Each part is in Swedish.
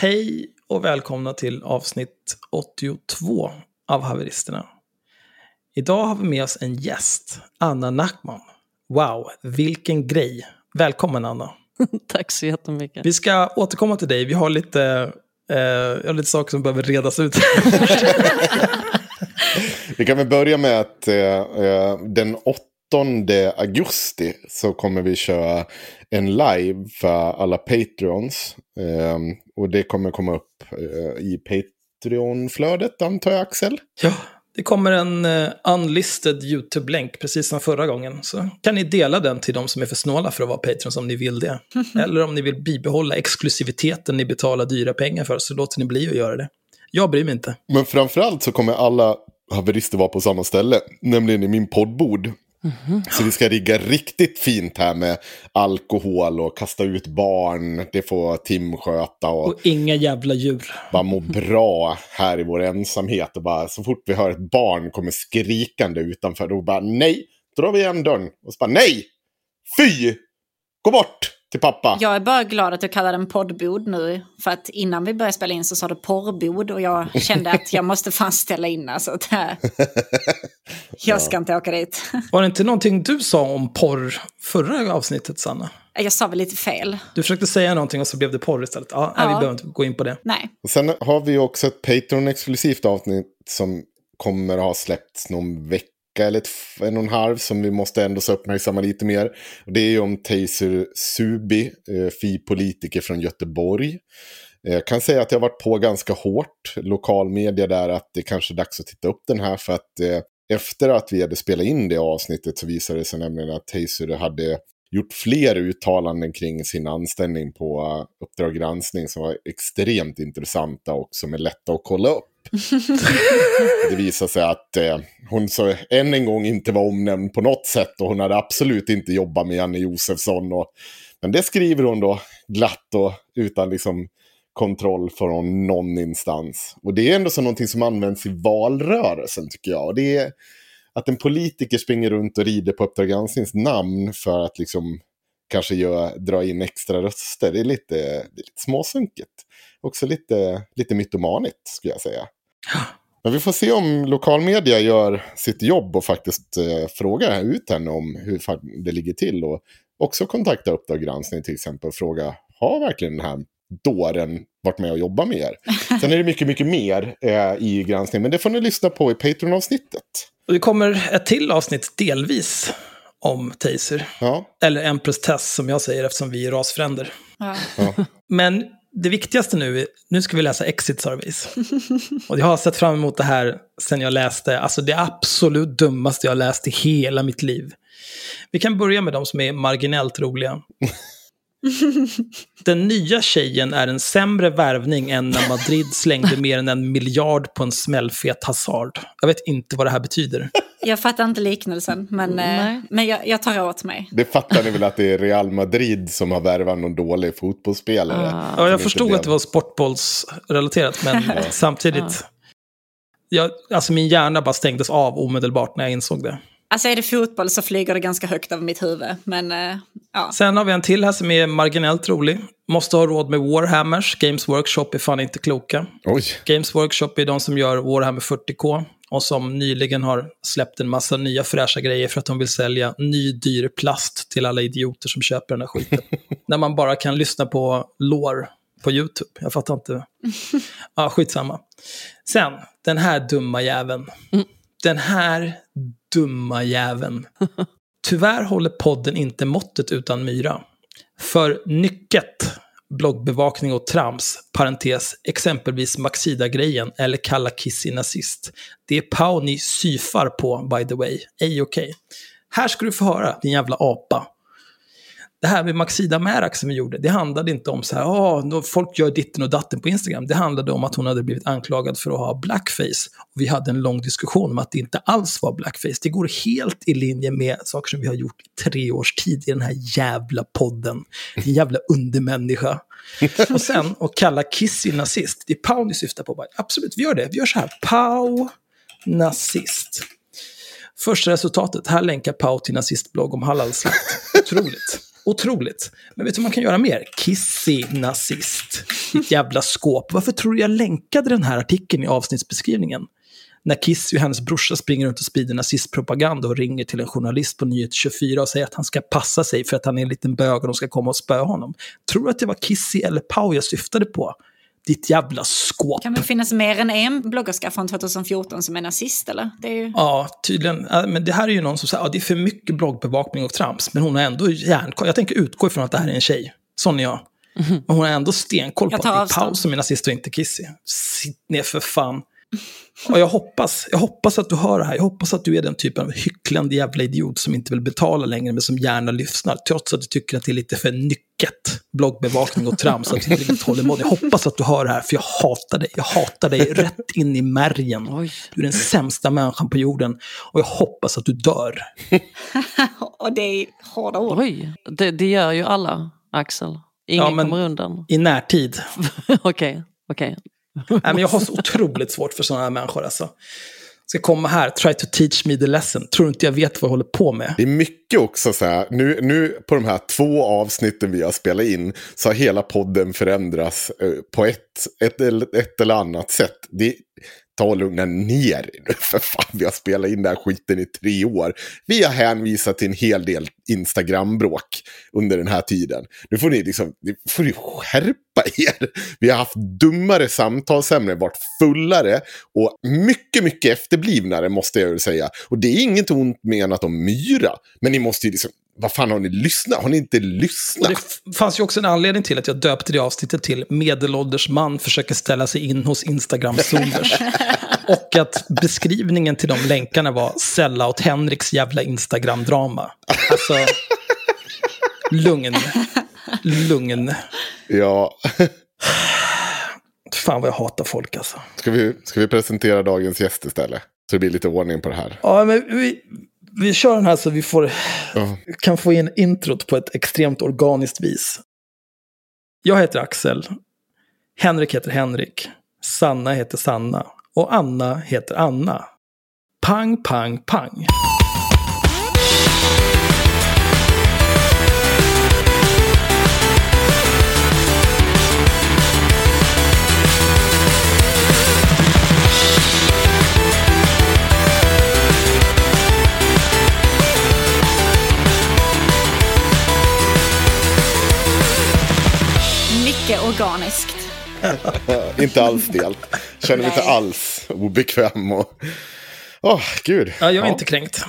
Hej och välkomna till avsnitt 82 av Haveristerna. Idag har vi med oss en gäst, Anna Nackman. Wow, vilken grej. Välkommen Anna. Tack så jättemycket. Vi ska återkomma till dig. Vi har lite, eh, jag har lite saker som behöver redas ut. Vi kan väl börja med att eh, eh, den 8 augusti så kommer vi köra en live för alla Patreons. Eh, och det kommer komma upp eh, i Patreon-flödet antar jag Axel? ja, det kommer en eh, unlisted YouTube-länk precis som förra gången. Så kan ni dela den till de som är för snåla för att vara Patreons om ni vill det. Eller om ni vill bibehålla exklusiviteten ni betalar dyra pengar för så låter ni bli att göra det. Jag bryr mig inte. Men framförallt så kommer alla haverister vara på samma ställe, nämligen i min poddbord. Så vi ska rigga riktigt fint här med alkohol och kasta ut barn. Det får Tim sköta och Och inga jävla djur. bara må bra här i vår ensamhet. Och bara, så fort vi hör ett barn kommer skrikande utanför, då bara nej, drar vi igen dörren. Och så bara nej, fy, gå bort till pappa. Jag är bara glad att du kallar den poddbod nu. För att innan vi började spela in så sa du porrbod. Och jag kände att jag måste fan ställa in. Alltså, det här. Jag ska inte åka dit. Var det inte någonting du sa om porr förra avsnittet, Sanna? Jag sa väl lite fel. Du försökte säga någonting och så blev det porr istället. Ja, Nej, vi Ja. behöver inte gå in på det. Nej. Och sen har vi också ett Patreon-exklusivt avsnitt som kommer att ha släppts någon vecka eller ett, en och en halv som vi måste ändå uppmärksamma lite mer. Och det är ju om Taser Subi, eh, FI-politiker från Göteborg. Eh, jag kan säga att jag har varit på ganska hårt, lokal media där, att det kanske är dags att titta upp den här för att eh, efter att vi hade spelat in det avsnittet så visade det sig nämligen att Taser hade gjort fler uttalanden kring sin anställning på eh, Uppdrag granskning som var extremt intressanta och som är lätta att kolla upp. det visade sig att eh, hon så än en gång inte var omnämnd på något sätt och hon hade absolut inte jobbat med Janne Josefsson. Och, men det skriver hon då glatt och utan liksom kontroll från någon instans. Och det är ändå så någonting som används i valrörelsen tycker jag. Och det är att en politiker springer runt och rider på Uppdrag gransknings namn för att liksom kanske gör, dra in extra röster. Det är lite, det är lite småsunkigt. Också lite, lite mytomanigt skulle jag säga. Men vi får se om lokalmedia gör sitt jobb och faktiskt eh, frågar ut henne om hur det ligger till. Och också kontakta Uppdrag granskning till exempel och fråga, har verkligen den här dåren varit med och jobbat med er? Sen är det mycket, mycket mer eh, i granskningen, men det får ni lyssna på i Patreon-avsnittet. Och det kommer ett till avsnitt delvis om Taser. Ja, Eller Empress Test som jag säger eftersom vi är rasfränder. Ja. ja. Men det viktigaste nu, är- nu ska vi läsa Exit Surveys. Och jag har sett fram emot det här sen jag läste, alltså det absolut dummaste jag läst i hela mitt liv. Vi kan börja med de som är marginellt roliga. Den nya tjejen är en sämre värvning än när Madrid slängde mer än en miljard på en smällfet Hazard. Jag vet inte vad det här betyder. Jag fattar inte liknelsen, men, eh, Nej. men jag, jag tar åt mig. Det fattar ni väl att det är Real Madrid som har värvat någon dålig fotbollsspelare? Ja, Som jag inte förstod blev- att det var sportbollsrelaterat, men samtidigt... Jag, alltså min hjärna bara stängdes av omedelbart när jag insåg det. Alltså är det fotboll så flyger det ganska högt över mitt huvud. Men eh, ja. Sen har vi en till här som är marginellt rolig. Måste ha råd med Warhammers. Games Workshop är fan inte kloka. Oj, Games Workshop är de som gör Warhammer 40K. Och som nyligen har släppt en massa nya fräscha grejer för att de vill sälja ny dyr plast till alla idioter som köper den här skiten. När man bara kan lyssna på lore på YouTube. Jag fattar inte. Ja, skitsamma. Sen, den här dumma jäveln. Den här dumma jäveln. Tyvärr håller podden inte måttet utan Myra. För nycket, bloggbevakning och trams, parentes, exempelvis Maxida-grejen eller kalla Kissy nazist. Det är Pau ni syfar på, by the way. Ej okej. Okay. Här ska du få höra, din jävla apa. Det här med Maxida Märak som vi gjorde, det handlade inte om så här, oh, folk gör ditten och datten på Instagram. Det handlade om att hon hade blivit anklagad för att ha blackface. Och vi hade en lång diskussion om att det inte alls var blackface. Det går helt i linje med saker som vi har gjort i tre års tid i den här jävla podden. Din jävla undermänniska. och sen att kalla Kissy nazist, det är Pau ni syftar på. Absolut, vi gör det. Vi gör så här, Pau nazist. Första resultatet, här länkar Pau till nazistblogg om halalslakt. Otroligt. Otroligt. Men vet du vad man kan göra mer? Kissy nazist. Ditt jävla skåp. Varför tror du jag länkade den här artikeln i avsnittsbeskrivningen? När Kissy och hennes brorsa springer runt och sprider nazistpropaganda och ringer till en journalist på Nyhet 24 och säger att han ska passa sig för att han är en liten bög och de ska komma och spöa honom. Tror du att det var Kissy eller Pau jag syftade på? Ditt jävla skåp. Kan det finnas mer än en bloggerska från 2014 som är nazist eller? Det är ju... Ja, tydligen. Men det här är ju någon som säger att ja, det är för mycket bloggbevakning och trams. Men hon har ändå järnkoll. Jag tänker utgå ifrån att det här är en tjej. Sån är jag. Men hon har ändå stenkoll på att det är Paus som är nazist och inte Kissy. Sitt ner för fan. Och jag hoppas, jag hoppas att du hör det här. Jag hoppas att du är den typen av hycklande jävla idiot som inte vill betala längre, men som gärna lyssnar, trots att du tycker att det är lite för nycket bloggbevakning och trams, att du inte riktigt håller Jag hoppas att du hör det här, för jag hatar dig. Jag hatar dig rätt in i märgen. Oj. Du är den sämsta människan på jorden, och jag hoppas att du dör. och det är hårda ord. Oj, det, det gör ju alla, Axel. Ingen ja, kommer undan. I närtid. Okej, okej. Okay, okay. Nej, men jag har så otroligt svårt för sådana här människor. Alltså. Ska komma här, try to teach me the lesson. Tror inte jag vet vad jag håller på med. Det är mycket också så här, nu, nu på de här två avsnitten vi har spelat in så har hela podden förändrats eh, på ett, ett, ett eller annat sätt. Det, ta och lugna ner nu för fan. Vi har spelat in den här skiten i tre år. Vi har hänvisat till en hel del Instagram-bråk under den här tiden. Nu får ni liksom, nu får ni skärpa er. Vi har haft dummare samtalsämnen, varit fullare och mycket, mycket efterblivnare måste jag ju säga. Och det är inget ont menat om Myra, men ni måste ju liksom vad fan har ni lyssnat? Har ni inte lyssnat? Och det fanns ju också en anledning till att jag döpte det avsnittet till medelålders man försöker ställa sig in hos Instagram-zoomers. och att beskrivningen till de länkarna var sälla åt Henriks jävla Instagram-drama. Alltså, lugn. Lugn. Ja. Fan vad jag hatar folk alltså. Ska vi, ska vi presentera dagens gäst istället? Så det blir lite ordning på det här. Ja, men vi, vi kör den här så vi får, uh. kan få in introt på ett extremt organiskt vis. Jag heter Axel. Henrik heter Henrik. Sanna heter Sanna. Och Anna heter Anna. Pang, pang, pang. Organiskt. inte alls stelt. Känner mig inte alls obekväm. Och... Oh, gud. Ja, jag är ja. inte kränkt.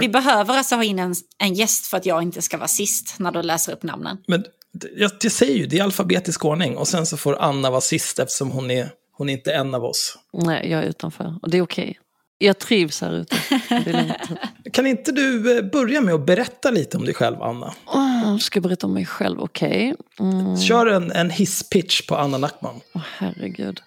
Vi behöver alltså ha in en, en gäst för att jag inte ska vara sist när du läser upp namnen. Men jag, jag säger ju, det är alfabetisk ordning. Och sen så får Anna vara sist eftersom hon är, hon är inte en av oss. Nej, jag är utanför. Och det är okej. Okay. Jag trivs här ute. kan inte du eh, börja med att berätta lite om dig själv, Anna? Oh, ska jag berätta om mig själv? Okej. Okay. Mm. Kör en, en hisspitch på Anna Nackman. Oh, herregud.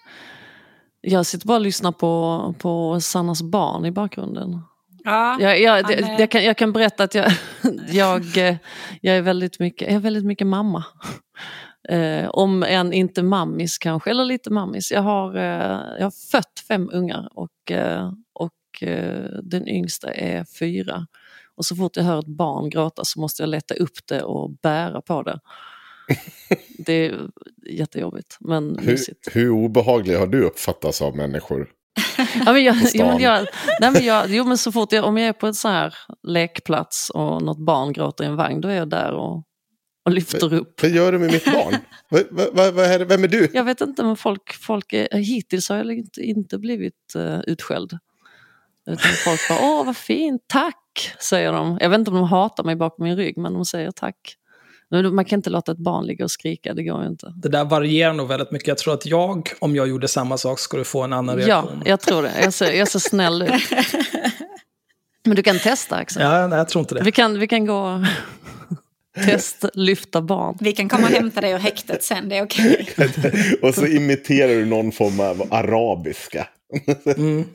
Jag sitter bara och lyssnar på, på Sannas barn i bakgrunden. Ja, jag, jag, är... jag, kan, jag kan berätta att jag, jag, eh, jag, är väldigt mycket, jag är väldigt mycket mamma. Eh, om än inte mammis kanske, eller lite mammis. Jag har, eh, jag har fött fem ungar och, eh, och eh, den yngsta är fyra. Och så fort jag hör ett barn gråta så måste jag leta upp det och bära på det. Det är jättejobbigt men hur, hur obehaglig har du uppfattats av människor? Ja, men jag, På jo, men stan. jag, nej, men jag, jo, men så fort jag, om jag är på en sån här lekplats och något barn gråter i en vagn, då är jag där och, och lyfter upp. Vad gör du med mitt barn? vad, vad, vad är det? Vem är du? Jag vet inte, men folk, folk är, hittills har jag inte, inte blivit uh, utskälld. Utan folk bara, åh vad fint, tack, säger de. Jag vet inte om de hatar mig bakom min rygg, men de säger tack. Man kan inte låta ett barn ligga och skrika, det går ju inte. Det där varierar nog väldigt mycket. Jag tror att jag, om jag gjorde samma sak, skulle få en annan Ja, reaktion. jag tror det. Jag ser, jag ser snäll ut. Men du kan testa Axel. Ja, nej, jag tror inte det. Vi, kan, vi kan gå och testa lyfta barn. Vi kan komma och hämta dig ur häktet sen, det är okej. Och så imiterar du någon form av arabiska. Mm.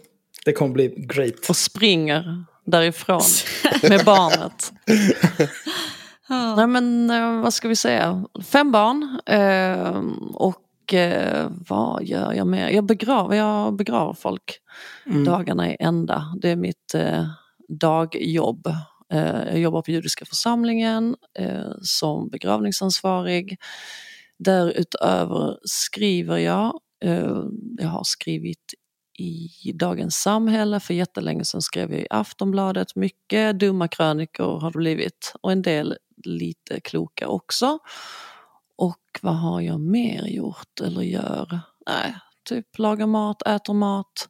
Det kommer bli great. Och springer därifrån med barnet. Nej men eh, vad ska vi säga, fem barn. Eh, och eh, vad gör jag mer? Jag begraver, jag begraver folk. Dagarna är ända. Det är mitt dagjobb. Jag jobbar på judiska församlingen som begravningsansvarig. Därutöver skriver jag. Jag har skrivit i Dagens Samhälle. För jättelänge sedan skrev jag i Aftonbladet. Mycket dumma krönikor har det blivit. Och en del lite kloka också. Och vad har jag mer gjort eller gör? Nej, typ lagar mat, äter mat,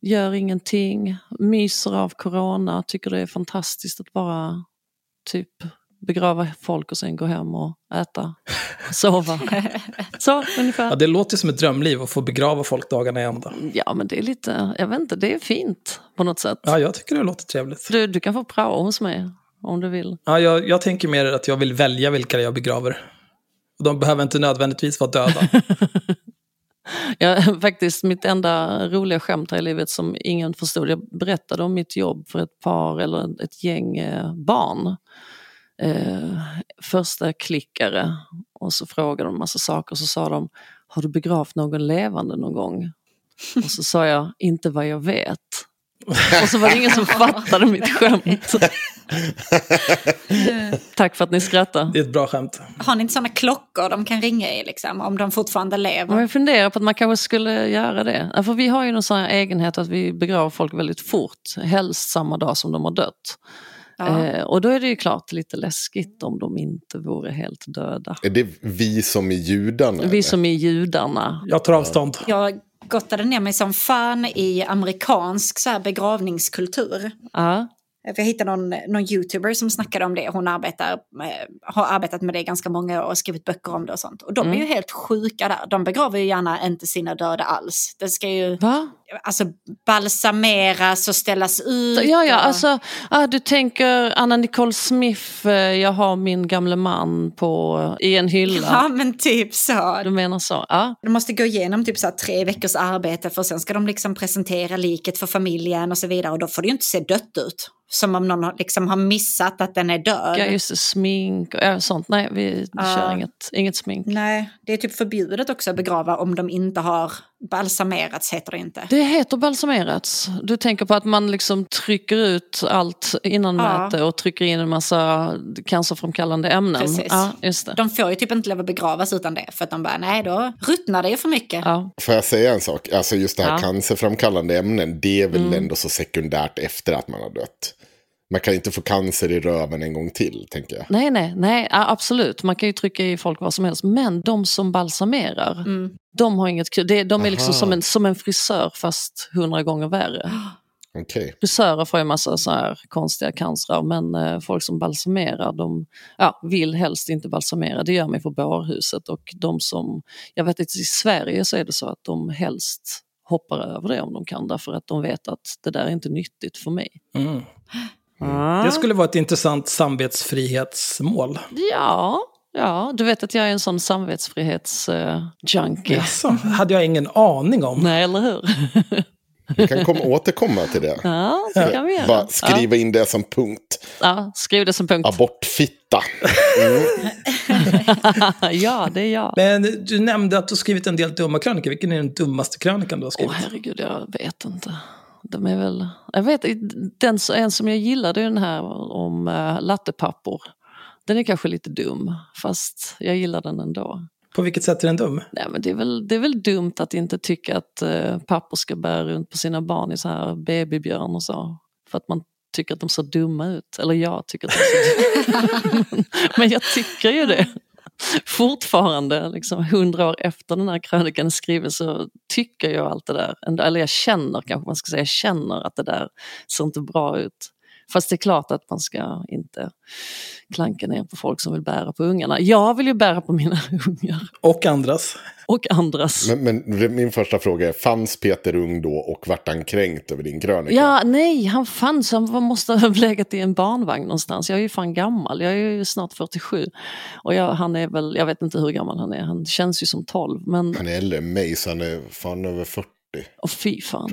gör ingenting, myser av corona, tycker det är fantastiskt att bara typ begrava folk och sen gå hem och äta, sova. Så ungefär. Ja, det låter som ett drömliv att få begrava folk dagarna i ända. Ja men det är lite, jag vet inte, det är fint på något sätt. Ja, jag tycker det låter trevligt. Du, du kan få prao hos mig om du vill. Ja, jag, jag tänker mer att jag vill välja vilka jag begraver. Och de behöver inte nödvändigtvis vara döda. Ja, faktiskt mitt enda roliga skämt här i livet som ingen förstod. Jag berättade om mitt jobb för ett par eller ett gäng eh, barn. Eh, första klickare och så frågade de massa saker och så sa de Har du begravt någon levande någon gång? Och så sa jag inte vad jag vet. Och så var det ingen som fattade mitt skämt. Tack för att ni skrattar. Det är ett bra skämt. Har ni inte sådana klockor de kan ringa i liksom, om de fortfarande lever? jag funderar på att man kanske skulle göra det. För vi har ju någon sån här egenhet att vi begraver folk väldigt fort. Helst samma dag som de har dött. Ja. Eh, och då är det ju klart lite läskigt om de inte vore helt döda. Är det vi som är judarna? Vi eller? som är judarna. Jag tar avstånd. Jag gottade ner mig som fan i amerikansk så här, begravningskultur. Ja. Jag hittade någon, någon youtuber som snackade om det. Hon arbetar, med, har arbetat med det ganska många år och skrivit böcker om det och sånt. Och de är ju helt sjuka där. De begraver ju gärna inte sina döda alls. Det ska ju Va? Alltså, balsameras och ställas ut. Ja, ja, och- alltså, ah, du tänker Anna Nicole Smith, eh, jag har min gamle man på, i en hylla. Ja, men typ så. Du menar så? Ja. De måste gå igenom typ så här tre veckors arbete för sen ska de liksom presentera liket för familjen och så vidare. Och då får det ju inte se dött ut. Som om någon liksom har missat att den är död. Ja, just det, smink och sånt. Nej, vi Ja. kör inget, inget smink. Nej, det är typ förbjudet också att begrava om de inte har balsamerats, heter det inte. Det heter balsamerats. Du tänker på att man liksom trycker ut allt innan Ja. mäte och trycker in en massa cancerframkallande ämnen. Precis. Ja, just det. De får ju typ inte lov att begravas utan det, för att de bara, nej då ruttnar det ju för mycket. Ja. Får jag säga en sak? Alltså just det här Ja. cancerframkallande ämnen, det är väl Mm. ändå så sekundärt efter att man har dött. Man kan inte få cancer i röven en gång till, tänker jag. Nej, nej, nej, absolut. Man kan ju trycka i folk vad som helst. Men de som balsamerar, Mm. de har inget kul. Det- De är liksom som en, som en frisör fast hundra gånger värre. Okej. Frisörer får ju massa så här konstiga cancrar men eh, folk som balsamerar de ja, vill helst inte balsamera. Det gör man ju på bårhuset och de som, jag vet att i Sverige så är det så att de helst hoppar över det om de kan därför att de vet att det där är inte nyttigt för mig. Mm. Ah. Det skulle vara ett intressant samvetsfrihetsmål. Ja, ja, du vet att jag är en sån samvetsfrihets-junkie. Jaså, hade jag ingen aning om. Nej, eller hur? Vi kan komma, återkomma till det. ja, det kan vi göra. Skriva in det som punkt. Ja, skriv det som punkt. Abortfitta. ja, det är jag. Men du nämnde att du skrivit en del dumma krönikor. Vilken är den dummaste krönikan du har Åh skrivit? herregud, jag vet inte. De är väl... Jag vet, den, en som jag gillade är den här om uh, lattepappor. Den är kanske lite dum, fast jag gillar den ändå. På vilket sätt är den dum? Nej, men det, är väl, det är väl dumt att inte tycka att eh, pappor ska bära runt på sina barn i så här babybjörn och så. För att man tycker att de ser dumma ut. Eller jag tycker att de ser dumma ut. Men jag tycker ju det. Fortfarande, liksom hundra år efter den här krönikan är skriven så tycker jag allt det där. Eller jag känner kanske man ska säga, jag känner att det där ser inte bra ut. Fast det är klart att man ska inte klanka ner på folk som vill bära på ungarna. Jag vill ju bära på mina ungar. Och andras. Och andras. Men, men min första fråga är, fanns Peter Ung då och vart han kränkt över din krönika? Ja, nej, han fanns. Han måste ha legat i en barnvagn någonstans. Jag är ju fan gammal, jag är ju snart 47. Och jag, han är väl, jag vet inte hur gammal han är, han känns ju som 12. Men... Han är äldre än mig, så han är fan över 40. Och fy fan.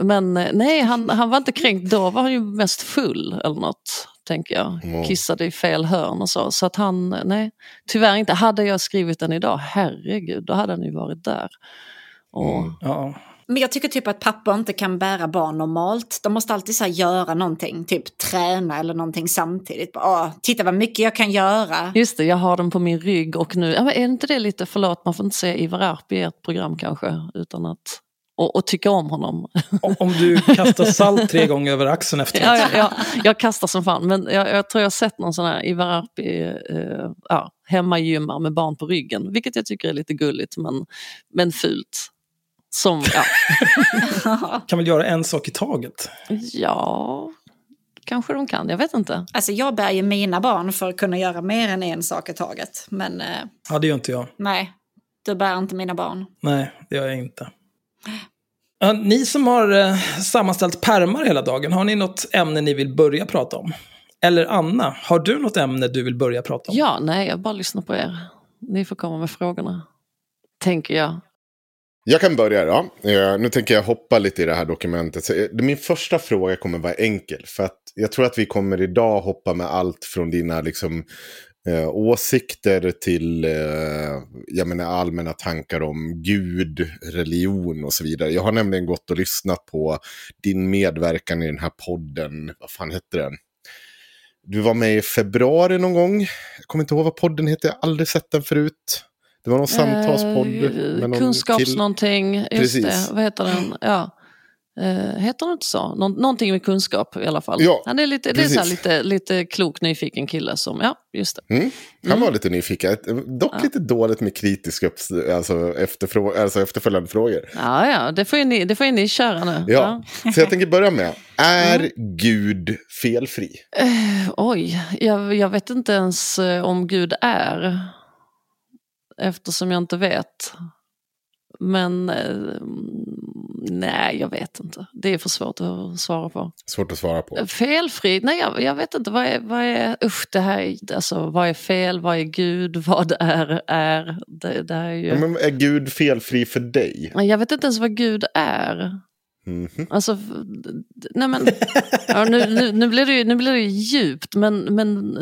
Men eh, nej, han, han var inte kränkt då, var han ju mest full eller något, tänker jag. Mm. Kissade i fel hörn och så. Så att han, nej, tyvärr inte. Hade jag skrivit den idag, herregud, då hade han ju varit där. Och, mm. ja. Men jag tycker typ att pappor inte kan bära barn normalt. De måste alltid så göra någonting, typ träna eller någonting samtidigt. Åh, titta vad mycket jag kan göra. Just det, jag har den på min rygg och nu, ja, men är inte det lite, förlåt man får inte säga Ivar Arpi i ert program kanske, utan att och, och tycka om honom. Om, om, du kastar salt tre gånger över axeln efteråt. Ja, ja, ja, jag kastar som fan. Men jag, jag tror jag har sett någon sån här Ivar Arpi eh, ja, hemmagymmar med barn på ryggen. Vilket jag tycker är lite gulligt men, men fult. Som, ja. kan väl göra en sak i taget? Ja, kanske de kan. Jag vet inte. Alltså jag bär ju mina barn för att kunna göra mer än en sak i taget. Men... Eh, ja, det gör inte jag. Nej, du bär inte mina barn. Nej, det gör jag inte. Ni som har eh, sammanställt permar hela dagen, har ni något ämne ni vill börja prata om? Eller Anna, har du något ämne du vill börja prata om? Ja, nej, jag bara lyssnar på er. Ni får komma med frågorna. Tänker jag. Jag kan börja då. Eh, nu tänker jag hoppa lite i det här dokumentet. Eh, min första fråga kommer vara enkel. För att jag tror att vi kommer idag hoppa med allt från dina liksom, eh, åsikter till eh, jag menar, allmänna tankar om Gud, religion och så vidare. Jag har nämligen gått och lyssnat på din medverkan i den här podden. Vad fan hette den? Du var med i februari någon gång. Jag kommer inte ihåg vad podden heter, jag har aldrig sett den förut. Det var någon samtalspodd. Eh, kunskaps någonting, just Precis. det. Vad heter den? Ja. Uh, heter det inte så? Nå någonting med kunskap i alla fall. Ja, Han är lite, det är så lite, lite klok, nyfiken kille som, ja, just det. Mm. Han mm. var lite nyfiken, dock ja. lite dåligt med kritiska alltså, alltså efterföljande frågor. Ja, ja, det får ju ni, det får ju ni köra nu. Ja. ja. så jag tänker börja med, är mm. Gud felfri? Uh, oj, jag, jag vet inte ens uh, om Gud är. Eftersom jag inte vet. Men Nej, jag vet inte. Det är för svårt att svara på. Svårt att svara på. Felfri? Nej, jag, jag vet inte. Vad är, vad är, usch, det här, alltså, vad är fel? Vad är Gud? Vad är är? Det, det är, ju... Men är Gud felfri för dig? Jag vet inte ens vad Gud är. Mm -hmm. Alltså, nej men, ja, nu, nu, nu, blir det ju, nu blir det djupt, men, men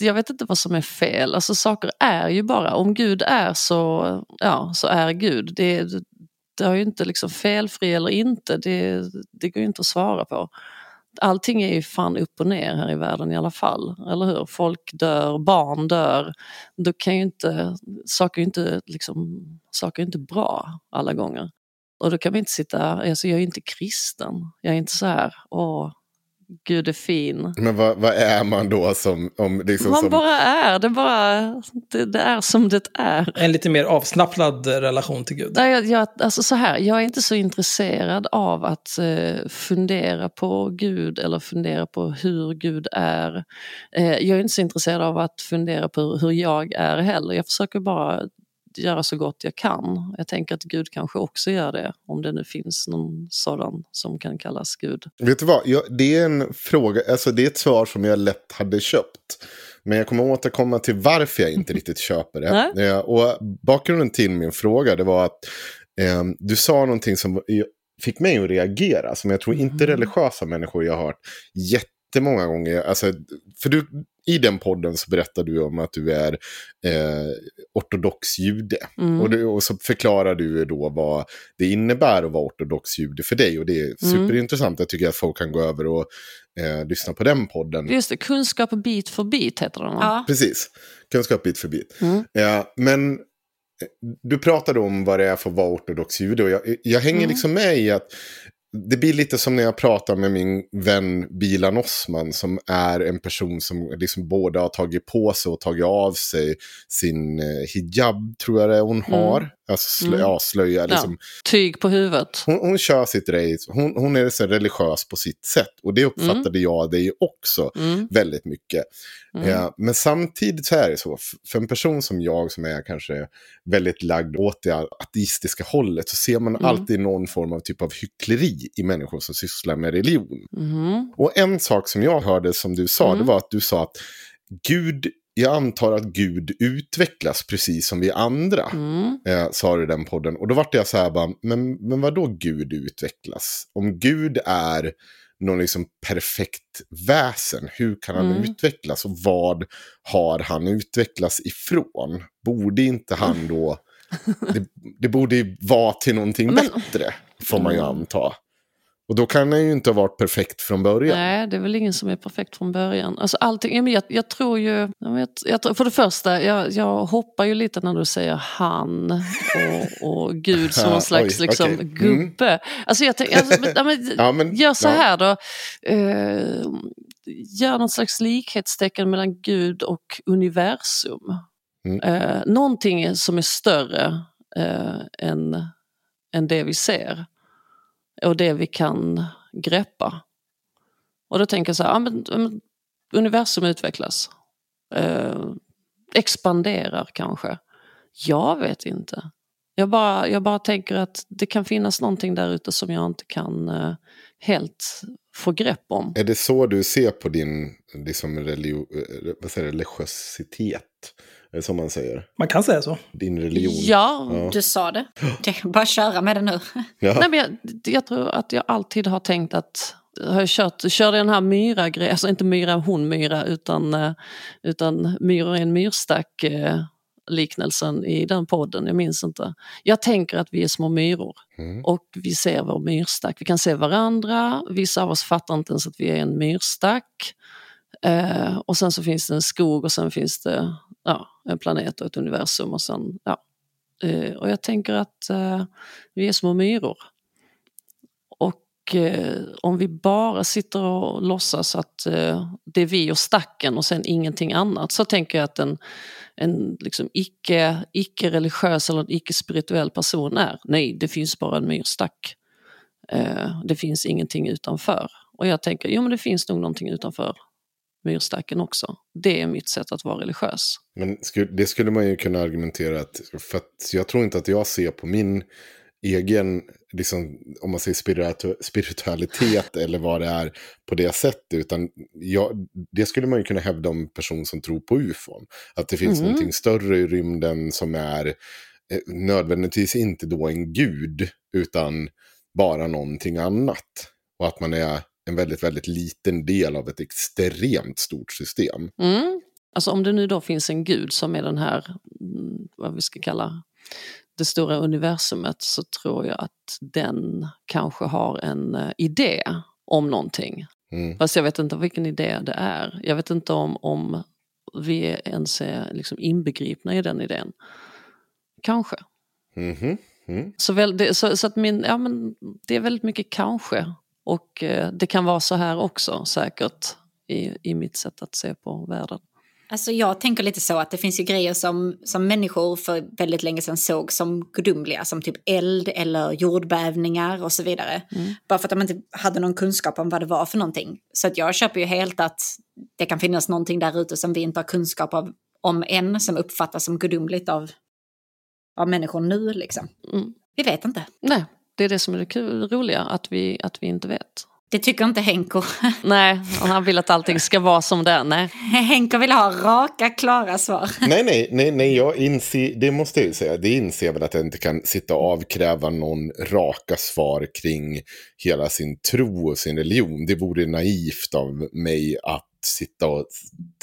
jag vet inte vad som är fel. Alltså saker är ju bara, om Gud är så, ja, så är Gud. Det, det har ju inte liksom felfri eller inte, det, det går ju inte att svara på. Allting är ju fan upp och ner här i världen i alla fall, eller hur? Folk dör, barn dör. Då kan ju inte, saker är inte, liksom, saker är inte bra alla gånger. Och då kan vi inte sitta, alltså jag är inte kristen, jag är inte så här, åh, Gud är fin. Men vad, vad är man då som... Om, liksom man som... bara är, det, bara, det, det, är som det är. En lite mer avslappnad relation till Gud. Jag, jag, alltså så här, jag är inte så intresserad av att eh, fundera på Gud eller fundera på hur Gud är. Eh, jag är inte så intresserad av att fundera på hur jag är heller. Jag försöker bara göra så gott jag kan. Jag tänker att Gud kanske också gör det, om det nu finns någon sådan som kan kallas Gud. Vet du vad, jag, det är en fråga, alltså det är ett svar som jag lätt hade köpt. Men jag kommer återkomma till varför jag inte riktigt köper det. Eh, och bakgrunden till min fråga det var att eh, du sa någonting som fick mig att reagera. Som jag tror inte mm. religiösa människor jag har hört jättemånga gånger. Alltså, för du, i den podden så berättar du om att du är eh, ortodox jude. Mm. Och, du, och, så förklarar du då vad det innebär att vara ortodox jude för dig. Och det är mm. superintressant. Jag tycker att folk kan gå över och eh, lyssna på den podden. Just det, kunskap bit för bit heter den. Ja. Precis, kunskap bit för bit. Mm. Ja, men du pratade om vad det är för att vara ortodox jude. Och jag, jag hänger Mm. liksom med i att det blir lite som när jag pratar med min vän Bilan Osman som är en person som liksom både har tagit på sig och tagit av sig sin eh, hijab, tror jag det är hon har. Alltså slö, Mm. ja, slöja. Liksom. Tyg på huvudet. Hon, hon kör sitt race, hon, hon är så religiös på sitt sätt. Och det uppfattade jag dig också Mm. väldigt mycket. Mm. Ja, men samtidigt så är det så, för en person som jag som är kanske väldigt lagd åt det ateistiska hållet så ser man Mm. alltid någon form av typ av hyckleri i människor som sysslar med religion. Mhm. Och en sak som jag hörde som du sa, Mm. det var att du sa att Gud, jag antar att Gud utvecklas precis som vi andra. Mm. Eh, sa du i den podden. Och då vart jag så här bara, men, men vad då Gud utvecklas? Om Gud är någon liksom perfekt väsen, hur kan han Mm. utvecklas? Och vad har han utvecklats ifrån? Borde inte han då... det, det borde vara till någonting Men- bättre, får man ju Mm. anta. Och då kan han ju inte ha varit perfekt från början. Nej, det är väl ingen som är perfekt från början. Alltså allting, jag, jag tror ju, jag, jag, för det första, jag, jag hoppar ju lite när du säger han och, och Gud som någon slags oj, liksom, okej. Mm. gubbe. Alltså jag alltså, men, ja, men, Ja, men- gör så här då. Eh, gör något slags likhetstecken mellan Gud och universum. Mm. Eh, någonting som är större eh, än, än det vi ser och det vi kan greppa. Och då tänker jag så här, ja, men, universum utvecklas. Eh, expanderar kanske. Jag vet inte. Jag bara, jag bara tänker att det kan finnas någonting där ute som jag inte kan eh, helt få grepp om. Är det så du ser på din liksom, eh, religiositet? Det så man säger? Man kan säga så. Din religion? Ja, Ja. Du sa det. det bara köra med det nu. Ja. Nej, men jag, jag tror att jag alltid har tänkt att har jag kört, körde den här myra grejen, alltså inte myra hon myra utan, eh, utan myror i en myrstack eh, liknelsen i den podden, jag minns inte. Jag tänker att vi är små myror Mm. och vi ser vår myrstack. Vi kan se varandra, vissa av oss fattar inte ens att vi är en myrstack. Eh, och sen så finns det en skog och sen finns det ja, en planet och ett universum. Och, sen, ja. Eh, och jag tänker att eh, vi är små myror. Och eh, om vi bara sitter och låtsas att eh, det är vi och stacken och sen ingenting annat så tänker jag att en, en liksom icke, icke-religiös eller en icke-spirituell person är. Nej, det finns bara en myrstack. Eh, det finns ingenting utanför. Och jag tänker, jo men det finns nog någonting utanför myrstacken också. Det är mitt sätt att vara religiös. Men det skulle man ju kunna argumentera att, för att jag tror inte att jag ser på min egen, liksom, om man säger spiritu- spiritualitet eller vad det är på det sättet, utan jag, det skulle man ju kunna hävda om person som tror på ufon. Att det finns Mm. någonting större i rymden som är eh, nödvändigtvis inte då en gud, utan bara någonting annat. Och att man är en väldigt, väldigt liten del av ett extremt stort system. Mm. Alltså om det nu då finns en gud som är den här, mm, vad vi ska kalla det stora universumet så tror jag att den kanske har en eh, idé om någonting. Mm. Fast jag vet inte vilken idé det är. Jag vet inte om, om vi ens är liksom inbegripna i den idén. Kanske. Mhm. Mm. Så, väl, det, så, så att min, ja, men det är väldigt mycket kanske. Och eh, det kan vara så här också säkert i, i mitt sätt att se på världen. Alltså jag tänker lite så att det finns ju grejer som, som människor för väldigt länge sedan såg som gudomliga, som typ eld eller jordbävningar och så vidare. Bara för att de inte hade någon kunskap om vad det var för någonting. Så att jag köper ju helt att det kan finnas någonting där ute som vi inte har kunskap av, om än, som uppfattas som gudomligt av, av människor nu liksom. Mm. Vi vet inte. Nej, det är det som är det kul, roliga, att vi, att vi inte vet. Det tycker inte Henko. Nej, och han vill att allting ska vara som det är. Nej. Henko vill ha raka, klara svar. Nej, nej, nej, nej, jag inser, det måste jag ju säga, det inser jag väl att jag inte kan sitta och avkräva någon raka svar kring hela sin tro och sin religion. Det vore naivt av mig att sitta och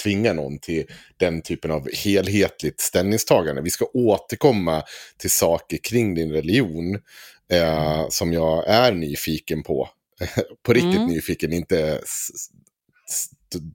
tvinga någon till den typen av helhetligt ställningstagande. Vi ska återkomma till saker kring din religion eh, som jag är nyfiken på. på riktigt Mm. nyfiken, inte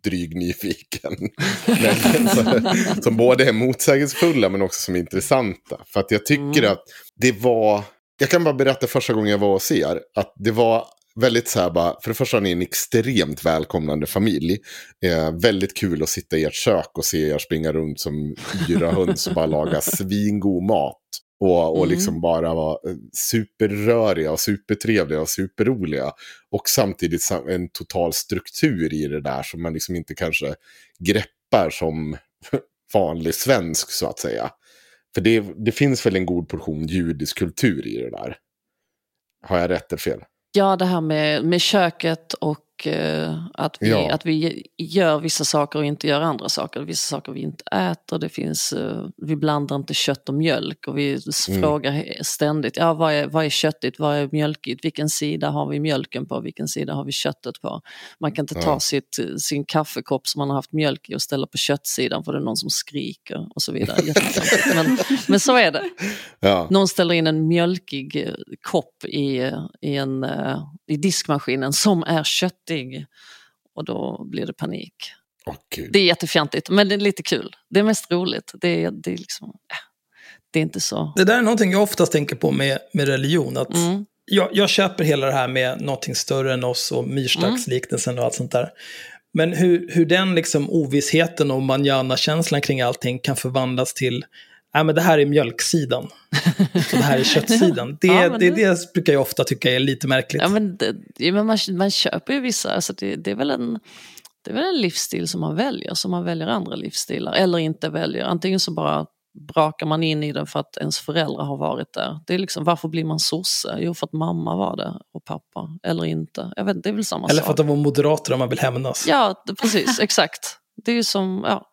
dryg nyfiken. men, så, som både är motsägelsefulla men också som är intressanta. För att jag tycker Mm. att det var, jag kan bara berätta första gången jag var och ser, att det var väldigt så här bara, för det första ni en extremt välkomnande familj. Eh, väldigt kul att sitta i ert kök och se er springa runt som yra höns och bara laga svingod mat. Och, och Mm. liksom bara vara eh, superröriga och supertrevliga och superroliga. Och samtidigt sam- en total struktur i det där som man liksom inte kanske greppar som vanlig svensk så att säga. För det, det finns väl en god portion judisk kultur i det där. Har jag rätt eller fel? Ja, det här med, med köket och eh, att, vi, Ja. att vi gör vissa saker och inte gör andra saker. Vissa saker vi inte äter. Det finns, eh, vi blandar inte kött och mjölk och vi Mm. frågar ständigt ja, vad, är, vad är köttigt, vad är mjölkigt, vilken sida har vi mjölken på, vilken sida har vi köttet på. Man kan inte ta Ja. sitt, sin kaffekopp som man har haft mjölk i och ställa på köttsidan för det är någon som skriker och så vidare. Men, men så är det. Ja. Någon ställer in en mjölkig eh, kopp i, eh, i, en, eh, i diskmaskinen som är köttig. Och då blir det panik. Gud. Det är jättefjantigt, men det är lite kul. Det är mest roligt. Det är, det är, liksom, äh, det är inte så... Det där är någonting jag oftast tänker på med, med religion. Att Mm. jag, jag köper hela det här med någonting större än oss och myrstacksliknelsen och allt sånt där. Men hur, hur den liksom ovissheten och manjana-känslan kring allting kan förvandlas till Nej, men det här är mjölksidan och det här är köttsidan. Det, Ja, det, det- det brukar jag ofta tycka är lite märkligt. Ja, men det, ja, men man, man köper ju vissa, alltså det, det, är väl en, det är väl en livsstil som man väljer, som man väljer andra livsstilar, eller inte väljer. Antingen så bara brakar man in i den för att ens föräldrar har varit där. Det är liksom, varför blir man sosse? Jo, för att mamma var det och pappa, eller inte. Jag vet, det är väl samma Eller sak. för att de var moderater om man vill hämnas. Ja, precis, exakt. Det är ju som, ja,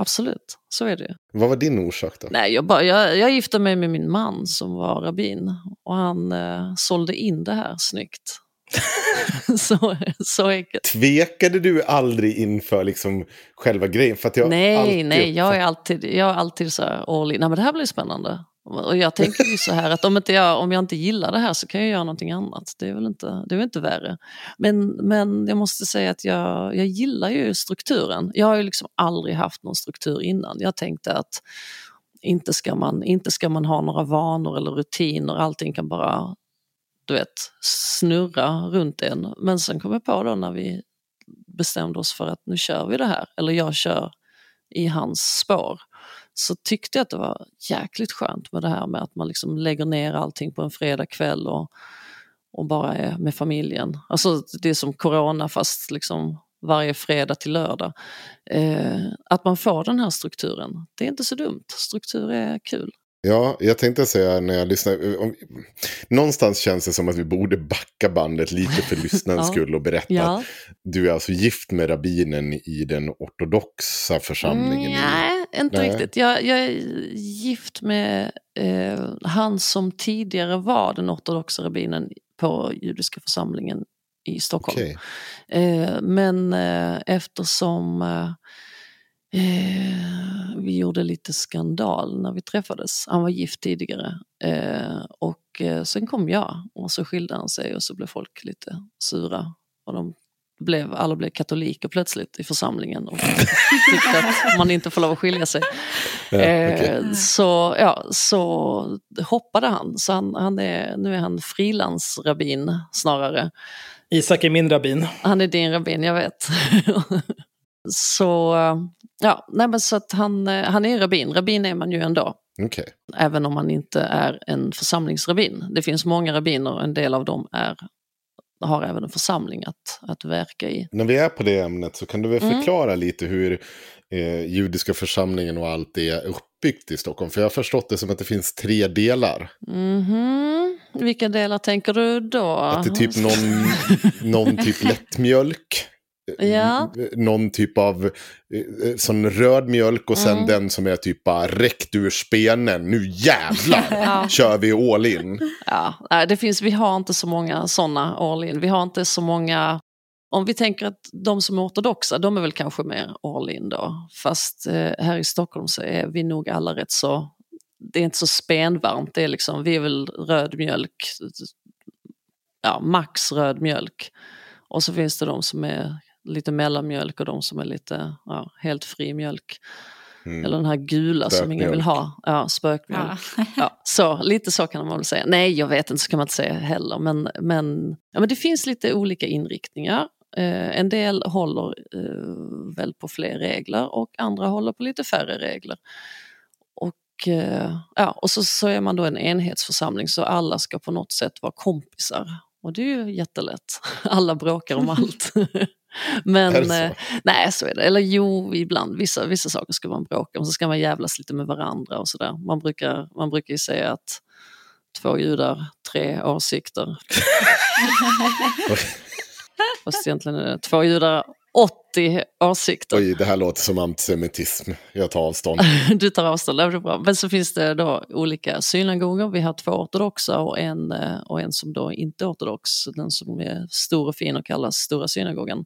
absolut, så är det ju. Vad var din orsak då? Nej, jag, bara, jag, jag gifte mig med min man som var rabbin och han eh, sålde in det här snyggt. så, så enkelt. Tvekade du aldrig inför liksom själva grejen? För att jag Nej, alltid nej, jag är alltid, jag är alltid så här all in. Nej, men det här blir spännande. Och jag tänker ju så här att om, inte jag, om jag inte gillar det här så kan jag göra någonting annat. Det är väl inte, det är väl inte värre. Men, men jag måste säga att jag, jag gillar ju strukturen. Jag har ju liksom aldrig haft någon struktur innan. Jag tänkte att inte ska man, inte ska man ha några vanor eller rutiner. Allting kan bara du vet, snurra runt en. Men sen kom jag på då när vi bestämde oss för att nu kör vi det här, eller jag kör i hans spår, så tyckte jag att det var jäkligt skönt med det här med att man liksom lägger ner allting på en fredagkväll och, och bara är med familjen. Alltså det är som corona fast liksom varje fredag till lördag. Eh, att man får den här strukturen, det är inte så dumt. Struktur är kul. Ja, jag tänkte säga när jag lyssnar. Om, någonstans känns det som att vi borde backa bandet lite för lyssnarens Ja. skull och berätta. Ja. att Du är alltså gift med rabbinen i den ortodoxa församlingen. Mm, nej, inte Nej. riktigt. Jag, jag är gift med eh, han som tidigare var den ortodoxa rabbinen på judiska församlingen i Stockholm. Okej. Eh, men eh, eftersom eh, vi gjorde lite skandal när vi träffades, han var gift tidigare, eh, och eh, sen kom jag och så skilde han sig och så blev folk lite sura. Och de blev, alla blev katoliker plötsligt i församlingen och tyckte att man inte får lov att skilja sig. Ja, okej. Eh, så, ja, så hoppade han, så han, han är, nu är han frilansrabbin snarare. Isak är min rabbin. Han är din rabbin, jag vet. så ja, nej men så att han, eh, han är rabbin. Rabbin är man ju ändå. Okej. Även om man inte är en församlingsrabbin. Det finns många rabbiner och en del av dem är, har även en församling att, att verka i. När vi är på det ämnet så kan du väl Mm. förklara lite hur eh, judiska församlingen och allt det är uppbyggt i Stockholm. För jag har förstått det som att det finns tre delar. Mhm. Vilka delar tänker du då? Att det är typ någon, någon typ lättmjölk. Ja. eh, Någon typ av eh, sån röd mjölk och sen Mm. den som är typ bara räckt ur spenen. Nu jävlar Ja. kör vi all in. Ja, det finns, vi har inte så många sådana all in. Vi har inte så många, om vi tänker att de som är ortodoxa, de är väl kanske mer all in då. Fast eh, här i Stockholm så är vi nog alla rätt så, det är inte så spenvarmt, det är liksom, vi är väl röd mjölk, ja max röd mjölk. Och så finns det de som är lite mellanmjölk och de som är lite ja, helt fri mjölk. Mm. Eller den här gula som ingen vill ha. Ja, spökmjölk. Ja. Ja, så, lite så kan man väl säga. Nej, jag vet inte, så kan man inte säga heller. Men, men, ja, men det finns lite olika inriktningar. Eh, en del håller eh, väl på fler regler och andra håller på lite färre regler. Och, eh, ja, och så, så är man då en enhetsförsamling så alla ska på något sätt vara kompisar. Och det är ju jättelätt. Alla bråkar om allt. Men så? eh, nej, så är det. Eller jo, ibland. Vissa, vissa saker ska man bråka om. Så ska man jävlas lite med varandra och sådär. Man brukar, man brukar ju säga att två judar, tre åsikter. Fast egentligen är det två judar, 80 åsikter. Oj, det här låter som antisemitism. Jag tar avstånd. Du tar avstånd, det är bra. Men så finns det då olika synagogor. Vi har två ortodoxa och en, eh, och en som då inte är ortodox. Den som är stor och fin och kallas Stora synagogan.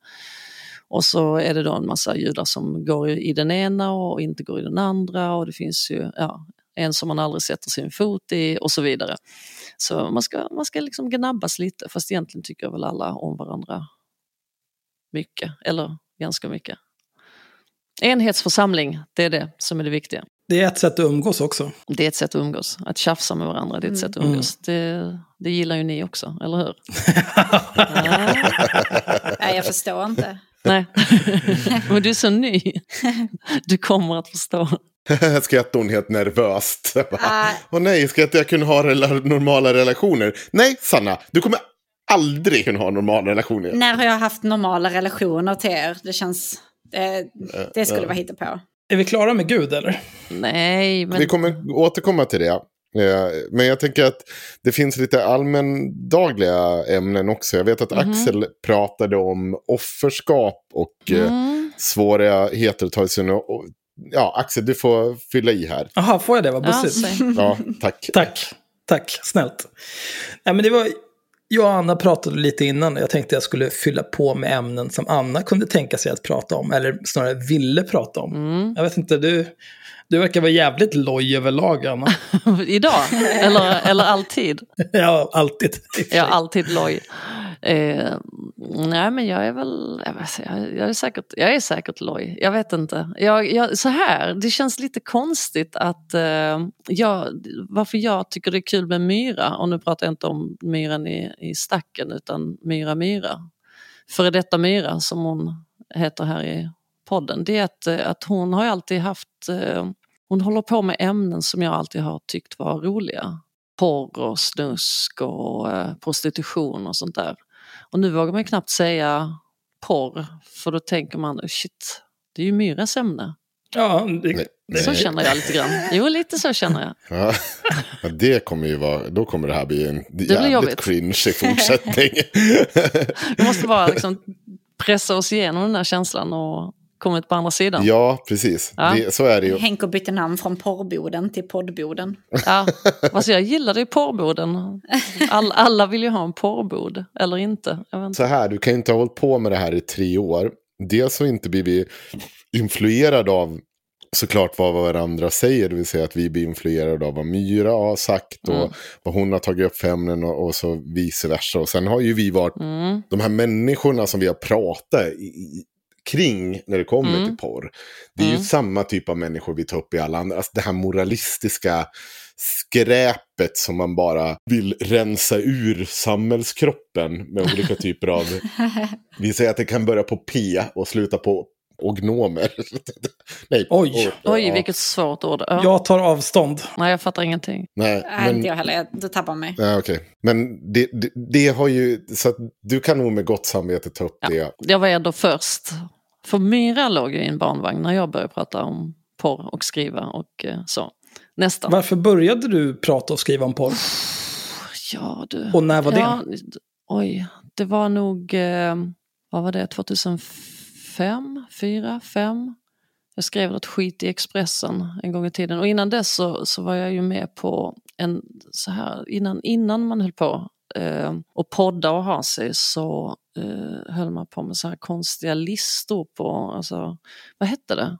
Och så är det då en massa judar som går i den ena och inte går i den andra. Och det finns ju ja, en som man aldrig sätter sin fot i och så vidare. Så man ska, man ska liksom gnabbas lite, fast egentligen tycker väl alla om varandra mycket, eller ganska mycket. Enhetsförsamling, det är det som är det viktiga. Det är ett sätt att umgås också. Det är ett sätt att umgås. Att tjafsa med varandra, det är ett sätt att umgås. Det, det gillar ju ni också, eller hur? ja. Nej, jag förstår inte. Nej, men du är så ny. Du kommer att förstå. Skrattade hon helt nervöst. Jag bara, Ah. Åh nej, ska inte jag kunna ha rela- normala relationer? Nej, Sanna, du kommer aldrig kunna ha normala relationer. När har jag haft normala relationer till er? Det känns... Det, det skulle vara hittepå. Är vi klara med Gud eller? Nej, men Vi kommer återkomma till det. Eh, Men jag tänker att det finns lite allmändagliga ämnen också. Jag vet att Mhm. Axel pratade om offerskap och eh, Mm. svårigheter att ta sig Ja, Axel, du får fylla i här. Jaha, får jag det? Vad Ja, bussigt. säg. Ja, tack. Tack, tack, snällt. Nej, men det var, jag och Anna pratade lite innan och jag tänkte jag skulle fylla på med ämnen som Anna kunde tänka sig att prata om, eller snarare ville prata om. Mm. Jag vet inte, du, du verkar vara jävligt loj överlag, Anna. Idag? Eller, eller alltid? ja, alltid. är alltid loj. Eh, nej men jag är väl, jag, vet, jag, jag, är säkert, jag är säkert loj. Jag vet inte. Jag, jag, så här, det känns lite konstigt att eh, jag, varför jag tycker det är kul med Myra, och nu pratar jag inte om myran i, i stacken utan Myra Myra. Före detta Myra som hon heter här i podden. Det är att, eh, att hon har ju alltid haft, eh, hon håller på med ämnen som jag alltid har tyckt var roliga porr och snusk och eh, prostitution och sånt där. Och nu vågar man ju knappt säga porr, för då tänker man oh, shit, det är ju Myras ämne. Ja, det, Nej. det, Så känner jag lite grann. Jo, lite så känner jag. Ja, det kommer ju vara, då kommer det här bli en jävligt jobbigt. cringe i fortsättning. Vi måste bara liksom pressa oss igenom den där känslan och komma ut på andra sidan. ja, precis. Ja. Det, så är det ju. Henko bytte namn från porrboden till poddboden. Ja, alltså jag gillar det i porrboden. All, alla vill ju ha en porrbod, eller inte. Jag vet inte. Så här, du kan ju inte ha hållit på med det här i tre år. Dels så inte blir vi influerade av såklart vad varandra säger, det vill säga att vi blir influerade av vad Myra har sagt och Mm. vad hon har tagit upp för ämnen och, och så vice versa. Och sen har ju vi varit Mm. de här människorna som vi har pratat i, kring när det kommer Mm. till porr. Det är ju Mm. samma typ av människor vi tar upp i alla andra. Alltså det här moralistiska skräpet som man bara vill rensa ur samhällskroppen med olika typer av... vi säger att det kan börja på P och sluta på ognomer. Nej, Oj. och- Oj, ja. vilket svårt ord. Ja. jag tar avstånd. Nej, jag fattar ingenting. Nej, Nej, men... inte jag heller. Du tappar mig. Ja, okej. Men det, det, det har ju... Så att du kan nog med gott samvete ta upp Ja. det. Jag var ändå först. För Myra låg ju i en barnvagn när jag började prata om porr och skriva och eh, så. Nästan. Varför började du prata och skriva om porr? Ja, du. Och när var det? ja, Oj, det var nog, eh, vad var det, 2005, 4, 5? Jag skrev något skit i Expressen en gång i tiden och innan dess så, så var jag ju med på en så här, innan, innan man höll på eh, och podda och ha sig så eh, höll man på med så här konstiga listor på, alltså, vad hette det?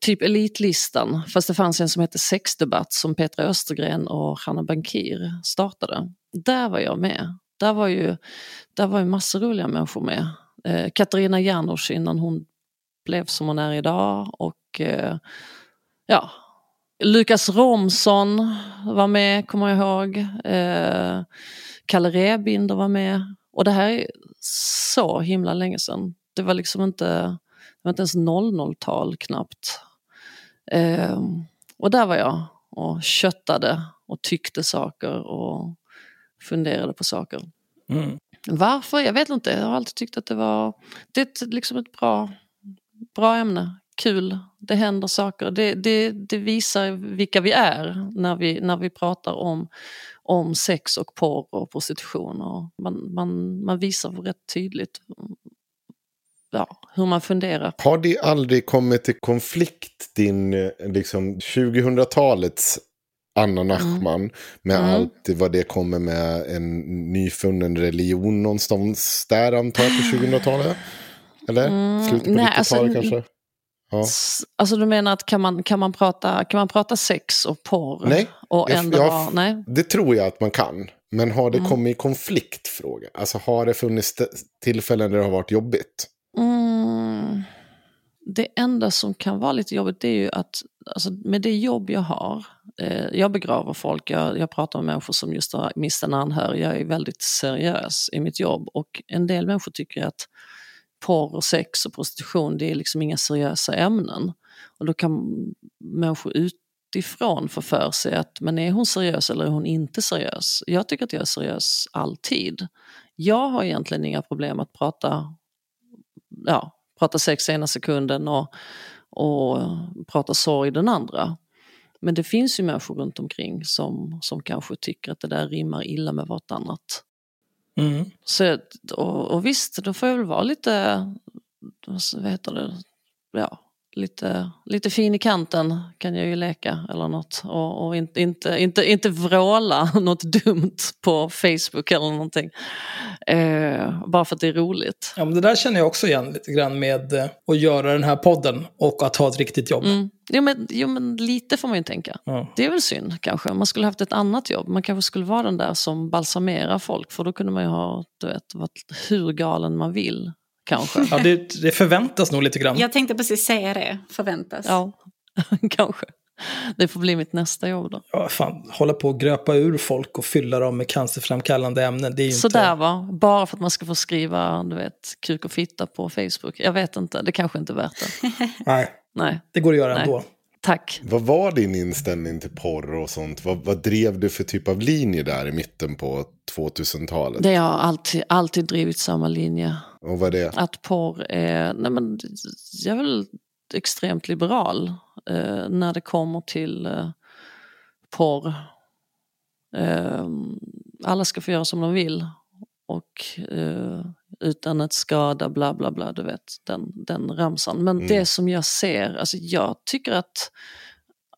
Typ Elitlistan, fast det fanns en som hette Sexdebatt som Petra Östergren och Hanna Bankir startade. Där var jag med. Där var ju, där var ju massor roliga människor med. Eh, Katarina Janouch innan hon blev som hon är idag och eh, ja, Lukas Romson var med, kommer jag ihåg. Eh, Kalle Rebinder var med. Och det här är så himla länge sedan. Det var liksom inte, det var inte ens 00-tal knappt. Eh, och där var jag och köttade och tyckte saker och funderade på saker. Mm. Varför? Jag vet inte. Jag har alltid tyckt att det var det är liksom ett bra, bra ämne. Kul, det händer saker. Det, det, det visar vilka vi är när vi, när vi pratar om, om sex och porr och prostitution. Och man, man, man visar rätt tydligt ja, hur man funderar. Har det aldrig kommit i konflikt din liksom 2000-talets Anna Nachman med Mm. allt vad det kommer med en nyfunnen religion någonstans där antar jag på 2000-talet? Eller? Mm, Slutet på nej, 90-talet alltså, kanske? Ja. Alltså du menar att kan man, kan man, prata, kan man prata sex och porr? Nej, Och jag- ändå jag- vara, nej? Det tror jag att man kan. Men har det Mm. kommit i konflikt? Fråga. Alltså har det funnits tillfällen där det har varit jobbigt? Mm, det enda som kan vara lite jobbigt det är ju att alltså, med det jobb jag har, eh, jag begraver folk, jag, jag pratar med människor som just har mist en anhörig, jag är väldigt seriös i mitt jobb och en del människor tycker att porr och sex och prostitution det är liksom inga seriösa ämnen. Och då kan människor utifrån få för sig att men är hon seriös eller är hon inte seriös? Jag tycker att jag är seriös alltid. Jag har egentligen inga problem att prata ja, prata sex ena sekunden och, och prata sorg den andra. Men det finns ju människor runt omkring som, som kanske tycker att det där rimmar illa med vartannat. Mm. Så, och, och visst, då får jag väl vara lite, vad heter det, ja, lite, lite fin i kanten kan jag ju leka eller något. Och, och inte, inte, inte, inte vråla något dumt på Facebook eller någonting. Eh, bara för att det är roligt. Ja, men det där känner jag också igen lite grann med eh, att göra den här podden och att ha ett riktigt jobb. Mm. Jo, men, jo men lite får man ju tänka. Ja. Det är väl synd kanske. Man skulle haft ett annat jobb. Man kanske skulle vara den där som balsamerar folk. För då kunde man ju ha, du vet, varit hur galen man vill. Kanske. Ja, det, det förväntas nog lite grann. Jag tänkte precis säga det, förväntas. Ja, kanske. Det får bli mitt nästa jobb då. Ja, fan, hålla på och gröpa ur folk och fylla dem med cancerframkallande ämnen. Det är ju inte... Sådär va, bara för att man ska få skriva du vet, kuk och fitta på Facebook. Jag vet inte, det kanske inte är värt det. Nej, Nej, det går att göra Nej. ändå. tack. Vad var din inställning till porr och sånt? Vad, vad drev du för typ av linje där i mitten på 2000-talet? Det har alltid, alltid drivit samma linje. Och vad är det? att porr är, nej men jag är väl extremt liberal eh, när det kommer till eh, porr. Eh, alla ska få göra som de vill och eh, utan att skada bla bla bla, du vet den, den ramsan. Men Mm. det som jag ser, alltså jag tycker att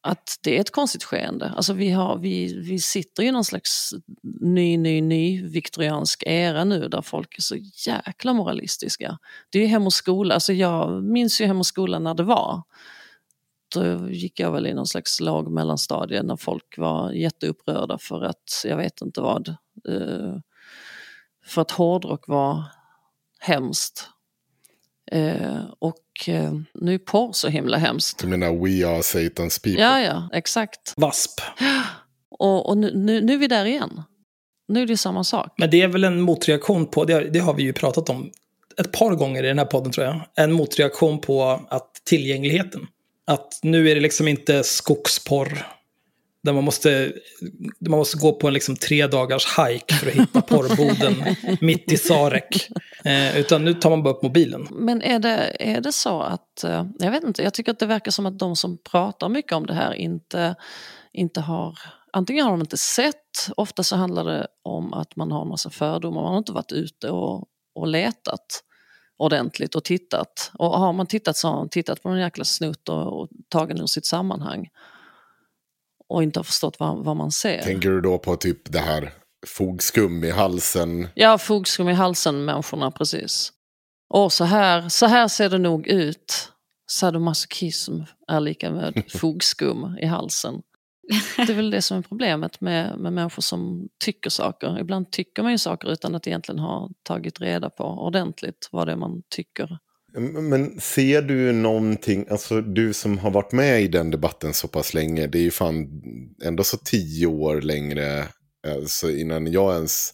att det är ett konstigt skeende. Alltså vi, har, vi, vi sitter i någon slags ny, ny, ny viktoriansk era nu där folk är så jäkla moralistiska. Det är ju Hem och skola, alltså jag minns ju Hem och skola när det var. Då gick jag väl i någon slags lag mellanstadie när folk var jätteupprörda för att, jag vet inte vad, eh, för att hårdrock var hemskt. Eh, och eh, nu är porr så himla hemskt. Du menar We Are Satan's People? Ja, ja, exakt. Vasp. Och, och nu, nu, nu är vi där igen. Nu är det samma sak. Men det är väl en motreaktion på, det, det har vi ju pratat om ett par gånger i den här podden tror jag. En motreaktion på att tillgängligheten. Att nu är det liksom inte skogsporr. Där man måste, man måste gå på en liksom tre dagars hike för att hitta porrboden mitt i Sarek. Eh, utan nu tar man bara upp mobilen. Men är det, är det så att, eh, jag vet inte, jag tycker att det verkar som att de som pratar mycket om det här inte, inte har, antingen har de inte sett, ofta så handlar det om att man har en massa fördomar, man har inte varit ute och, och letat ordentligt och tittat. Och har man tittat så har man tittat på en jäkla snutt och, och tagit den ur sitt sammanhang. Och inte har förstått vad, vad man ser. Tänker du då på typ det här fogskum i halsen? Ja, fogskum i halsen människorna, precis. Och så här, så här ser det nog ut. Sadomasochism är lika med fogskum i halsen. Det är väl det som är problemet med, med människor som tycker saker. Ibland tycker man ju saker utan att egentligen ha tagit reda på ordentligt vad det är man tycker. Men ser du någonting, alltså du som har varit med i den debatten så pass länge, det är ju fan ändå så tio år längre, alltså innan jag ens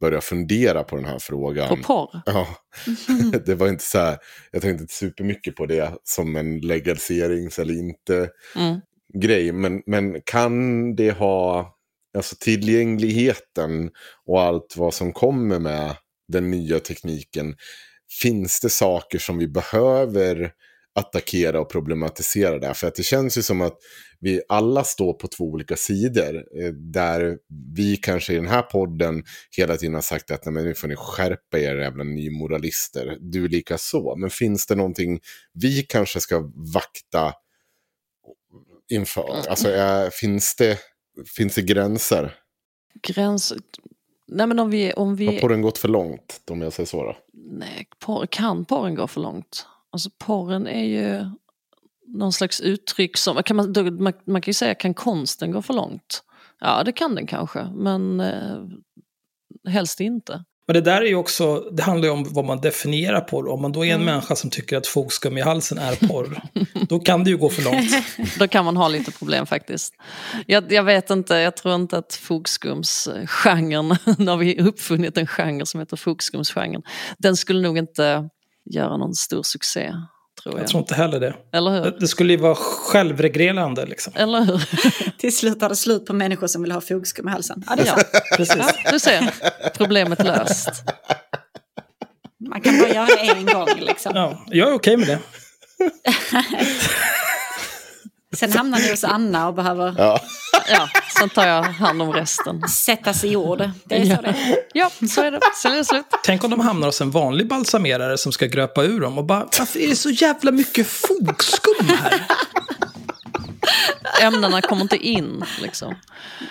började fundera på den här frågan. På porr? Ja, det var inte så här, jag tänkte inte supermycket på det som en legaliserings eller inte Mm. grej, men, men kan det ha, alltså tillgängligheten och allt vad som kommer med den nya tekniken, finns det saker som vi behöver attackera och problematisera där? För att det känns ju som att vi alla står på två olika sidor. eh, Där vi kanske i den här podden hela tiden har sagt att Nej, men nu får ni skärpa er jävla nymoralister. Du lika så. Men finns det någonting vi kanske ska vakta inför? Alltså är, finns, det, finns det gränser? Gräns... Nej men om vi... Om Har vi... porren gått för långt? Om jag säger så då? Nej, porr, kan porren gå för långt? Alltså porren är ju någon slags uttryck som, kan man, man, man kan ju säga kan konsten gå för långt? Ja det kan den kanske, men eh, helst inte. Men det där är ju också, det handlar ju om vad man definierar porr. Om man då är en Mm. människa som tycker att fogskum i halsen är porr, då kan det ju gå för långt. Då kan man ha lite problem faktiskt. Jag, jag vet inte, jag tror inte att fogskumsgenren, har vi uppfunnit en genre som heter fogskumsgenren, den skulle nog inte göra någon stor succé. Tror jag. Jag tror inte heller det. Eller hur? Det- Det skulle ju vara självreglerande liksom. Eller hur? Till slut tar det slut på människor som vill ha fogskum i halsen. Ja, det är Ja, så. Precis. ja, du ser. Problemet löst. Man kan bara göra det en gång liksom. Ja, jag är okej med det. Sen hamnar ni hos Anna och behöver Ja. Ja, sen tar jag hand om resten. sättas i jord. Det är så det är. Ja, så är det. Sen är det slut. Tänk om de hamnar hos en vanlig balsamerare som ska gröpa ur dem och bara, varför är det så jävla mycket fogskum här? Ämnena kommer inte in liksom.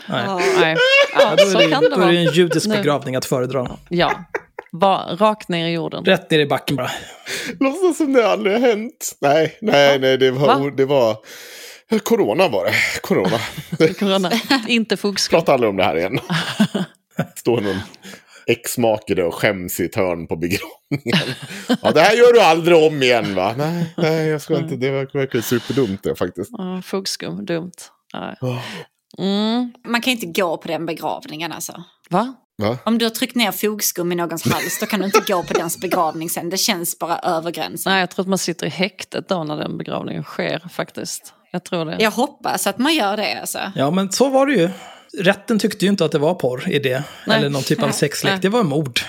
Nej. Nej. Ja, Ja, då, så är kan det, det då är det en judisk Nu. begravning att föredra. Ja, bara rakt ner i jorden. Rätt ner i backen bara. Låtsas som det aldrig har hänt. Nej, nej, nej, det var, Va? det var... Corona var det. Corona. Corona. Inte fogskum. Prata aldrig om det här igen. Står någon ex-make och skäms i ett hörn på begravningen. Ja, det här gör du aldrig om igen va? Nej, nej jag ska inte. Det verkar superdumt det faktiskt. Ja, fogskum, dumt. Nej. Åh. Mm. Man kan inte gå på den begravningen alltså. Va? Va? Om du har tryckt ner fogskum i någons hals då kan du inte gå på dens begravning sen. Det känns bara över gränsen. Nej, jag tror att man sitter i häktet då när den begravningen sker faktiskt. Jag tror det. Jag hoppas att man gör det alltså. Ja, men så var det ju. Rätten tyckte ju inte att det var porr i det. Nej. Eller någon typ av sexlek. Det var mord.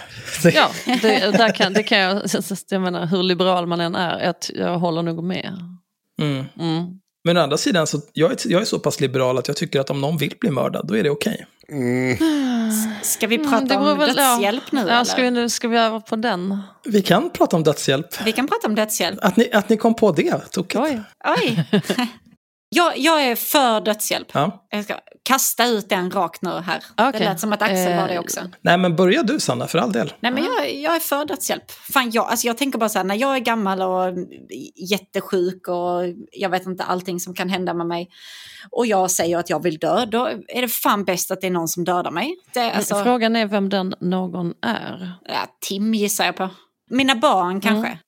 Ja, det, där kan, det kan jag, jag menar hur liberal man än är, att jag håller nog med. Mm. Mm. Men å andra sidan, så jag, är, jag är så pass liberal att jag tycker att om någon vill bli mördad, då är det okej. Mm. Ska vi Mm, prata beror om väl- dödshjälp nu ja, eller? ska vi, nu ska vi över på den? Vi kan prata om dödshjälp. Vi kan prata om dödshjälp. Att ni, att ni kom på det, tokigt. Oj. Oj! Jag, jag är för dödshjälp. Ja. Jag ska kasta ut den rakt nu här. Okej. Det lät som att Axel var det Eh, också. Nej, men börja du, Sanna, för all del. Nej men jag, jag är för dödshjälp. Fan, jag, alltså jag tänker bara så här, när jag är gammal och jättesjuk och jag vet inte allting som kan hända med mig och jag säger att jag vill dö, då är det fan bäst att det är någon som dödar mig. Det, alltså, Frågan är vem den någon är. ja, Tim gissar jag på. Mina barn kanske.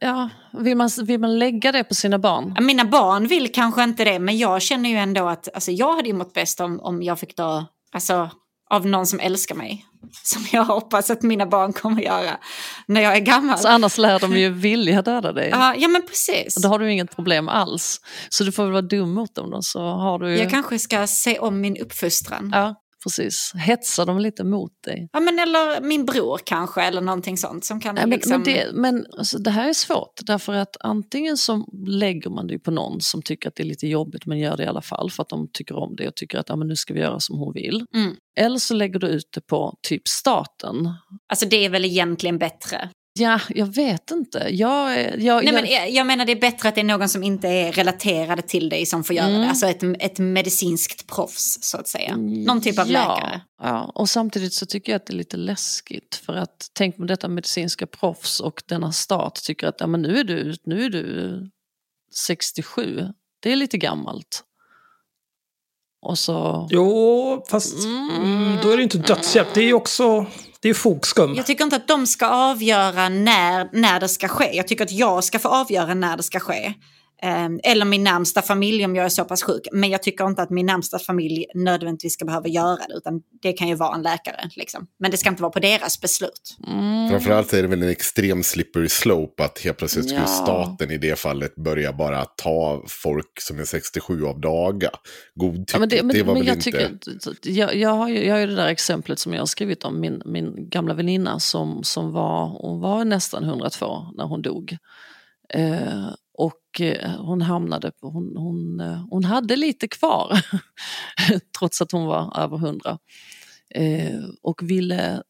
Ja, vill man, vill man lägga det på sina barn? Mina barn vill kanske inte det, men jag känner ju ändå att alltså, jag hade ju mått bäst om, om jag fick dö alltså, av någon som älskar mig. Som jag hoppas att mina barn kommer göra när jag är gammal. Så annars lär de ju vilja döda dig. Ja, ja men precis. Och då har du inget problem alls. Så du får väl vara dum mot dem då så har du ju... Jag kanske ska se om min uppfostran. Ja. Ja, precis. Hetsa dem lite mot dig. men eller min bror kanske, eller någonting sånt som kan Nej, men, liksom... men, det, men alltså, det här är svårt, därför att antingen så lägger man det på någon som tycker att det är lite jobbigt men gör det i alla fall för att de tycker om det och tycker att ja, men nu ska vi göra som hon vill. Mm. Eller så lägger du ut det på typ staten. Alltså det är väl egentligen bättre. Ja, jag vet inte. Jag, jag, Nej, jag, men jag, jag menar det är bättre att det är någon som inte är relaterad till dig som får göra Mm. det. Alltså ett, ett medicinskt proffs så att säga. Någon typ av ja, läkare. Ja, och samtidigt så tycker jag att det är lite läskigt. För att tänk om detta medicinska proffs och denna stat tycker att ja, men nu, är du, nu är du 67. Det är lite gammalt. Och så... Jo, fast mm, då är det inte dödshjälp. Det är ju också det är fogskum. Jag tycker inte att de ska avgöra när, när det ska ske. Jag tycker att jag ska få avgöra när det ska ske. Ehm, eller min närmsta familj om jag är så pass sjuk. Men jag tycker inte att min närmsta familj nödvändigtvis ska behöva göra det. Utan det kan ju vara en läkare. Liksom. Men det ska inte vara på deras beslut. Mm. Framförallt är det väl en extrem slippery slope att helt plötsligt skulle Ja. staten i det fallet börja bara ta folk som är 67 av daga. Godtyckligt, Ja, men det, men, det var men väl jag, inte... tycker, jag, jag, har ju, jag har ju det där exemplet som jag har skrivit om, min, min gamla väninna som, som var, hon var nästan 102 när hon dog. Eh, och eh, hon hamnade på, hon, hon, eh, hon hade lite kvar trots att hon var över 100. Eh, och ville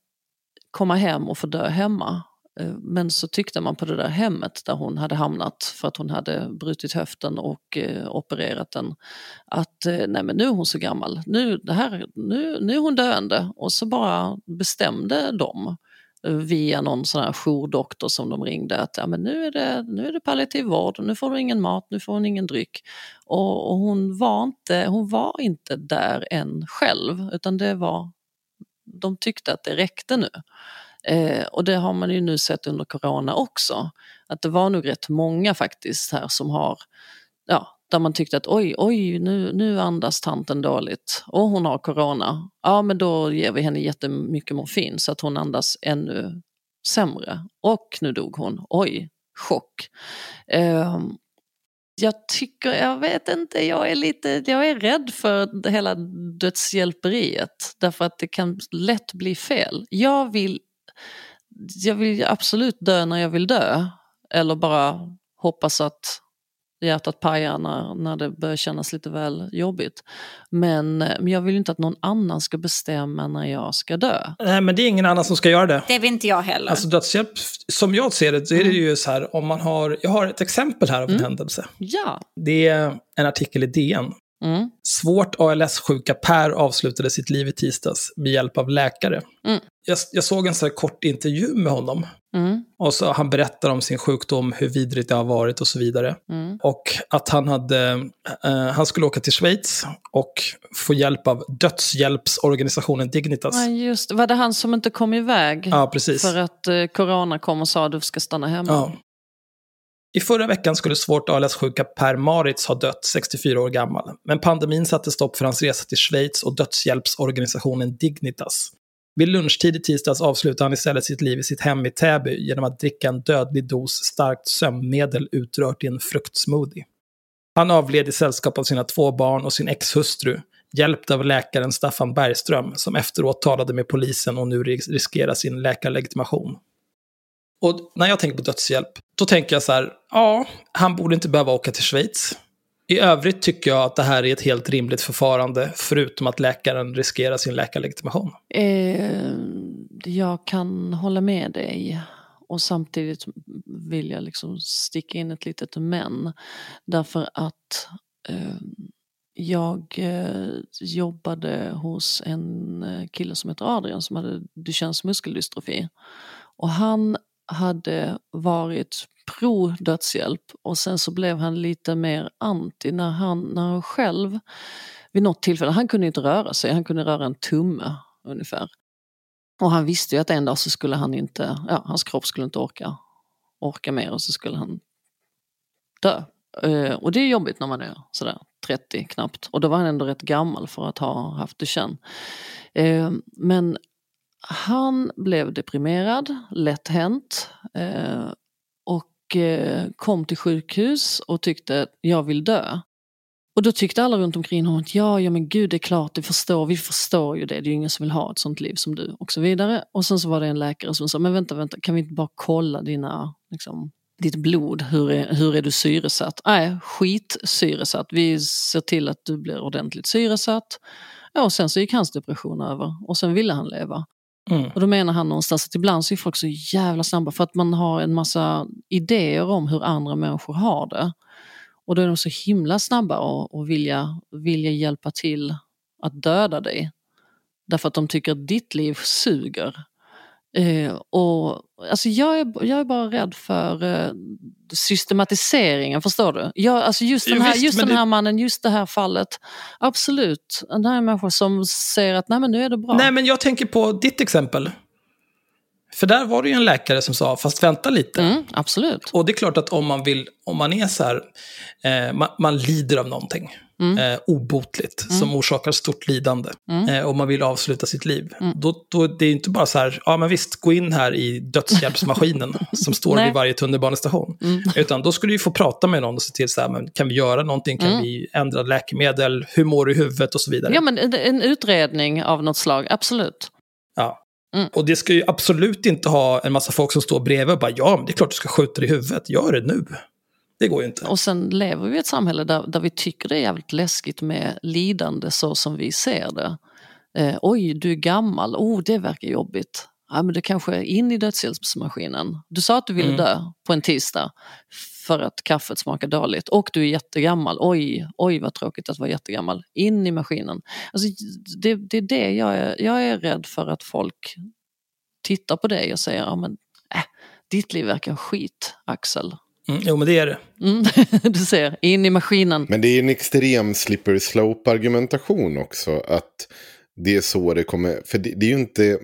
komma hem och få dö hemma. Eh, Men så tyckte man på det där hemmet där hon hade hamnat för att hon hade brutit höften och eh, opererat den att eh, nej men nu är hon så gammal, nu, det här, nu, nu är hon döende. Och så bara bestämde de eh, via någon sån här jourdoktor som de ringde att ja, men nu, är det, nu är det palliativ vård, nu får du ingen mat, nu får hon ingen dryck. Och, och hon, var inte, hon var inte där än själv utan det var, de tyckte att det räckte nu. Eh, och det har man ju nu sett under corona också. Att det var nog rätt många faktiskt här som har, ja, där man tyckte att oj, oj, nu, nu andas tanten dåligt och hon har corona. Ja, men då ger vi henne jättemycket morfin så att hon andas ännu sämre. Och nu dog hon. Oj, chock. Eh, jag tycker, jag vet inte, jag är lite, jag är rädd för det hela dödshjälperiet. Därför att det kan lätt bli fel. Jag vill, jag vill absolut dö när jag vill dö. Eller bara hoppas att hjärtat pajar när, när det börjar kännas lite väl jobbigt. Men, men jag vill inte att någon annan ska bestämma när jag ska dö. Nej, men det är ingen annan som ska göra det. Det vill inte jag heller. Alltså dödshjälp, som jag ser det, så är det ju så här, om man har, jag har ett exempel här av en händelse. Ja. Det är en artikel i DN. Mm. Svårt ALS-sjuka Per avslutade sitt liv i tisdags med hjälp av läkare. Mm. Jag, jag såg en så kort intervju med honom. Mm. Och så han berättar om sin sjukdom, hur vidrigt det har varit och så vidare. Mm. Och att han, hade, eh, han skulle åka till Schweiz och få hjälp av dödshjälpsorganisationen Dignitas. Ja, just, var det han som inte kom iväg? Ja, precis. För att eh, corona kom och sa att du ska stanna hemma? Ja. I förra veckan skulle svårt ALS-sjuka Per Maritz ha dött, 64 år gammal. Men pandemin satte stopp för hans resa till Schweiz och dödshjälpsorganisationen Dignitas. Vid lunchtid i tisdags avslutade han istället sitt liv i sitt hem i Täby genom att dricka en dödlig dos starkt sömnmedel utrört i en fruktsmoothie. Han avled i sällskap av sina två barn och sin exhustru, hjälpt av läkaren Staffan Bergström, som efteråt talade med polisen och nu riskerar sin läkarlegitimation. Och när jag tänker på dödshjälp, då tänker jag så här, ja, han borde inte behöva åka till Schweiz. I övrigt tycker jag att det här är ett helt rimligt förfarande, förutom att läkaren riskerar sin läkarlegitimation. Eh, jag kan hålla med dig. Och samtidigt vill jag liksom sticka in ett litet men. Därför att eh, jag eh, jobbade hos en eh, kille som heter Adrian som hade Duchennes muskeldystrofi. Och han hade varit pro dödshjälp och sen så blev han lite mer anti när han, när han själv vid något tillfälle, han kunde inte röra sig, han kunde röra en tumme ungefär. Och han visste ju att en dag så skulle han inte, ja, hans kropp skulle inte orka, orka mer och så skulle han dö. Eh, och det är jobbigt när man är sådär 30 knappt. Och då var han ändå rätt gammal för att ha haft Duchenne. Eh, men han blev deprimerad, lätt hänt. Eh, och eh, kom till sjukhus och tyckte jag vill dö. Och då tyckte alla runt omkring honom att ja, ja men gud det är klart, det förstår, vi förstår ju det, det är ju ingen som vill ha ett sånt liv som du och så vidare. Och sen så var det en läkare som sa, men vänta, vänta, kan vi inte bara kolla dina, liksom, ditt blod, hur är, hur är du syresatt? Nej, skitsyresatt, vi ser till att du blir ordentligt syresatt. Ja, och sen så gick hans depression över och sen ville han leva. Mm. Och då menar han någonstans att ibland så är folk så jävla snabba för att man har en massa idéer om hur andra människor har det. Och då är de så himla snabba och, och vilja, vilja hjälpa till att döda dig. Därför att de tycker att ditt liv suger. Eh, och, alltså jag, är, jag är bara rädd för eh, systematiseringen, förstår du? Jag, alltså just den här, Visst, just den här det- mannen, just det här fallet. Absolut, den här människan som säger att nej men nu är det bra. Nej, men jag tänker på ditt exempel. För där var det ju en läkare som sa, fast vänta lite. mm, absolut. Och det är klart att om man vill, om man är så här, eh, man, man lider av någonting Mm. eh, obotligt som orsakar stort lidande eh, och man vill avsluta sitt liv. Mm. Då, då det är inte bara så här, ja men visst, gå in här i dödshjälpsmaskinen som står Nej. vid varje tunnelbanestation. Utan då skulle du få prata med någon och se till så här, men kan vi göra någonting, kan vi ändra läkemedel, hur mår du i huvudet och så vidare. Ja men en, en utredning av något slag, absolut. Mm. Och det ska ju absolut inte ha en massa folk som står bredvid och bara ja, men det är klart du ska skjuta dig i huvudet, gör det nu. Det går ju inte. Och sen lever vi i ett samhälle där, där vi tycker det är jävligt läskigt med lidande så som vi ser det. Eh, Oj, du är gammal, oh det verkar jobbigt. Ja, men det kanske är in i dödshjälpsmaskinen. Du sa att du ville Mm. dö på en tisdag för att kaffet smakar dåligt och du är jättegammal. Oj, oj vad tråkigt att vara jättegammal. In i maskinen. Alltså, det, det är det jag är, jag är rädd för att folk tittar på dig och säger, ja men äh, ditt liv verkar skit, Axel. Mm, jo, men det är det. Mm, du ser, in i maskinen. Men det är en extrem slippery slope-argumentation också. Att det är så det kommer... För det, det är ju inte,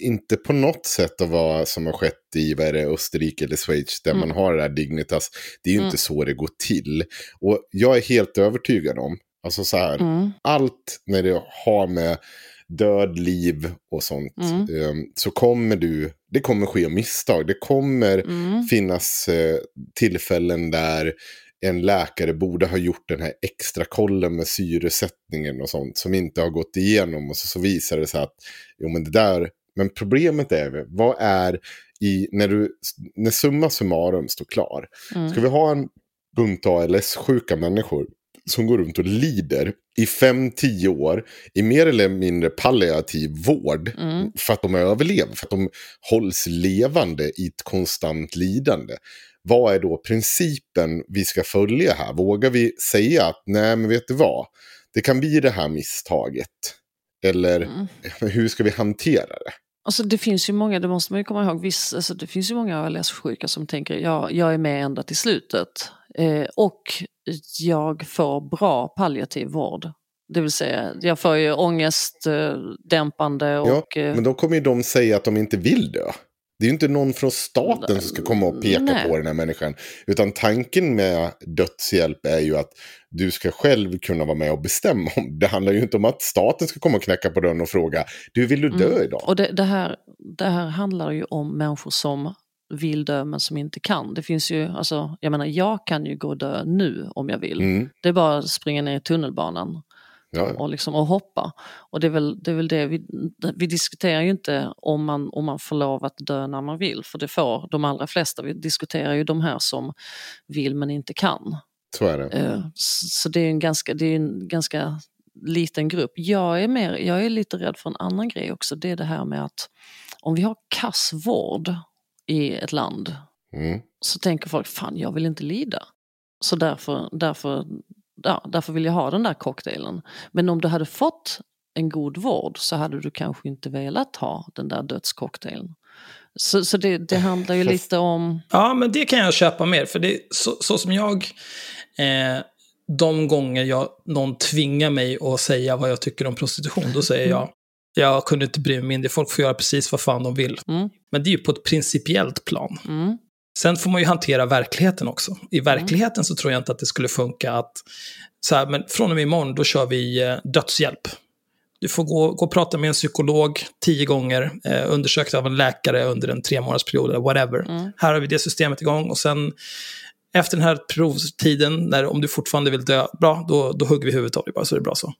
inte på något sätt att vara som har skett i vad det, Österrike eller Schweiz. Där man har det här dignitas. Det är ju inte så det går till. Och jag är helt övertygad om. Alltså så här. Mm. Allt när det har med död, liv och sånt. Mm. eh, så kommer du... Det kommer ske misstag. Det kommer Mm. finnas eh, tillfällen där en läkare borde ha gjort den här extra kollen med syresättningen och sånt som inte har gått igenom och så, så visar det sig att jo men det där, men problemet är vad är i, när du, när summa summarum står klar, Mm. ska vi ha en bunt ALS-sjuka människor som går runt och lider i 5-10 år i mer eller mindre palliativ vård Mm. för att de överlever, för att de hålls levande i ett konstant lidande. Vad är då principen vi ska följa här? Vågar vi säga att nej men vet du vad, det kan bli det här misstaget? Eller Mm. hur ska vi hantera det? Alltså det finns ju många, det måste man ju komma ihåg, viss, alltså det finns ju många ALS-sjuka som tänker ja, jag är med ända till slutet. Eh, och jag får bra palliativ vård. Det vill säga, jag får ju ångestdämpande och... eh, Men då kommer ju de säga att de inte vill dö. Det är ju inte någon från staten som ska komma och peka Nej. på den här människan. Utan tanken med dödshjälp är ju att du ska själv kunna vara med och bestämma om. Det handlar ju inte om att staten ska komma och knacka på dörren och fråga, du vill du dö Mm. idag? Och det, det, här, det här handlar ju om människor som vill dö men som inte kan. Det finns ju, alltså, jag menar jag kan ju gå och dö nu om jag vill. Mm. Det är bara att springa ner i tunnelbanan Ja. och, liksom, och hoppa. Och det är väl det, är väl det vi, vi diskuterar ju inte om man, om man får lov att dö när man vill, för det får de allra flesta. Vi diskuterar ju de här som vill men inte kan. Så är det. Eh, Så det är en ganska, det är en ganska liten grupp. Jag är, mer, jag är lite rädd för en annan grej också. Det är det här med att om vi har kass vård i ett land Mm. så tänker folk, fan jag vill inte lida. Så därför, därför, ja, därför vill jag ha den där cocktailen. Men om du hade fått en god vård så hade du kanske inte velat ha den där dödscocktailen. Så, så det, det handlar ju lite om... Ja, men det kan jag köpa mer. För det så, så som jag, eh, de gånger jag, någon tvingar mig att säga vad jag tycker om prostitution, då säger jag, jag kunde inte bry mig mindre, folk får göra precis vad fan de vill. Mm, Men det är ju på ett principiellt plan. mm, Sen får man ju hantera verkligheten också. I verkligheten så tror jag inte att det skulle funka att, så här, men från och med imorgon då kör vi eh, dödshjälp. Du får gå, gå och prata med en psykolog tio gånger, eh, undersökt av en läkare under en tre månadsperiod eller whatever. Mm. Här har vi det systemet igång och sen efter den här provtiden, när, om du fortfarande vill dö, bra, då, då hugger vi huvudet av dig bara så är det bra så.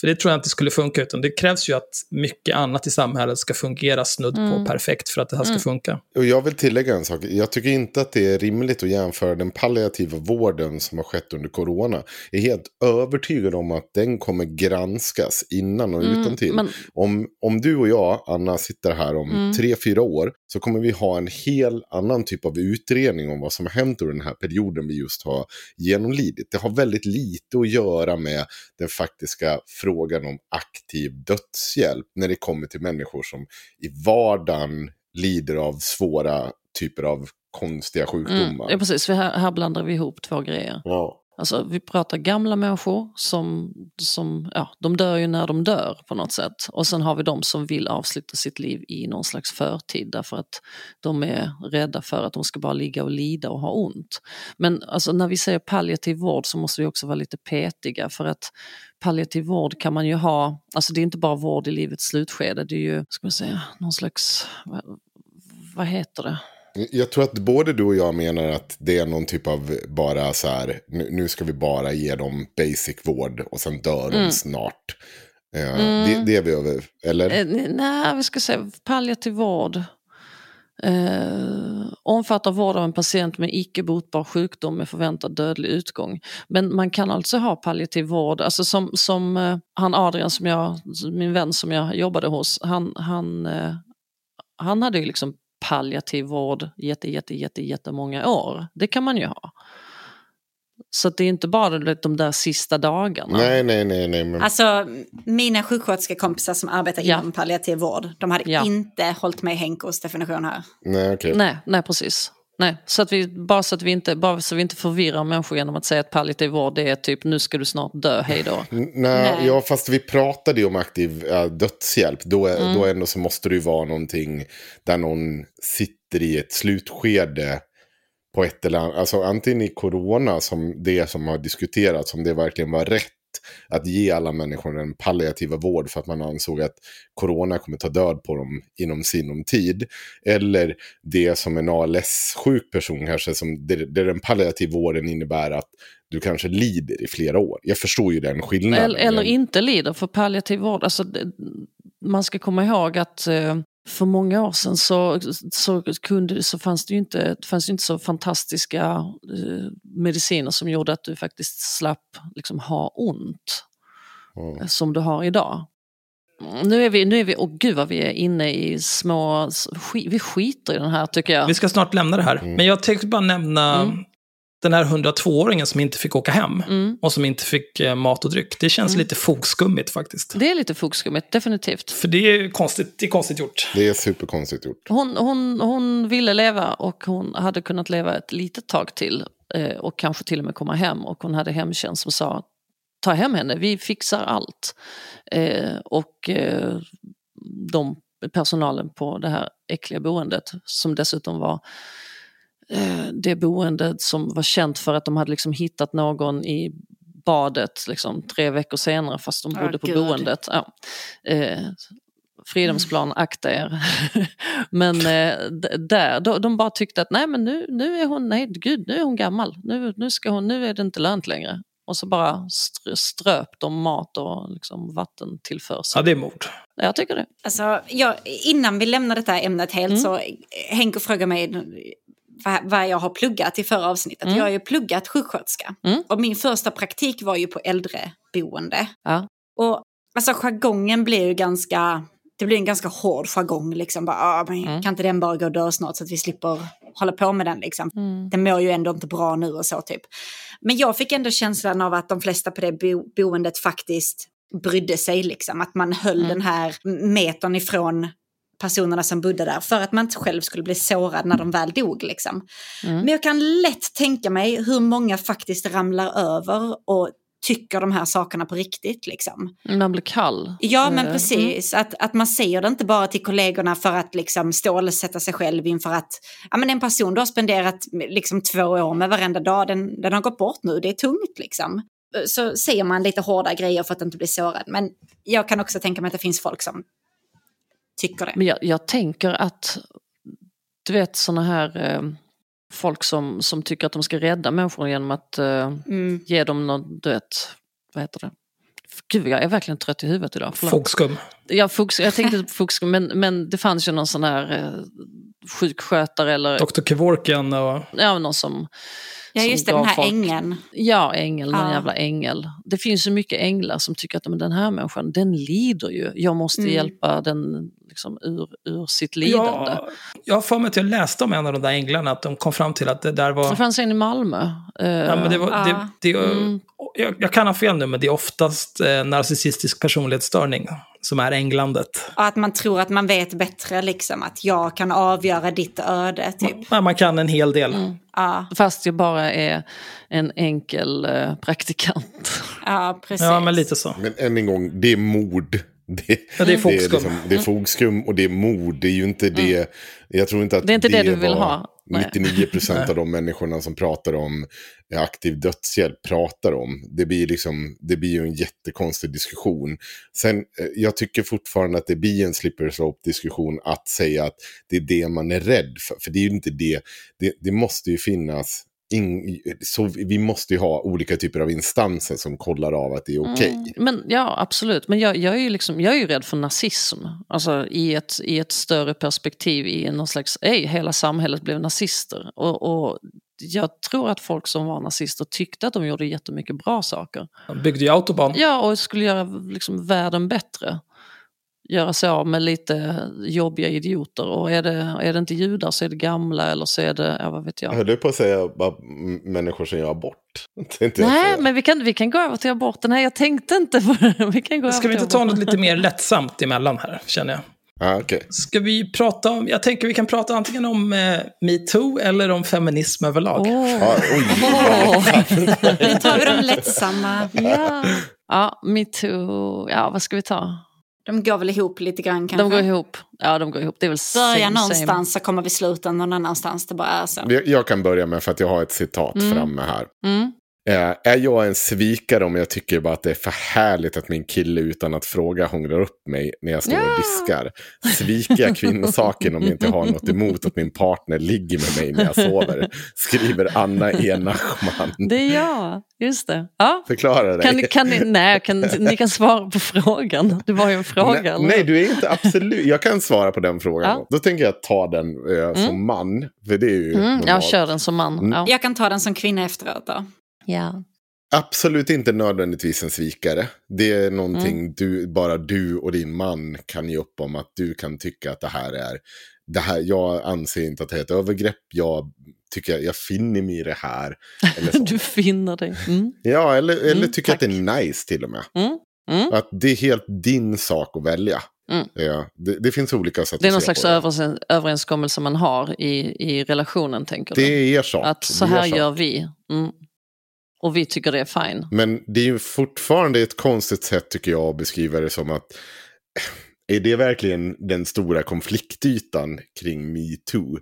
För det tror jag inte skulle funka, utan det krävs ju att mycket annat i samhället ska fungera snudd på perfekt för att det här ska funka. Och jag vill tillägga en sak. Jag tycker inte att det är rimligt att jämföra den palliativa vården som har skett under corona. Jag är helt övertygad om att den kommer granskas innan och utan till. men- Om, om du och jag, Anna, sitter här om tre, fyra år så kommer vi ha en hel annan typ av utredning om vad som har hänt under den här perioden vi just har genomlidit. Det har väldigt lite att göra med den faktiska frågan om aktiv dödshjälp när det kommer till människor som i vardagen lider av svåra typer av konstiga sjukdomar. Mm, ja, precis. För här, här blandar vi ihop två grejer. Ja. Alltså, vi pratar gamla människor som, som ja, de dör ju när de dör på något sätt. Och sen har vi de som vill avsluta sitt liv i någon slags förtid därför att de är rädda för att de ska bara ligga och lida och ha ont. Men alltså, när vi säger palliativ vård så måste vi också vara lite petiga för att palliativ vård kan man ju ha, alltså det är inte bara vård i livets slutskede, det är ju, ska man säga, någon slags, vad, vad heter det? Jag tror att både du och jag menar att det är någon typ av bara så här, nu, ska vi bara ge dem basic vård och sen dör de Mm. snart. Eh, det, det är vi över, eller? Eh, nej, vi ska säga palliativ vård. Eh, omfattar vård av en patient med icke botbar sjukdom med förväntad dödlig utgång. Men man kan alltså ha palliativ vård, alltså som, som eh, han Adrian, som jag, min vän som jag jobbade hos, han, han, eh, han hade ju liksom palliativ vård jätte, jätte, jätte, jättemånga år. Det kan man ju ha. Så att det är inte bara de där sista dagarna. Nej, nej, nej, nej. Men... Alltså, mina sjuksköterskekompisar som arbetar Ja. inom palliativ vård, de hade Ja. inte hållit med Henkos definition här. nej, okej. Nej, nej precis. Nej, så att vi, bara, så att vi inte, bara så vi inte förvirrar människor genom att säga att palliativ vård det är typ nu ska du snart dö, hej då. N- Nej, Nej. ja, fast vi pratade ju om aktiv äh, dödshjälp. Då, Mm. då ändå så måste det ju vara någonting där någon sitter i ett slutskede på ett eller annat. Alltså antingen i corona som det som har diskuterats, om det verkligen var rätt att ge alla människor en palliativa vård för att man ansåg att corona kommer ta död på dem inom sinom tid. Eller det som en ALS-sjuk person kanske, som, där, där den palliativa vården innebär att du kanske lider i flera år. Jag förstår ju den skillnaden. Eller, eller inte lider, för palliativ vård, alltså, man ska komma ihåg att eh, för många år sedan så, så, kunde, så fanns det ju inte, det fanns inte så fantastiska eh, mediciner som gjorde att du faktiskt slapp liksom, ha ont Ja. som du har idag. Nu är vi, nu är vi, åh gud vad vi är inne i små, vi skiter i den här tycker jag. Vi ska snart lämna det här. Mm. Men jag tänkte bara nämna Mm. Den här 102-åringen som inte fick åka hem. Mm. Och som inte fick eh, mat och dryck. Det känns lite fogskummigt faktiskt. Det är lite fogskummigt, definitivt. För det är konstigt, det är konstigt gjort. Det är superkonstigt gjort. Hon, hon, hon ville leva och hon hade kunnat leva ett litet tag till eh, och kanske till och med komma hem och hon hade hemtjänst som sa ta hem henne, vi fixar allt. Eh, och eh, de personalen på det här äckliga boendet som dessutom var det boendet som var känt för att de hade liksom hittat någon i badet liksom, tre veckor senare fast de Åh, bodde på Gud. boendet. Ja. Eh, Fridhemsplan, akta er. men eh, där, de, de bara tyckte att nej men nu, nu är hon, nej gud nu är hon gammal, nu, nu, ska hon, nu är det inte lönt längre. Och så bara str- ströp de mat och liksom vattentillförsel. Ja, det är mord. Jag tycker det. Alltså, jag, innan vi lämnar detta ämnet helt så Henko frågar mig vad, jag har pluggat i förra avsnittet. Mm. Jag har ju pluggat sjuksköterska. Mm. Och min första praktik var ju på äldreboende. Ja. Och alltså jargongen blir ju ganska, det blir en ganska hård jargong liksom. Bara, ah, Mm. Kan inte den bara gå och dö snart så att vi slipper hålla på med den liksom. Mm. Den mår ju ändå inte bra nu och så typ. Men jag fick ändå känslan av att de flesta på det bo boendet faktiskt brydde sig liksom. Att man höll Mm. den här metern ifrån personerna som bodde där för att man inte själv skulle bli sårad när de väl dog liksom. Mm. Men jag kan lätt tänka mig hur många faktiskt ramlar över och tycker de här sakerna på riktigt liksom. Man blir kall. Ja men Eh, mm. precis, att, att man säger det inte bara till kollegorna för att liksom stålsätta sig själv inför att ja, men en person du har spenderat liksom två år med varenda dag, den, den har gått bort nu, det är tungt liksom. Så säger man lite hårda grejer för att inte bli sårad. Men jag kan också tänka mig att det finns folk som tycker det. Men jag, jag tänker att, du vet sådana här eh, folk som, som tycker att de ska rädda människor genom att eh, Mm. ge dem något, du vet, vad heter det? Gud, jag är verkligen trött i huvudet idag. Fogskum. Jag, fokus, jag tänkte på fokus, men, men det fanns ju någon sån här, eh, sjukskötare eller Dr. Kevorkian och... ja, någon som Ja, just det, den här folk- ängeln. Ja, ängel, någon Ja. jävla ängel. Det finns så mycket änglar som tycker att men den här människan, den lider ju. Jag måste Mm. hjälpa den liksom, ur, ur sitt lidande. Ja, jag har för mig att jag läste om en av de där änglarna, att de kom fram till att det där var... Det fanns en i Malmö. Ja, men det var, Ja. det, det, Mm. jag, jag kan ha fel nu, men det är oftast eh, narcissistisk personlighetsstörning som är änglandet. Och att man tror att man vet bättre, liksom. Att jag kan avgöra ditt öde, typ. Ja, man kan en hel del. Mm. Ja, Fast jag bara är en enkel eh, praktikant. ja precis. Ja, men lite så. Men än en gång, det är mord. Det, Ja, det är fogskum. Det är, liksom, det är fogskum och det är mord. Det är ju inte det. Jag tror inte att Det är inte det du vill ha. Nej. 99 procent av de människorna som pratar om aktiv dödshjälp pratar om. Det blir, liksom, det blir ju en jättekonstig diskussion. Sen, eh, jag tycker fortfarande att det blir en slipper slope-diskussion att säga att det är det man är rädd för. För det är ju inte det. Det, det måste ju finnas in, så vi måste ju ha olika typer av instanser som kollar av att det är okej. Mm, men ja, absolut. Men jag, jag, är ju liksom, jag är ju rädd för nazism. Alltså i ett, i ett större perspektiv, i någon slags, ej, hela samhället blev nazister. Och, och jag tror att folk som var nazister tyckte att de gjorde jättemycket bra saker. De byggde ju autobahn. Ja, och skulle göra liksom, världen bättre. Göra sig av med lite jobbiga idioter. Och är det, är det inte judar så är det gamla eller så är det, ja vad vet jag. Jag höll ju på att säga bara människor som gör abort. Nej, men vi kan, vi kan gå över till aborten. Nej, jag tänkte inte på det. Vi kan gå Ska vi inte ta något lite mer lättsamt emellan här, känner jag. Ah, okej. Ska vi prata om, jag tänker vi kan prata antingen om eh, metoo eller om feminism överlag. Åh. Ah, oj. Nu tar vi de lättsamma. Ja, ja metoo. Ja, vad ska vi ta? De går väl ihop lite grann kanske. De går ihop. Ja, de går ihop. Det är väl Börja same, någonstans så kommer vi sluta någon annanstans. Det bara är så. Jag- Jag kan börja med för att jag har ett citat Mm. framme här. Same. Mm. Eh, är jag en svikare om jag tycker bara att det är för härligt att min kille utan att fråga hånglar upp mig när jag står och diskar? Sviker jag kvinnosaken om jag inte har något emot att min partner ligger med mig när jag sover? Skriver Anna E. Nachman. Det är jag. Just det. Ja. Förklara dig. Kan, ni- kan ni, nej, kan, ni kan svara på frågan. Det var ju en fråga. nej, nej, du är inte absolut. Jag kan svara på den frågan. Ja. Då. då tänker jag ta den eh, som man. För det är ju Mm, jag kör den som man. Mm. Ja. Jag kan ta den som kvinna efteråt då. Ja. Absolut inte nödvändigtvis en svikare. Det är någonting Mm. du, bara du och din man kan ge upp om att du kan tycka att det här är... Det här, jag anser inte att det är ett övergrepp. Jag tycker jag finner mig i det här. Du finner dig. Mm. ja, eller, eller Mm, tycker att det tack. är nice till och med. Mm. Mm. Att det är helt din sak att välja. Mm. Ja, det, det finns olika sätt Det är att någon se slags på det. överens- överenskommelse man har i, i relationen, tänker Det du? är er sak. Att så det är här gör vi. Mm. Och vi tycker det är fine. Men det är ju fortfarande ett konstigt sätt tycker jag att beskriva det som att är det verkligen den stora konfliktytan kring metoo?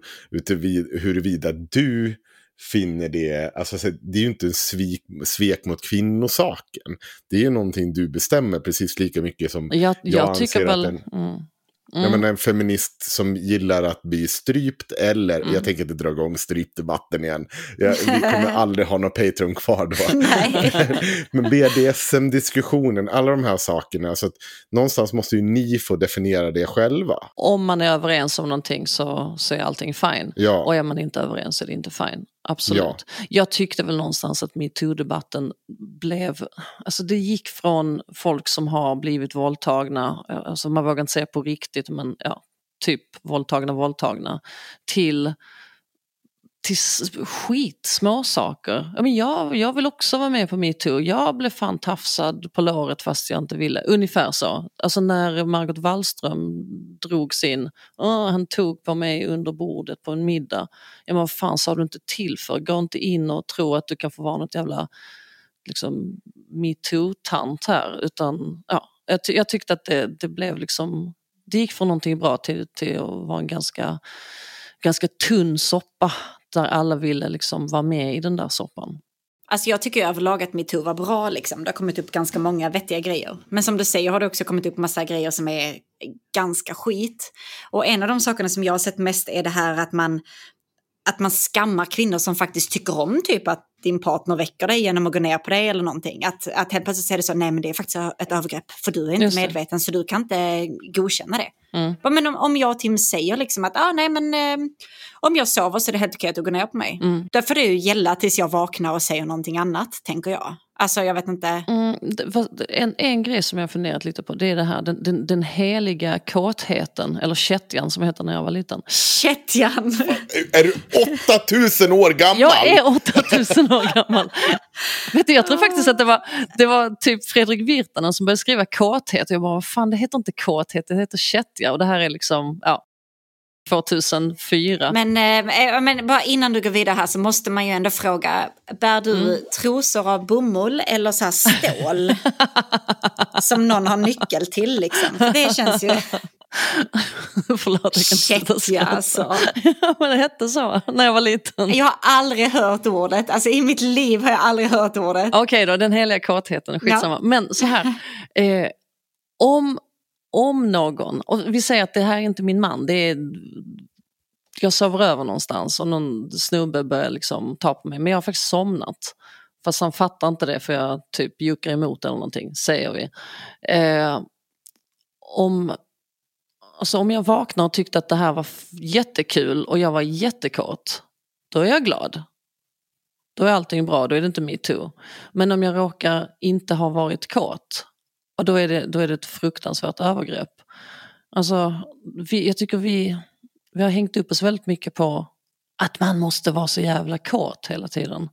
Huruvida du finner det, alltså så det är ju inte en svik, svek mot kvinnosaken. Det är ju någonting du bestämmer precis lika mycket som Jag, jag, anser tycker att väl... den- Mm. Mm. men en feminist som gillar att bli strypt eller, Mm. jag tänker inte dra igång strypdebatten igen. Jag, vi kommer aldrig ha någon Patreon kvar då. Nej. men BDSM-diskussionen, alla de här sakerna. Så att någonstans måste ju ni få definiera det själva. Om man är överens om någonting så, så är allting fine. Ja, Och är man inte överens är det inte fine. Absolut. Jag tyckte väl någonstans att metoo-debatten blev... Alltså det gick från folk som har blivit våldtagna, alltså man vågar inte säga på riktigt, men ja, typ våldtagna, våldtagna, till till s- skit, små saker. Ja, men jag, jag vill också vara med på metoo. Jag blev fan tafsad på låret fast jag inte ville. Ungefär så. Alltså när Margot Wallström drog sin, oh, han tog på mig under bordet på en middag. Ja men vad fan sa du inte till för? Gå inte in och tro att du kan få vara något jävla liksom, metoo-tant här. Utan ja, jag, ty- jag tyckte att det, det blev liksom, det gick från någonting bra till, till att vara en ganska, ganska tunn soppa där alla ville liksom vara med i den där soppan. Alltså jag tycker överlag att metoo var bra. Liksom. Det har kommit upp ganska många vettiga grejer. Men som du säger har det också kommit upp massa grejer som är ganska skit. Och en av de sakerna som jag har sett mest är det här att man, att man skammar kvinnor som faktiskt tycker om typ att din partner väcker dig genom att gå ner på dig eller någonting. Att, att helt plötsligt säger det så, nej men det är faktiskt ett övergrepp för du är inte Just det. medveten så du kan inte godkänna det. Mm. Men om, om jag och Tim säger liksom att ah, nej men eh, om jag sover så är det helt okej att du går ner på mig. Mm. Då får det ju gälla tills jag vaknar och säger någonting annat, tänker jag. Alltså jag vet inte. Mm, en, en grej som jag har funderat lite på det är det här den, den, den heliga kåtheten, eller kättjan som heter när jag var liten. Kättjan! Är du 8000 år gammal? Jag är 8000 år gammal. Vet du, jag tror faktiskt att det var, det var typ Fredrik Virtanen som började skriva kåthet. Och jag bara, vad fan det heter inte kåthet, det heter kättja. Och det här är liksom, ja, 2004. Men, eh, men bara innan du går vidare här så måste man ju ändå fråga, bär du Mm. trosor av bomull eller så här stål? som någon har nyckel till liksom. För det känns ju Förlåt, jag kan inte sluta skratta. alltså. Ja, men det hette så när jag var liten. Jag har aldrig hört ordet, alltså i mitt liv har jag aldrig hört ordet. Okej då, den heliga kåtheten, skitsamma. Men så här, eh, om, om någon, och vi säger att det här är inte min man, det är, jag sover över någonstans och någon snubbe börjar liksom ta på mig, men jag har faktiskt somnat. Fast han fattar inte det för jag typ juckar emot eller någonting, säger vi. Eh, om, alltså om jag vaknar och tyckte att det här var jättekul och jag var jättekåt, då är jag glad. Då är allting bra, då är det inte metoo. Men om jag råkar inte ha varit kåt, och då är det, då är det ett fruktansvärt övergrepp. Alltså, vi, jag tycker vi, vi har hängt upp oss väldigt mycket på att man måste vara så jävla kåt hela tiden.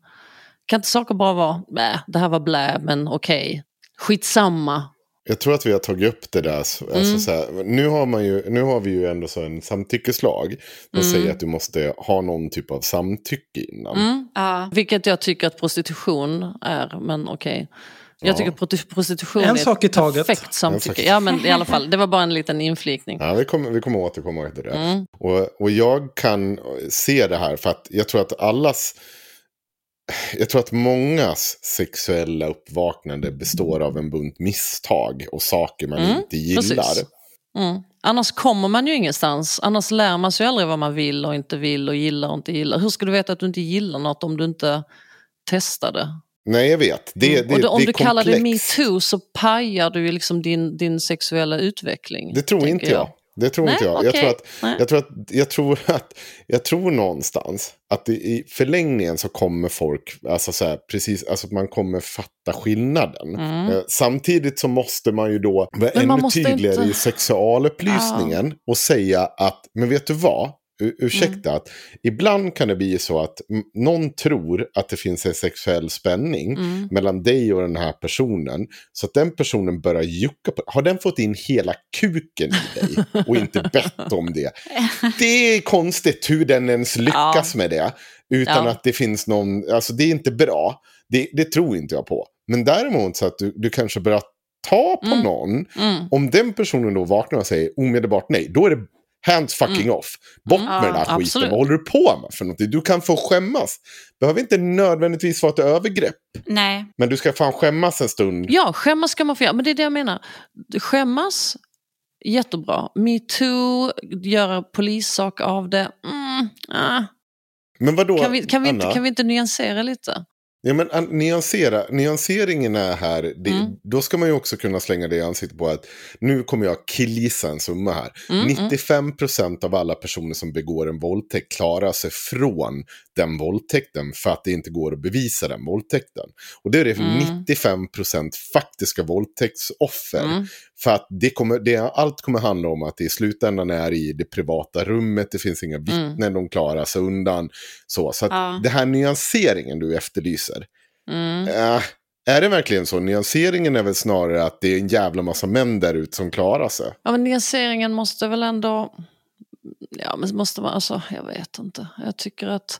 Kan inte saker bara vara, nej, det här var blä, men okej. Skitsamma. Jag tror att vi har tagit upp det där. så- Alltså Mm. så här, nu, har man ju, nu har vi ju ändå så en samtyckeslag. De Mm. säger att du måste ha någon typ av samtycke innan. Mm. Ja. Vilket jag tycker att prostitution är, men okej. Jag Ja. tycker prosti- prostitution En är sak i ett taget. perfekt samtycke. sak. Ja men i alla fall, det var bara en liten inflikning. Ja, vi kommer, vi kommer återkomma till det. Mm. Och, och jag kan se det här för att jag tror att allas... Jag tror att mångas sexuella uppvaknande består av en bunt misstag och saker man Mm, inte gillar. Mm. Annars kommer man ju ingenstans. Annars lär man sig ju aldrig vad man vill och inte vill och gillar och inte gillar. Hur ska du veta att du inte gillar något om du inte testar det? Nej, jag vet. Det, det, Mm. och då, om det du kallar det komplext. metoo så pajar du ju liksom din, din sexuella utveckling. Det tror inte jag. Det tror Nej, inte jag. Jag, okej. tror att, jag, tror att, jag, tror att, jag tror någonstans att i förlängningen så kommer folk, alltså så här, precis, alltså man kommer fatta skillnaden. Mm. Eh, samtidigt så måste man ju då vara ännu tydligare inte- i sexualupplysningen och säga att, men vet du vad? Ursäkta, Mm. att ibland kan det bli så att någon tror att det finns en sexuell spänning Mm. mellan dig och den här personen. Så att den personen börjar jucka på Har den fått in hela kuken i dig och inte bett om det? Det är konstigt hur den ens lyckas med det. Utan Ja. att det finns någon, alltså det är inte bra. Det, det tror inte jag på. Men däremot så att du, du kanske börjar ta på Mm. någon. Mm. Om den personen då vaknar och säger omedelbart nej, då är det hands fucking off. Bort med den här skiten, Mm. absolut. vad håller du på med för någonting? Du kan få skämmas. Behöver inte nödvändigtvis vara ett övergrepp. Nej, Men du ska fan skämmas en stund. Ja, skämmas ska man få göra. Men det är det jag menar. Skämmas, jättebra. Metoo, göra polissak av det. Mm, ah. Men vadå, kan, vi, kan, vi inte, kan vi inte nyansera lite? Ja, men an- nyansera, nyanseringen är här, det, Mm. då ska man ju också kunna slänga det i ansiktet på att nu kommer jag killgissa en summa här. Mm, 95% av alla personer som begår en våldtäkt klarar sig från den våldtäkten för att det inte går att bevisa den våldtäkten. Och det är det Mm. 95% faktiska våldtäktsoffer. Mm. För att det kommer, det, allt kommer handla om att det i slutändan är i det privata rummet, det finns inga vittnen, de klarar sig undan. Så, så att Ja. det här nyanseringen du efterlyser, Mm. äh, är det verkligen så? Nyanseringen är väl snarare att det är en jävla massa män där ute som klarar sig. Ja, men nyanseringen måste väl ändå... Ja, men måste man... Alltså, jag vet inte. Jag tycker att...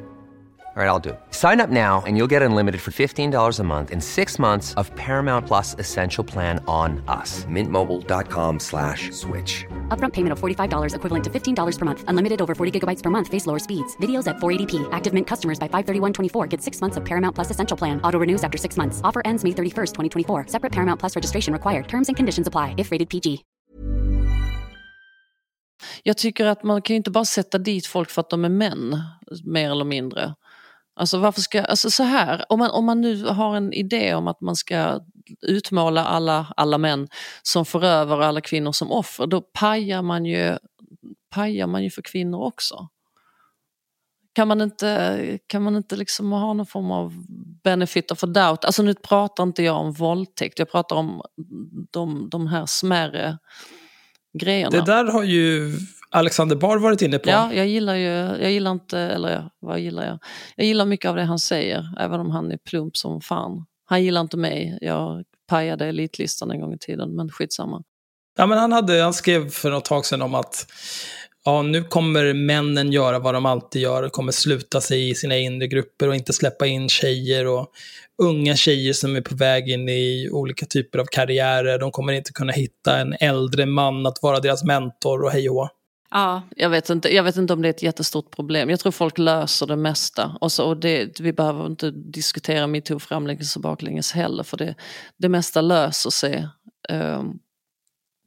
All right, I'll do. it. Sign up now and you'll get unlimited for $15 a month and six months of Paramount Plus Essential Plan on us. Mintmobile.com slash switch. Upfront payment of $45 equivalent to $15 per month. Unlimited over 40 gigabytes per month. Face lower speeds. Videos at 480p. Active Mint customers by 531.24 get six months of Paramount Plus Essential Plan. Auto renews after six months. Offer ends May 31st, 2024. Separate Paramount Plus registration required. Terms and conditions apply if rated PG. Jag tycker att man kan ju inte bara sätta dit folk för att de är män, mer eller mindre. Alltså varför ska, alltså så här, om man, om man nu har en idé om att man ska utmåla alla, alla män som förövare och alla kvinnor som offer, då pajar man ju, pajar man ju för kvinnor också. Kan man inte, kan man inte liksom ha någon form av benefit of a doubt? Alltså nu pratar inte jag om våldtäkt, jag pratar om de, de här smärre grejerna. Det där har ju Alexander Bard varit inne på. Ja, jag gillar ju, jag gillar inte, eller ja, vad gillar jag? Jag gillar mycket av det han säger, även om han är plump som fan. Han gillar inte mig, jag pajade elitlistan en gång i tiden, men skitsamma. Ja, men han, hade, han skrev för något tag sedan om att ja, nu kommer männen göra vad de alltid gör, kommer sluta sig i sina inre grupper och inte släppa in tjejer och unga tjejer som är på väg in i olika typer av karriärer. De kommer inte kunna hitta en äldre man att vara deras mentor och hej och. Ja, Jag vet, inte, jag vet inte om det är ett jättestort problem. Jag tror folk löser det mesta. Och, så, och det, vi behöver inte diskutera metoo framlänges och baklänges heller, för det, det mesta löser sig. Ehm,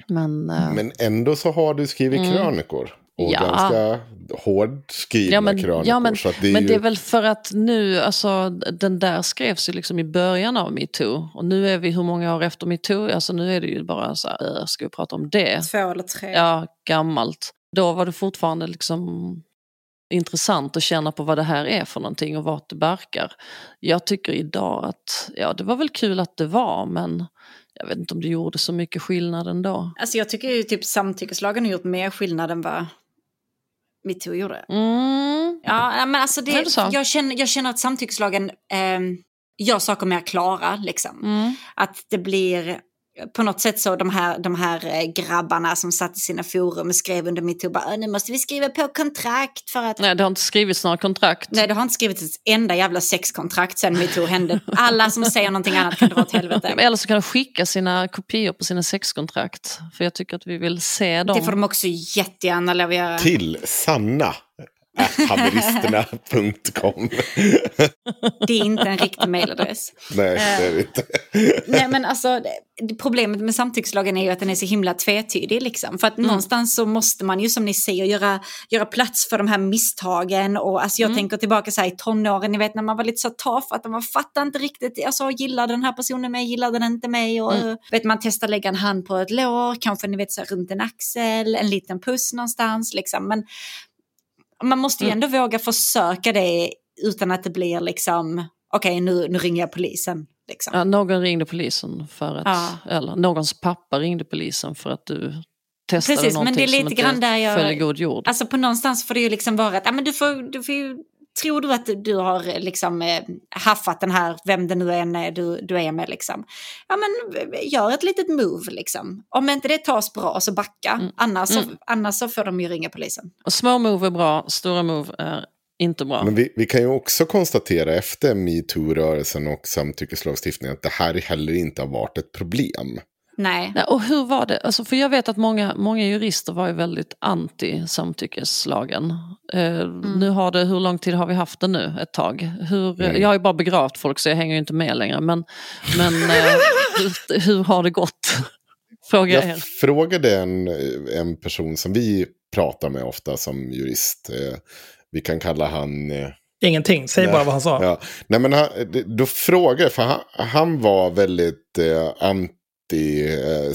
men, eh, Men ändå så har du skrivit Mm. krönikor. Och Ja. ganska hårdskrivna Ja men, krönikor. ja, men, så att det är men ju... det är väl för att nu, alltså den där skrevs ju liksom i början av metoo. Och nu är vi hur många år efter metoo? Alltså nu är det ju bara så här, äh, ska vi prata om det? två eller tre. Ja, gammalt. Då var det fortfarande liksom intressant att känna på vad det här är för någonting och vart det barkar. Jag tycker idag att, ja det var väl kul att det var men jag vet inte om det gjorde så mycket skillnad ändå. Alltså jag tycker ju typ samtyckeslagen har gjort mer skillnad än vad metoo gjorde. Mm. Ja, men alltså det, det jag, känner, jag känner att samtyckeslagen eh, gör saker mer klara. Liksom. Mm. Att det blir på något sätt så de här, de här eh, grabbarna som satt i sina forum och skrev under metoo bara "Äh, nu måste vi skriva på kontrakt för att Nej, det har inte skrivits några kontrakt. Nej, det har inte skrivits ett enda jävla sexkontrakt sen metoo hände. Alla som säger någonting annat kan dra åt helvete. Eller så kan de skicka sina kopior på sina sexkontrakt. För jag tycker att vi vill se dem. Det får de också jättegärna lov att göra. Till Sanna. haveristerna.com. Det är inte en riktig mailadress. Nej, det är det inte. Nej men alltså problemet med samtyckslagen är ju att den är så himla tvetydig liksom. För att någonstans så måste man ju som ni säger göra, göra plats för de här misstagen. Och alltså jag tänker tillbaka så här, i tonåren, ni vet när man var lite så tafatt och man fattar inte riktigt, alltså gillar den här personen mig, gillar den inte mig? Och vet man testar lägga en hand på ett lår, kanske ni vet så här, runt en axel, en liten puss någonstans liksom. Men man måste ju ändå våga försöka det utan att det blir liksom, okej nu, nu ringer jag polisen. Liksom. Ja, någon ringde polisen för att, Ja. eller någons pappa ringde polisen för att du testade Precis, men någonting det är som lite inte grann där jag- föll i god jord. Alltså på någonstans får det ju liksom vara att, ja, men du får, du får ju, tror du att du har liksom eh, haffat den här, vem det nu än är du, du är med liksom. Ja men eh, gör ett litet move liksom. Om inte det tas bra så backa, Mm. annars, Så, annars så får de ju ringa polisen. Och små move är bra, stora move är inte bra. Men vi, vi kan ju också konstatera efter metoo-rörelsen och samtyckeslagstiftningen att det här heller inte har varit ett problem. Nej. Nej, och hur var det? Alltså, för jag vet att många, många jurister var ju väldigt anti samtyckeslagen. Eh, Nu har det, hur lång tid har vi haft den nu? Ett tag. Hur, Mm. Jag har ju bara begravt folk så jag hänger ju inte med längre. Men, men eh, hur, hur har det gått? Fråga Jag er. frågade en, en person som vi pratar med ofta som jurist. Eh, vi kan kalla han... Eh, Ingenting, säg bara vad han sa. Ja. Nej, men han, då frågade jag, för han, han var väldigt eh, anti,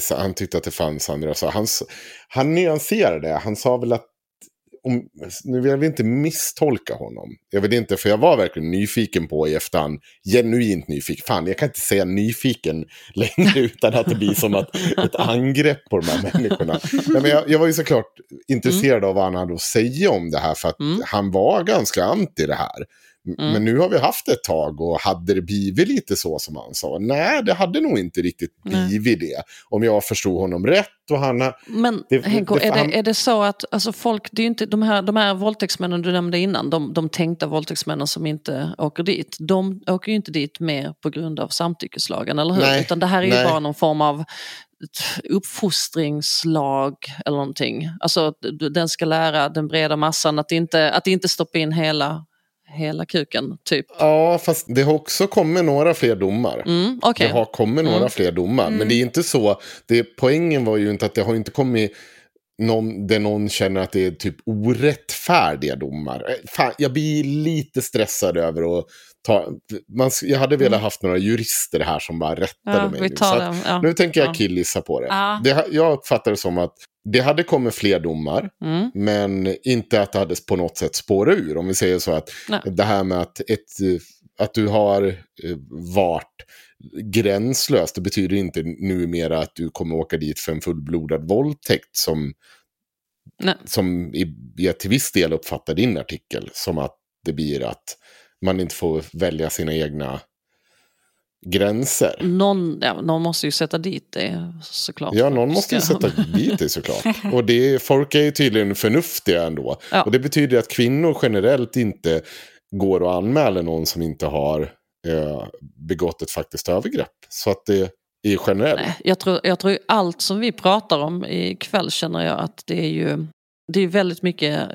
så han tyckte att det fanns andra. Så han, han nyanserade, han sa väl att, om, nu vill vi inte misstolka honom. Jag vet inte, för jag var verkligen nyfiken på i efterhand, genuint nyfiken. Fan, jag kan inte säga nyfiken längre utan att det blir som att, ett angrepp på de här människorna. Nej, men jag, jag var ju såklart intresserad av vad han hade att säga om det här, för att Mm. han var ganska anti det här. M- Men nu har vi haft det ett tag och hade det blivit lite så som han sa? Nej, det hade nog inte riktigt Nej. blivit det. Om jag förstod honom rätt och han. Men Det- Henko, det- är, han- det, är det så att alltså folk, det är inte de här, de här våldtäktsmännen du nämnde innan, de, de tänkta våldtäktsmännen som inte åker dit, de åker ju inte dit mer på grund av samtyckeslagen, eller hur? Nej, Utan det här är ju nej. bara någon form av uppfostringslag eller någonting. Alltså den ska lära den breda massan att inte, att inte stoppa in hela, hela kuken, typ. Ja, fast det har också kommit några fler domar. Mm, okej. Det har kommit några Mm. fler domar. Men det är inte så. Det, poängen var ju inte att det har inte kommit någon, där någon känner att det är typ orättfärdiga domar. Eh, Fan, jag blir lite stressad över att ta... Man, jag hade velat haft några jurister här som bara rättade Ja, mig. nu. att, ja. Nu tänker jag Ja. killgissa på det. Ja. det. Jag uppfattar det som att det hade kommit fler domar. Mm. Men inte att det hade på något sätt spårat ur. Om vi säger så att Nej. det här med att, ett, att du har eh, varit gränslös. Det betyder inte numera att du kommer åka dit för en fullblodad våldtäkt. Som, Nej. som jag till viss del uppfattar din artikel. Som att det blir att man inte får välja sina egna gränser. Någon, ja, någon måste ju sätta dit det såklart. Ja, någon måste ju sätta dit det såklart. Och det, folk är ju tydligen förnuftiga ändå. Ja. Och det betyder att kvinnor generellt inte går och anmäler någon som inte har eh, begått ett faktiskt övergrepp. Så att det är generellt. Nej, jag tror, jag tror allt som vi pratar om ikväll känner jag att det är ju det är väldigt mycket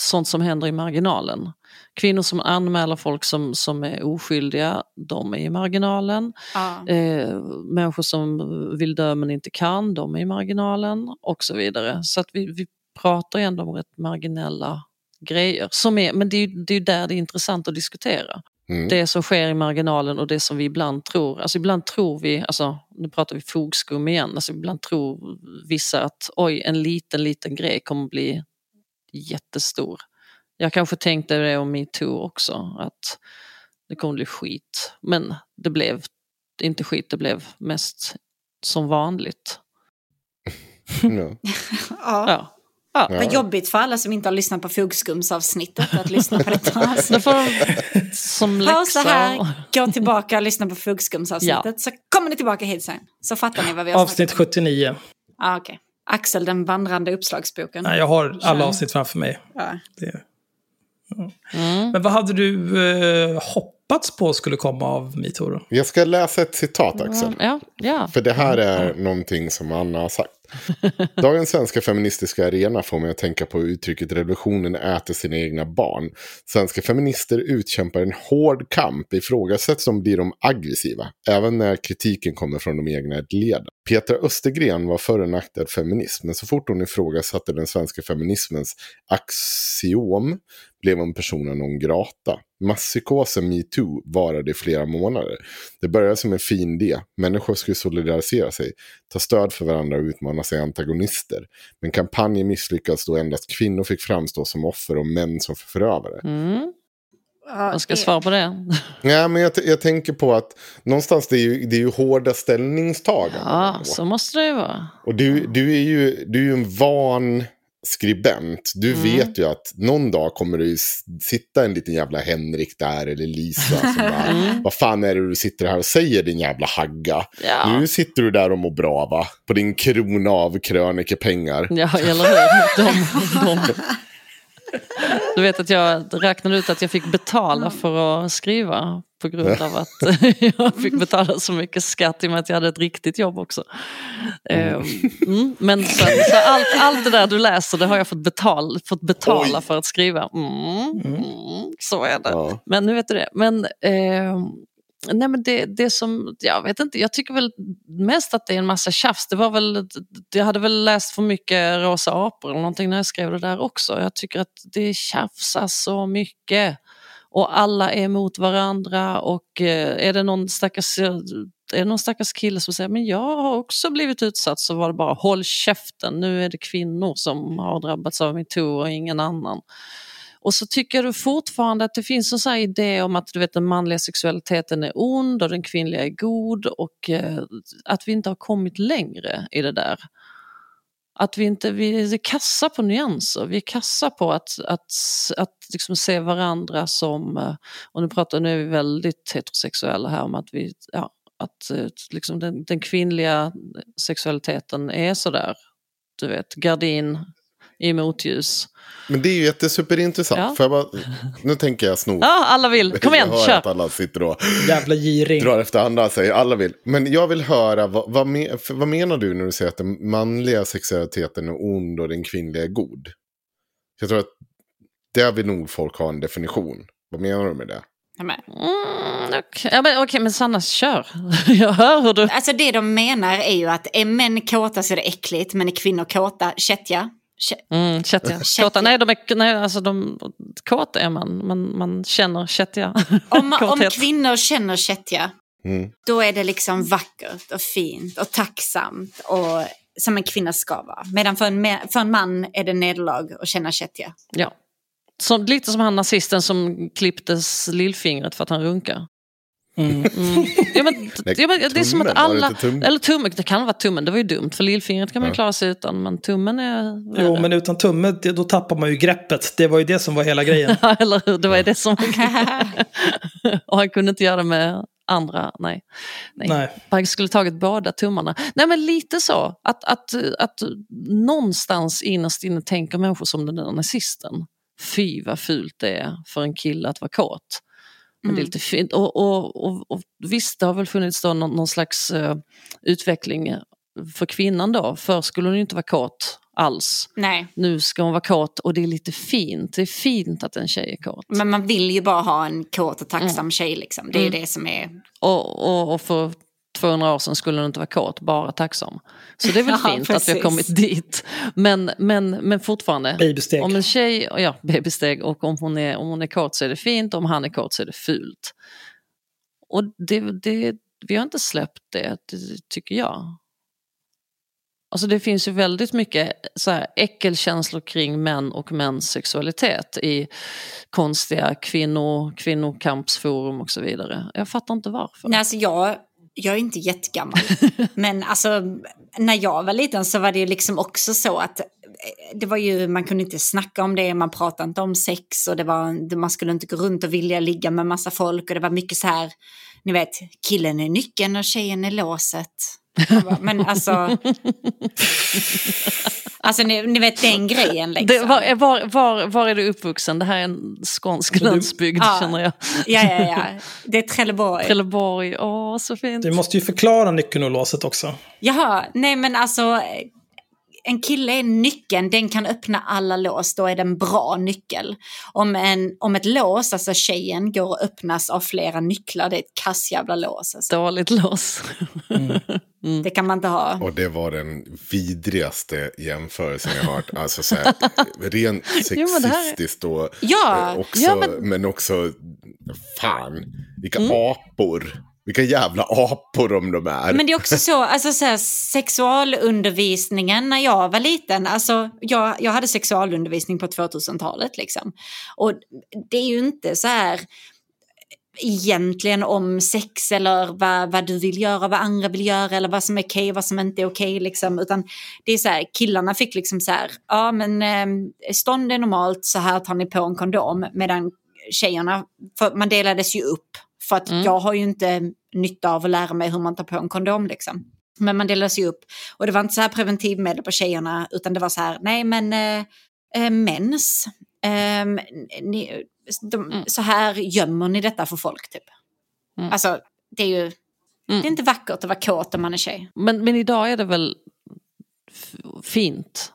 sånt som händer i marginalen. Kvinnor som anmäler folk som, som är oskyldiga, de är i marginalen. Ja. Eh, människor som vill dö men inte kan, de är i marginalen och så vidare. Så att vi, vi pratar ändå om rätt marginella grejer. Som är, men det är ju det är där det är intressant att diskutera. Mm. Det som sker i marginalen och det som vi ibland tror, alltså ibland tror vi, alltså nu pratar vi fogskum igen, alltså ibland tror vissa att oj en liten liten grej kommer bli jättestor. Jag kanske tänkte det om metoo också, att det kommer bli skit. Men det blev inte skit, det blev mest som vanligt. Ja. Ja. Ja. Vad jobbigt för alla som inte har lyssnat på fogskumsavsnittet att lyssna på detta. De som Pausa här, gå tillbaka och lyssna på fogskumsavsnittet. Ja. Så kommer ni tillbaka hit sen. Så fattar ni vad vi har Avsnitt snackat om. 79. Ah, okay. Axel, den vandrande uppslagsboken. Nej, jag har alla avsnitt framför mig. Ja. Det. Mm. Men vad hade du eh, hoppats på skulle komma av metoo då? Jag ska läsa ett citat Axel. Ja, ja. För det här är någonting som Anna har sagt. Dagens svenska feministiska arena får mig att tänka på uttrycket revolutionen äter sina egna barn. Svenska feminister utkämpar en hård kamp, ifrågasätts de blir de aggressiva, även när kritiken kommer från de egna leden. Petra Östergren var förenaktad feminist, men så fort hon ifrågasatte den svenska feminismens axiom blev hon personen non grata. Masspsykosen metoo varade i flera månader. Det började som en fin idé. Människor skulle solidarisera sig, ta stöd för varandra och utmana sig antagonister. Men kampanjen misslyckades då endast kvinnor fick framstå som offer och män som förövare. Mm. Ja, Jag ska det- svara på det. Ja, men jag, jag tänker på att någonstans det är ju, det är ju hårda ställningstaganden. Ja, så måste det ju vara. Och du, du är ju du är ju en van skribent. Du Mm. vet ju att någon dag kommer det sitta en liten jävla Henrik där eller Lisa som bara, Mm. vad fan är det du sitter här och säger din jävla hagga? Ja. Nu sitter du där och mår bra va? På din krona av krönikepengar. Ja, eller hur? De, de. Du vet att jag räknade ut att jag fick betala för att skriva på grund av att jag fick betala så mycket skatt i och med att jag hade ett riktigt jobb också. Ehm, Mm, men så, så allt, allt det där du läser det har jag fått, betal, fått betala Oj. för att skriva. Mm, mm, så är det. Ja. Men nu vet du det. Men, ehm, nej men det, det som, jag vet inte, jag tycker väl mest att det är en massa tjafs. Det var väl, jag hade väl läst för mycket Rosa apor eller någonting när jag skrev det där också. Jag tycker att det tjafsas så mycket. Och alla är emot varandra och eh, är det någon stackars, är det någon stackars kille som säger men jag har också blivit utsatt så var det bara håll käften, nu är det kvinnor som har drabbats av metoo och ingen annan. Och så tycker du fortfarande att det finns en sån här idé om att du vet, den manliga sexualiteten är ond och den kvinnliga är god och eh, att vi inte har kommit längre i det där. Att vi inte vi är kassa på nyanser, vi är kassa på att, att, att liksom se varandra som, eh, och nu pratar nu är vi väldigt heterosexuella här om att vi, ja, att eh, liksom den, den kvinnliga sexualiteten är sådär, du vet, gardin i motljus. Men det är ju jättesuperintressant. Ja. Får jag bara, nu tänker jag sno. Ja, alla vill. Kom igen, jag hör kör. att alla sitter och Jävla giring. drar efter andra och säger alla vill. Men jag vill höra, vad, vad, me, för vad menar du när du säger att den manliga sexualiteten är ond och den kvinnliga är god? Jag tror att där vill nog folk ha en definition. Vad menar du med det? Ja, men. Mm, Okej, ja, men, okej, men Sanna, kör. Jag hör hur du... Alltså det de menar är ju att är män kåta så är det äckligt, men är kvinnor kåta, kättja. Mm, kättiga. Kättiga. Kåta, nej, de är, nej, alltså de, kåt är man, man, man känner kättiga. Om, om kvinnor känner kättja, Mm. då är det liksom vackert och fint och tacksamt och som en kvinna ska vara. Medan för en, för en man är det nederlag att känna kättja. Ja. Som, lite som han nazisten som klipptes lillfingret för att han runkar. Mm. Mm. Ja, men, ja, men, det är som tummen, att alla... tummen? Eller tummen, det kan vara tummen, det var ju dumt för lillfingret kan man Ja. klara sig utan men tummen är... Jo, men utan tumme, det- då tappar man ju greppet. Det var ju det som var hela grejen. Ja, eller hur, det var ju det som Och han kunde inte göra det med andra, nej. nej. Nej. Han skulle tagit båda tummarna. Nej men lite så, att, att, att någonstans innerst inne tänker människor som den där nazisten. Fy vad fult det är för en kille att vara kåt. Men det är lite fint. Och, och, och, och visst, det har väl funnits då någon, någon slags eh, utveckling för kvinnan då. Förr skulle hon ju inte vara kåt alls. Nej, Nu ska hon vara kåt och det är lite fint. Det är fint att en tjej är kåt. men man vill ju bara ha en kåt och tacksam tjej liksom. Det är ju det som är... Och, och, och för 200 år sedan skulle hon inte vara kåt, bara tacksam. Så det är väl Ja, fint att vi har precis. kommit dit. Men, men, men fortfarande, Babysteg. om en tjej, ja babysteg, och om hon, är, om hon är kåt så är det fint, om han är kåt så är det fult. Och det, det, vi har inte släppt det, det tycker jag. Alltså det finns ju väldigt mycket så här äckelkänslor kring män och mäns sexualitet i konstiga kvinno, kvinnokampsforum och så vidare. Jag fattar inte varför. Nej, alltså jag, jag är inte jättegammal. men alltså, när jag var liten så var det liksom också så att eh, det var ju, man kunde inte snacka om det, man pratade inte om sex och det var, man skulle inte gå runt och vilja ligga med massa folk och det var mycket så här, ni vet, killen är nyckeln och tjejen är låset. Bara, Men alltså, alltså ni, ni vet den grejen liksom. Det, var, var, var, var är du uppvuxen? Det här är en skånsk landsbygd Ja. känner jag. Ja, ja, ja. Det är Trelleborg. Trelleborg, åh så fint. Du måste ju förklara nyckeln och låset också. Jaha, nej men alltså en kille är nyckeln, den kan öppna alla lås, då är det en bra nyckel. Om, en, om ett lås, alltså tjejen, går och öppnas av flera nycklar, det är ett kass jävla lås. Alltså. Dåligt lås. Det kan man inte ha. Och det var den vidrigaste jämförelsen jag hört. Alltså så här, rent Jo, här- sexistiskt och Ja, eh, också, ja, men... men- också, fan, vilka Mm. apor. Vilka jävla apor om de är. Men det är också så, alltså så här, sexualundervisningen när jag var liten, alltså jag, jag hade sexualundervisning på 2000-talet liksom. Och det är ju inte så här egentligen om sex eller vad, vad du vill göra, vad andra vill göra eller vad som är okej, vad som inte är okej liksom. Utan det är så här, killarna fick liksom så här, ja men eh, stånd är normalt, så här tar ni på en kondom. Medan tjejerna, för man delades ju upp. För att jag har ju inte nytta av att lära mig hur man tar på en kondom liksom. Men man delades ju upp. Och det var inte så här preventivmedel på tjejerna, utan det var så här, nej men eh, eh, mens. Ehm, ni, de, Så här gömmer ni detta för folk typ. Mm. Alltså, det är ju det är inte vackert att vara kåt om man är tjej. Men, men idag är det väl fint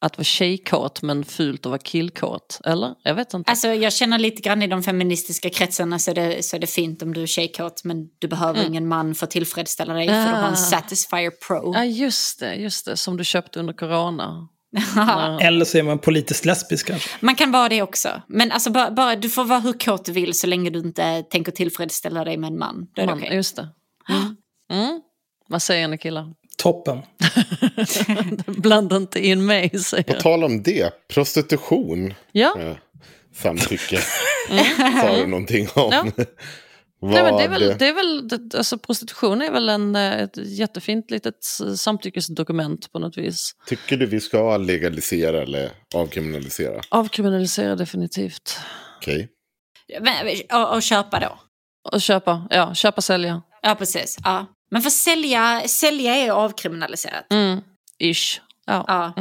att vara tjejkåt men fult att vara killkåt? Eller? Jag vet inte. Alltså, jag känner lite grann i de feministiska kretsarna så är det, så är det fint om du är tjejkåt men du behöver ingen man för att tillfredsställa dig för du har Ah. en Satisfyer Pro. Ja just det, just det, som du köpte under corona. Eller så är man politiskt lesbisk kanske. Man kan vara det också. Men alltså bara, bara, du får vara hur kåt du vill så länge du inte tänker tillfredsställa dig med en man. Då är det Man, okej. Just det. Mm. Mm. Vad säger ni killar? Toppen. Blanda inte in mig säger På jag. tal om det, prostitution. Ja, Eh, samtycke. Sa du någonting om. Ja. Nej, men det är väl, det är väl, alltså prostitution är väl en, eh, ett jättefint litet samtyckesdokument på något vis. Tycker du vi ska legalisera eller avkriminalisera? Avkriminalisera definitivt. Okej. Men- Och, och köpa då. Och köpa, ja, köpa, sälja. Ja, precis. Ja. Men för sälja, sälja är avkriminaliserat. Mm. Ish. Ja. Ja.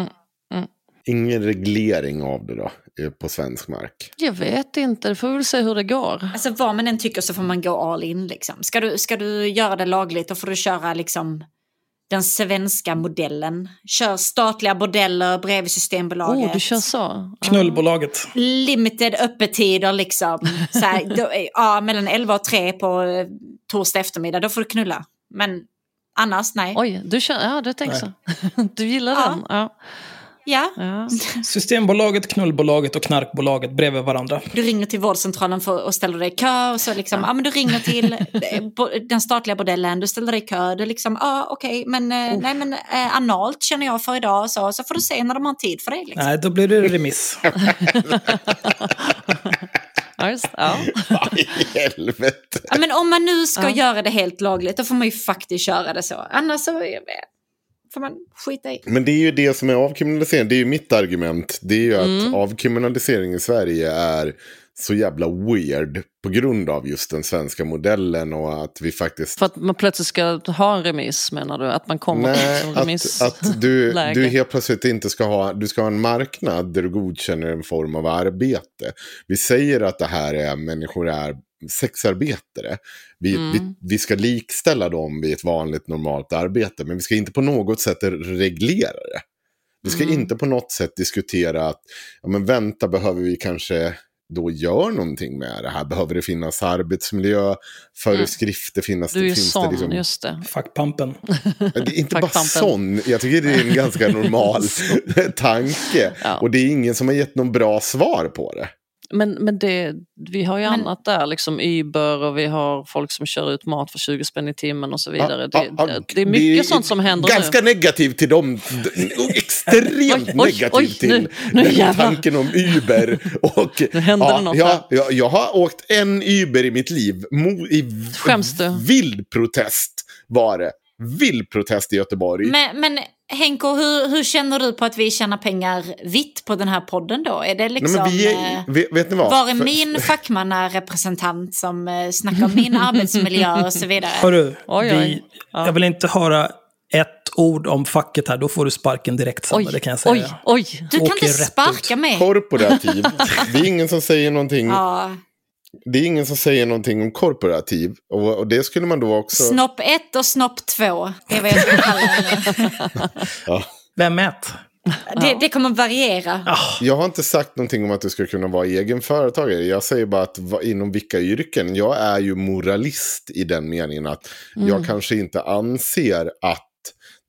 Mm. Ingen reglering av det då, eh, på svensk mark? Jag vet inte, det får vi väl se hur det går. Alltså vad man än tycker så får man gå all in liksom. Ska du, ska du göra det lagligt då får du köra liksom den svenska modellen. Kör statliga bordeller bredvid Systembolaget. Oh, du kör så? Knullbolaget. Limited öppettider liksom. Så här, då, ja, mellan 11 och 3 på eh, torsdag eftermiddag, då får du knulla. Men annars, nej. Oj, du kör, ja du tänker så. Du gillar Ja. den? Ja. Ja, ja. Systembolaget, knullbolaget och knarkbolaget bredvid varandra. du ringer till vårdcentralen för, och ställer dig i kö. Och så liksom, ja. men du ringer till eh, den statliga bordellen, du ställer dig i kö. Du liksom, ja okej, men, eh, nej, men eh, analt känner jag för idag. Så, så får du se när de har tid för det. Liksom. Nej, då blir det remiss. Ja, just, ja. Helvete? Ja, men om man nu ska Ja. göra det helt lagligt, då får man ju faktiskt köra det så. Annars så får man skita i. Men det är ju det som är avkriminalisering. Det är ju mitt argument. Det är ju att avkriminalisering i Sverige är så jävla weird på grund av just den svenska modellen och att vi faktiskt... För att man plötsligt ska ha en remiss menar du? Att man kommer Nej, till att, remiss att du, läge. du helt plötsligt inte ska ha, du ska ha en marknad där du godkänner en form av arbete. Vi säger att det här är människor är sexarbetare. Vi, Mm. vi, vi ska likställa dem vid ett vanligt normalt arbete, men vi ska inte på något sätt reglera det. Vi ska Mm. inte på något sätt diskutera att, ja men vänta, behöver vi kanske då göra någonting med det här? Behöver det finnas arbetsmiljöföreskrifter? Finnas Mm. Du är finns sån, det liksom... just det. Fackpampen. Men Det är inte bara Fackpampen. sån. Jag tycker det är en ganska normal tanke. Ja. Och det är ingen som har gett någon bra svar på det. Men, men det, vi har ju Men- annat där, liksom Uber och vi har folk som kör ut mat för 20 spänn i timmen och så vidare. Det, ja, det, det är mycket sånt som händer Ganska nu. negativt till dem. Extremt Oj, oj, negativt oj, till nu- nu tanken om Uber. Och, Nu händer ja, det något ja, här. ja, jag har åkt en Uber i mitt liv. Mo, i Skäms du? Vild protest var det. Vild protest i Göteborg. Men, men Henko, hur, hur känner du på att vi tjänar pengar vitt på den här podden då? Är det liksom... Nej, men vi eh, är, vet, vet ni vad? Var är min fackmannarepresentant som eh, snackar om min arbetsmiljö och så vidare? Hörru, Oj, oj. vi, jag vill inte höra ett ord om facket här. Då får du sparken direkt, Sanna. Oj, Det kan jag säga. oj, oj. Du kan åker inte rätt sparka ut. mig. Korporativ. Det är ingen som säger någonting. Ja. Det är ingen som säger någonting om korporativ. Och, och det skulle man då också... Snopp 1 och snopp 2. Det är vad jag skulle kalla det. Ja. Vem mät? det. Det kommer variera. Jag har inte sagt någonting om att du ska kunna vara egen företagare. Jag säger bara att va- inom vilka yrken. Jag är ju moralist i den meningen att jag kanske inte anser att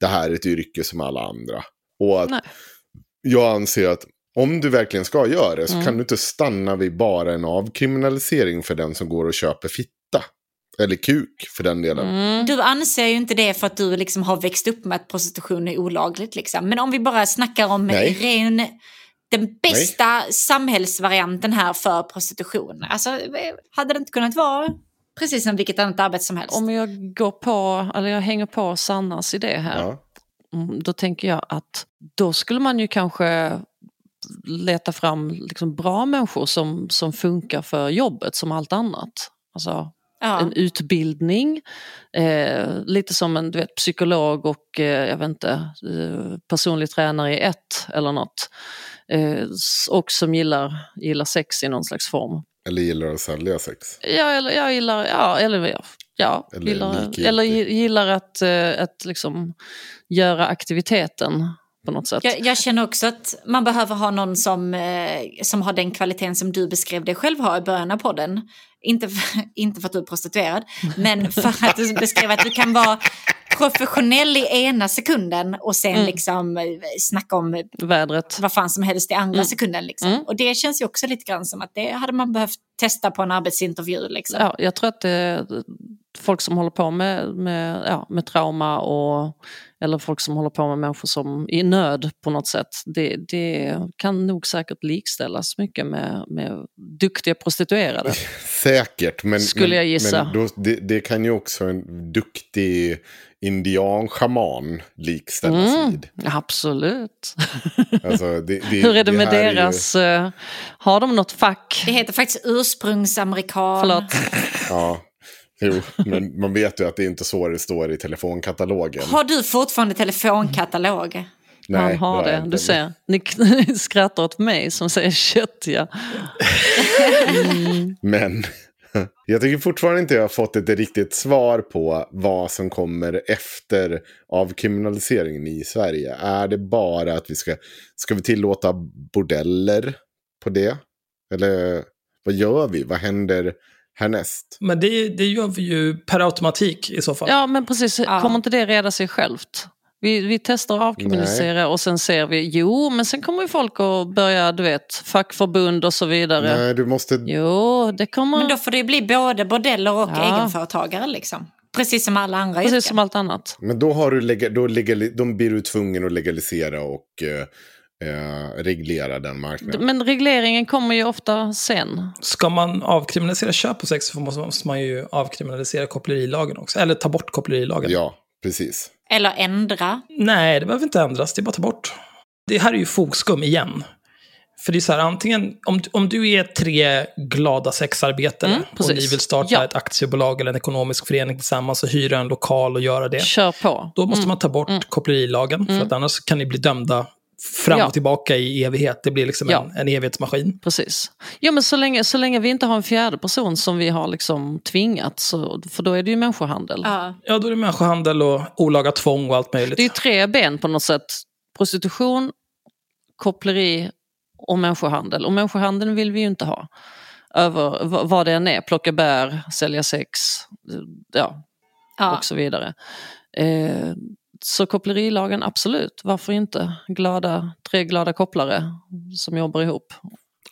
det här är ett yrke som alla andra. Och att Nej. jag anser att om du verkligen ska göra det så kan du inte stanna vid bara en avkriminalisering för den som går och köper fitta. Eller kuk för den delen. Du anser ju inte det för att du liksom har växt upp med att prostitution är olagligt. Liksom. Men om vi bara snackar om Nej. ren, den bästa samhällsvarianten här för prostitution. Alltså, hade det inte kunnat vara precis som vilket annat arbete som helst? Om jag går på, eller jag hänger på Sannas idé här. Ja. Mm, Då tänker jag att då skulle man ju kanske leta fram liksom bra människor som, som funkar för jobbet som allt annat. Alltså ja. en utbildning, eh, lite som en du vet, psykolog och eh, jag vet inte, eh, personlig tränare i ett eller något. Eh, och som gillar, gillar sex i någon slags form. Eller gillar att sälja sex. Ja, eller, jag gillar, ja, eller, ja, ja, Eller gillar, eller gi- gillar att, eh, att liksom göra aktiviteten på något sätt. Jag, jag känner också att man behöver ha någon som, eh, som har den kvaliteten som du beskrev dig själv ha i början av podden. Inte för, inte för att du är prostituerad, men för att du beskrev att du kan vara professionell i ena sekunden och sen Mm. liksom eh, snacka om Vädret. vad fan som helst i andra Mm. sekunden. Liksom. Mm. Och det känns ju också lite grann som att det hade man behövt testa på en arbetsintervju. Liksom. Ja, jag tror att det, folk som håller på med, med, ja, med trauma och eller folk som håller på med människor som i nöd på något sätt. Det, det kan nog säkert likställas mycket med, med duktiga prostituerade. Säkert, men, Skulle jag gissa. men då, det, det kan ju också en duktig indianschaman likställas Mm, vid. absolut. Alltså, det, det, Hur är det med är ju- deras... eh, har de något fack? Det heter faktiskt ursprungsamerikan. Förlåt. Ja, jo, men man vet ju att det är inte så det står i telefonkatalogen. Har du fortfarande telefonkatalog? Han har det, du ser. Ni skrattar åt mig som säger kött ja. Men jag tycker fortfarande inte jag har fått ett riktigt svar på vad som kommer efter avkriminaliseringen i Sverige. Är det bara att vi ska, ska vi tillåta bordeller på det? Eller vad gör vi? Vad händer härnäst? Men det, det gör vi ju per automatik i så fall. Ja men precis, Ja. kommer inte det reda sig självt? Vi, vi testar att avkriminalisera och sen ser vi, jo men sen kommer ju folk att börja, du vet, fackförbund och så vidare. Nej, du måste... Jo, det kommer, Men då får det bli både bordeller och Ja. egenföretagare liksom. Precis som alla andra precis yrken. som allt annat. Men då, har du lega, då, legali, då blir du tvungen att legalisera och eh, eh, reglera den marknaden. Men regleringen kommer ju ofta sen. Ska man avkriminalisera köp på sex så måste man ju avkriminalisera kopplerilagen också. Eller ta bort kopplerilagen. Ja, precis. Eller ändra. Nej, det behöver inte ändras. Det är bara att ta bort. Det här är ju fogskum igen. För det är så här, antingen om, om du är tre glada sexarbetare Mm, och ni vill starta Ja. ett aktiebolag eller en ekonomisk förening tillsammans och hyra en lokal och göra det. Kör på. Då måste Mm. man ta bort kopplerilagen, för att annars kan ni bli dömda fram Ja. och tillbaka i evighet. Det blir liksom Ja. en, en evighetsmaskin. Precis. Ja, men så länge, så länge vi inte har en fjärde person som vi har liksom tvingat, så, för då är det ju människohandel. Ja. Ja, då är det människohandel och olaga tvång och allt möjligt. Det är ju tre ben på något sätt. Prostitution, koppleri och människohandel. Och människohandeln vill vi ju inte ha. Över vad det än är, plocka bär, sälja sex, ja, Ja. och så vidare. Eh, så kopplerilagen, absolut. Varför inte? Glada, tre glada kopplare som jobbar ihop.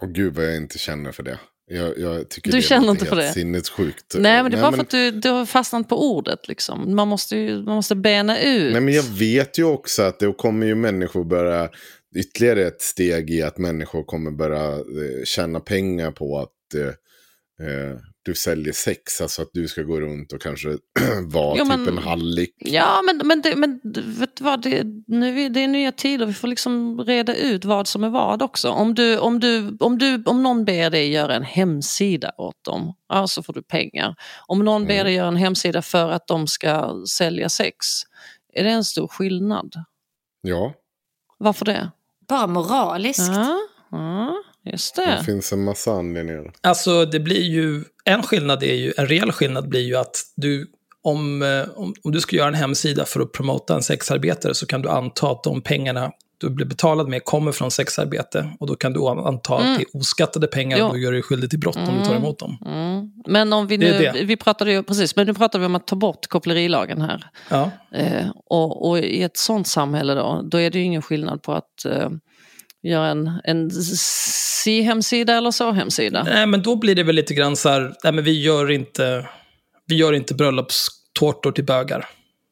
Och gud vad jag inte känner för det. Jag, jag tycker Du det känner inte för det? sinnessjukt. Nej, men det är bara för att du, du har fastnat på ordet. Liksom. Man, måste ju, man måste bena ut. Nej, men jag vet ju också att det kommer ju människor börja... Ytterligare ett steg i att människor kommer börja eh, tjäna pengar på att eh, eh, du säljer sex. Alltså att du ska gå runt och kanske vara Jo, typ men- en hallick. Ja, men, men, det, men vet du vad, det, nu, är- det är nya tider. Vi får liksom reda ut vad som är vad också. Om, du, om, du, om, du, om någon ber dig göra en hemsida åt dem, ja, så får du pengar. Om någon ber dig göra en hemsida för att de ska sälja sex, är det en stor skillnad? Ja, Varför det? Bara moraliskt. Ja, ja just det det. finns en massa anledningar. Alltså det blir ju, en skillnad är ju, en reell skillnad blir ju att du, om, eh, om, om du ska göra en hemsida för att promota en sexarbetare så kan du anta att de pengarna du blir betalad med kommer från sexarbete och då kan du anta att det är oskattade pengar och då gör du dig skyldig till brott om du tar emot dem. Mm. Men om vi Det nu, är det. vi pratade ju precis, men nu pratar vi om att ta bort kopplerilagen här. Ja. Eh, och, och i ett sånt samhälle då, då är det ju ingen skillnad på att eh, göra en, en si-hemsida eller så-hemsida. Nej, men då blir det väl lite grann så här, nej men vi gör inte, vi gör inte bröllopstårtor till bögar.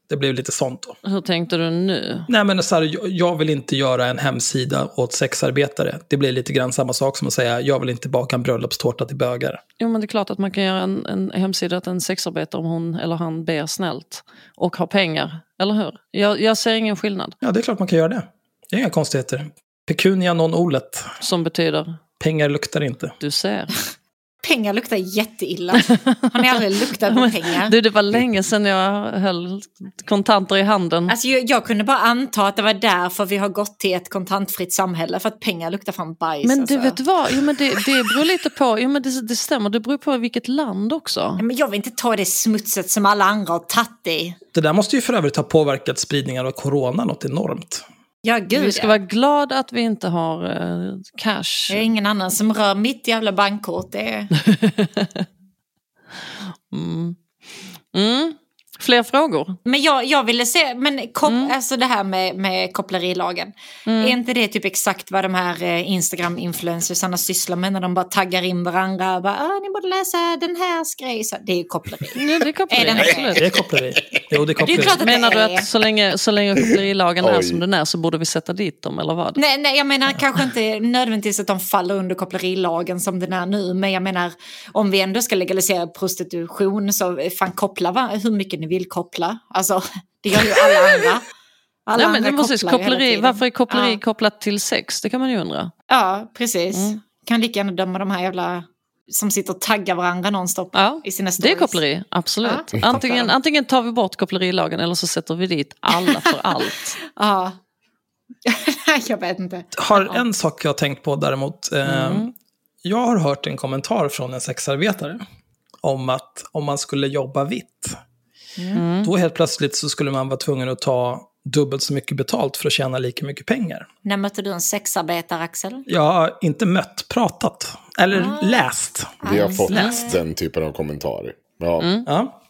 Det blir lite sånt då. Hur tänkte du nu? Nej, men så här, jag- vill inte göra en hemsida åt sexarbetare. Det blir lite grann samma sak som att säga, jag vill inte baka en bröllopstårta till bögar. Jo men det är klart att man kan göra en, en hemsida till en sexarbetare om hon eller han ber snällt och har pengar, eller hur? Jag, jag ser ingen skillnad Ja, det är klart man kan göra det. Det är inga konstigheter. Pecunia non olet. som betyder Pengar luktar inte. du ser. Pengar luktar jätteilla. Har ni aldrig luktat på pengar? Du, det var länge sedan jag höll kontanter i handen. Alltså, jag, jag kunde bara anta att det var därför vi har gått till ett kontantfritt samhälle. För att pengar luktar fan bajs. Men alltså. du vet vad, jo, men det, det beror lite på, jo, men det, det stämmer, det beror på vilket land också. Men jag vill inte ta det smutset som alla andra har tagit i. Det där måste ju för övrigt ha påverkat spridningen av corona något enormt. Ja, gud Vi ska ja. vara glada att vi inte har eh, cash. Det är ingen annan som rör mitt jävla bankkort. Det är... Mm. Mm. Fler frågor? Men jag, jag ville se, men kop, Mm. alltså det här med, med kopplerilagen. Är inte det typ exakt vad de här eh, Instagram-influencersarna sysslar med när de bara taggar in varandra? och Bara, ah, ni borde läsa den här grejen. Det är ju koppleri. Nej, det är koppleri, Är absolut. Det är koppleri. Jo, det är koppleri. klart att- Menar du är- att så länge, så länge kopplerilagen är som den är så borde vi sätta dit dem, eller vad? Nej, nej, jag menar kanske inte nödvändigtvis att de faller under kopplerilagen som den är nu. Men jag menar om vi ändå ska legalisera prostitution så eh, fan koppla va? hur mycket ni vill koppla. Alltså det gör ju alla andra. Alla Nej, men, andra det precis, koppleri, varför är koppleri Ja. kopplat till sex? Det kan man ju undra. Ja, precis. Mm. Kan lika gärna döma de här jävla som sitter och taggar varandra nonstop Ja, i sina det är stories. koppleri, absolut. Ja, antingen, antingen tar vi bort kopplerilagen eller så sätter vi dit alla för allt. Ja. jag vet inte. har en sak jag har tänkt på däremot. Eh, Mm. Jag har hört en kommentar från en sexarbetare om att om man skulle jobba vitt, Mm. då helt plötsligt så skulle man vara tvungen att ta dubbelt så mycket betalt för att tjäna lika mycket pengar. När mötte du en sexarbetare Axel? Jag har inte mött, pratat, eller Ah. läst. Vi har fått Läst. den typen av kommentarer. Ja. Mm. Ja.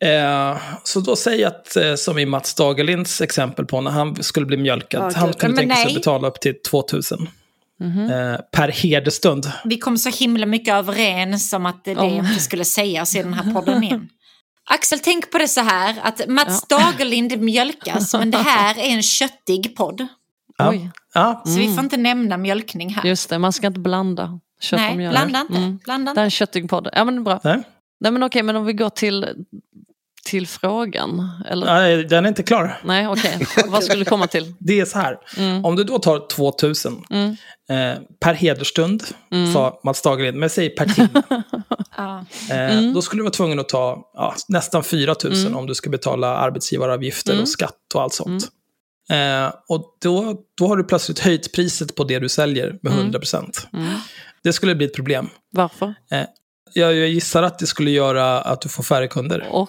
Eh, så då säger jag att, eh, som i Mats Dagerlinds exempel på när han skulle bli mjölkad, Ja, han kunde tänka sig nej. att betala upp till 2000 Mhm. eh, per herdestund. Vi kom så himla mycket överens om att det, det Om- inte skulle sägas i den här podden igen. Axel, tänk på det så här att Mats Dagerlind mjölkas, men det här är en köttig podd. Ja. Oj. Ja. Så vi får inte nämna mjölkning här. Just det, man ska inte blanda kött och Nej, mjölk. blanda inte. Mm. Blanda Det är inte. en köttig podd. Ja men bra. Nej. Nej men okej, men om vi går till, till frågan. Eller? Nej, den är inte klar. Nej okej, vad skulle du komma till? Det är så här. Mm. Om du då tar 2000 Mm. eh, per hederstund, Mm. sa Mats Dagerlind, men säg per timme. Ja. eh, Mm. Då skulle du vara tvungen att ta ja, nästan 4000 Mm. om du ska betala arbetsgivaravgifter Mm. och skatt och allt sånt. Eh, och då, då har du plötsligt höjt priset på det du säljer med Mm. 100%. Mm. Det skulle bli ett problem. Varför? Jag, jag gissar att det skulle göra att du får färre kunder. Och,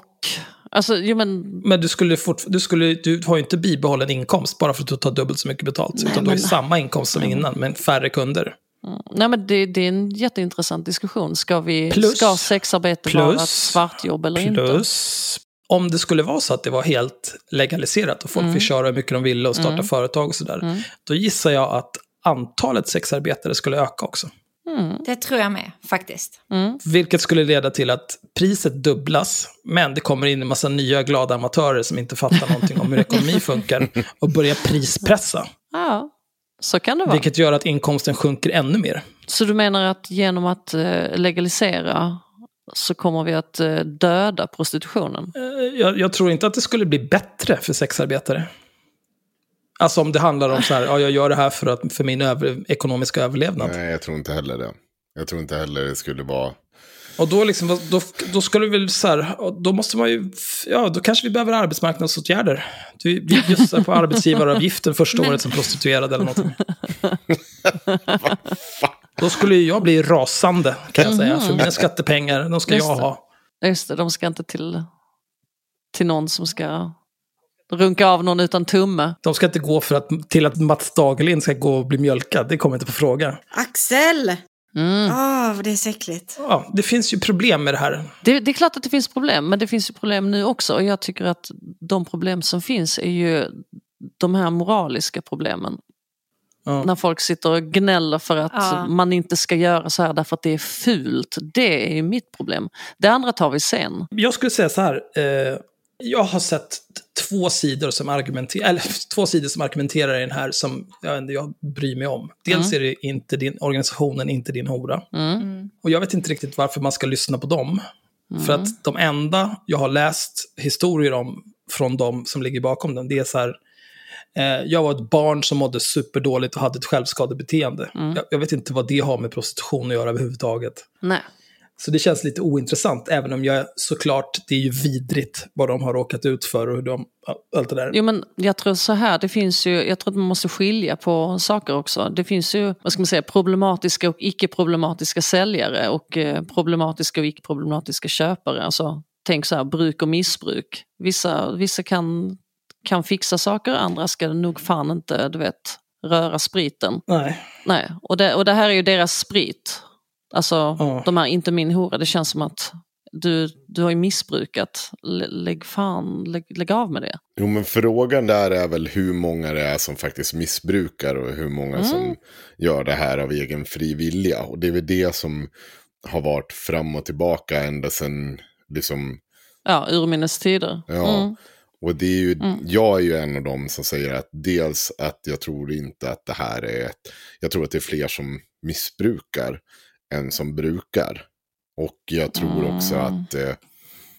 alltså, jo men, Men du, skulle fort, du, skulle, du har ju inte bibehållen inkomst bara för att du tar dubbelt så mycket betalt. Nej, utan du har ju samma inkomst som innan, men färre kunder. mm, nej, men det, det är en jätteintressant diskussion. Ska, vi, Plus- ska sexarbete vara plus- ett svartjobb eller inte? Plus, om det skulle vara så att det var helt legaliserat och folk Mm. fick köra hur mycket de ville och starta Mm. företag och sådär. Mm. Då gissar jag att antalet sexarbetare skulle öka också. Mm. Det tror jag med, faktiskt. Mm. Vilket skulle leda till att priset dubblas, men det kommer in en massa nya glada amatörer som inte fattar någonting om hur ekonomi funkar och börjar prispressa. Ja, så kan det vara. Vilket gör att inkomsten sjunker ännu mer. Så du menar att genom att eh, legalisera så kommer vi att eh, döda prostitutionen? Eh, Jag, jag tror inte att det skulle bli bättre för sexarbetare. Alltså om det handlar om så här, ja, jag gör det här för, att, för min över, ekonomiska överlevnad. Nej, jag tror inte heller det. Jag tror inte heller det skulle vara... Och då, liksom, då, då ska du väl så här, då måste man ju, ja då kanske vi behöver arbetsmarknadsåtgärder. Du, vi bjussar på arbetsgivaravgiften första året som prostituerad eller någonting. Då skulle ju jag bli rasande kan jag säga, för mina skattepengar, de ska Just jag ha. Just det, de ska inte till, till någon som ska runka av någon utan tumme. De ska inte gå för att, till att Mats Dagerlind ska gå och bli mjölkad, det kommer inte på fråga. Axel! Mm. Vad det är så äckligt. Ja, det finns ju problem med det här. Det, det är klart att det finns problem, men det finns ju problem nu också. Och jag tycker att de problem som finns är ju de här moraliska problemen. Ja. När folk sitter och gnäller för att Ja. man inte ska göra så här därför att det är fult. Det är ju mitt problem. Det andra tar vi sen. Jag skulle säga så här. Eh, jag har sett två sidor som argumenterar, eller två sidor som argumenterar i den här som jag, inte, jag bryr mig om. Dels är det inte din, organisationen inte din hora. Mm. Och jag vet inte riktigt varför man ska lyssna på dem. För att de enda jag har läst historier om från de som ligger bakom den, det är så här. Eh, jag var ett barn som mådde superdåligt och hade ett självskadebeteende. Jag, jag vet inte vad det har med prostitution att göra överhuvudtaget. Nej. Så det känns lite ointressant, även om jag såklart, det är ju vidrigt vad de har råkat ut för och hur de, allt det där. Jo, men jag tror så här, det finns ju, jag tror att man måste skilja på saker också. Det finns ju, vad ska man säga, problematiska och icke-problematiska säljare och eh, problematiska och icke-problematiska köpare. Alltså, tänk så här, bruk och missbruk. Vissa, vissa kan, kan fixa saker, andra ska nog fan inte, du vet, röra spriten. Nej. Nej, och det, och det här är ju deras sprit. Alltså, Ja. de är inte min hora. Det känns som att du, du har ju missbrukat, Lä- lägg fan, lägg, lägg av med det. Jo, men frågan där är väl hur många det är som faktiskt missbrukar och hur många som gör det här av egen fri vilja. Och det är väl det som har varit fram och tillbaka ända sedan liksom Ja, urminnes tider. Ja, Mm. och det är ju, jag är ju en av dem som säger att dels att jag tror inte att det här är ett, jag tror att det är fler som missbrukar än som brukar. Och jag tror också att, eh,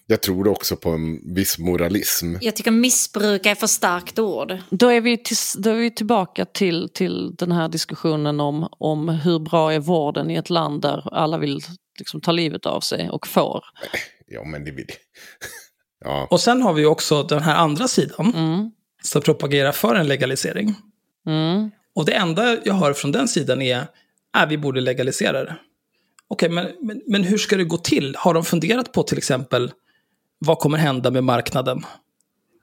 jag tror också på en viss moralism. Jag tycker missbruk är för starkt ord. Då är vi, till, då är vi tillbaka till, till den här diskussionen om, om hur bra är vården i ett land där alla vill liksom, ta livet av sig och får. Ja, men det vill Ja, Och sen har vi också den här andra sidan Mm. som propagerar för en legalisering. Mm. Och det enda jag hör från den sidan är att vi borde legalisera det. Okej, men, men, men hur ska det gå till? Har de funderat på till exempel vad kommer hända med marknaden?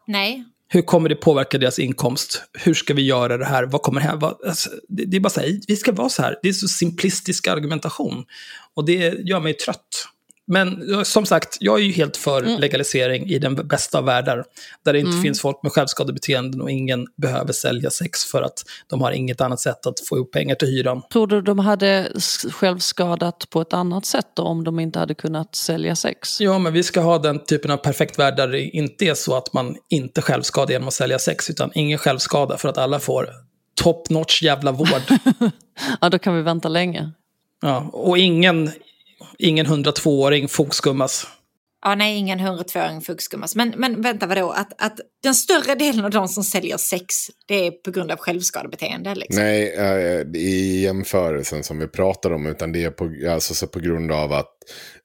Nej. Hur kommer det påverka deras inkomst? Hur ska vi göra det här? Vad kommer hända? Alltså, det, det är bara så här, vi ska vara så här. Det är så simplistisk argumentation. Och det gör mig trött. Men eh, som sagt, jag är ju helt för legalisering i den bästa av världar. Där det inte finns folk med självskadebeteenden och ingen behöver sälja sex för att de har inget annat sätt att få ihop pengar till hyran. Tror du de hade självskadat på ett annat sätt då, om de inte hade kunnat sälja sex? Ja, men vi ska ha den typen av perfekt värld där det inte är så att man inte självskadar genom att sälja sex, utan ingen självskada för att alla får top notch jävla vård. Ja, då kan vi vänta länge. Ja, och ingen, ingen 102-åring fogskummas. Ja, nej, ingen 102-åring fugskummas. Men, men vänta, vadå? Att, att den större delen av de som säljer sex, det är på grund av självskadebeteende? Liksom. Nej, eh, i jämförelsen som vi pratar om, utan det är på, alltså, så på grund av att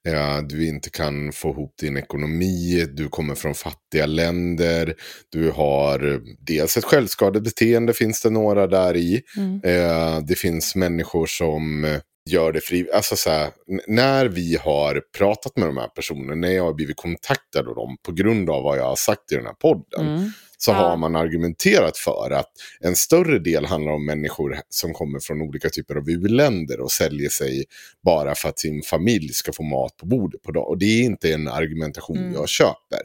eh, du inte kan få ihop din ekonomi, du kommer från fattiga länder, du har eh, dels ett självskadebeteende, finns det några där i. Eh, det finns människor som gör det fri. Alltså så här, n- när vi har pratat med de här personerna, när jag har blivit kontaktad av dem på grund av vad jag har sagt i den här podden, så Ja. har man argumenterat för att en större del handlar om människor som kommer från olika typer av u-länder och säljer sig bara för att sin familj ska få mat på bordet på dag. Och det är inte en argumentation jag köper.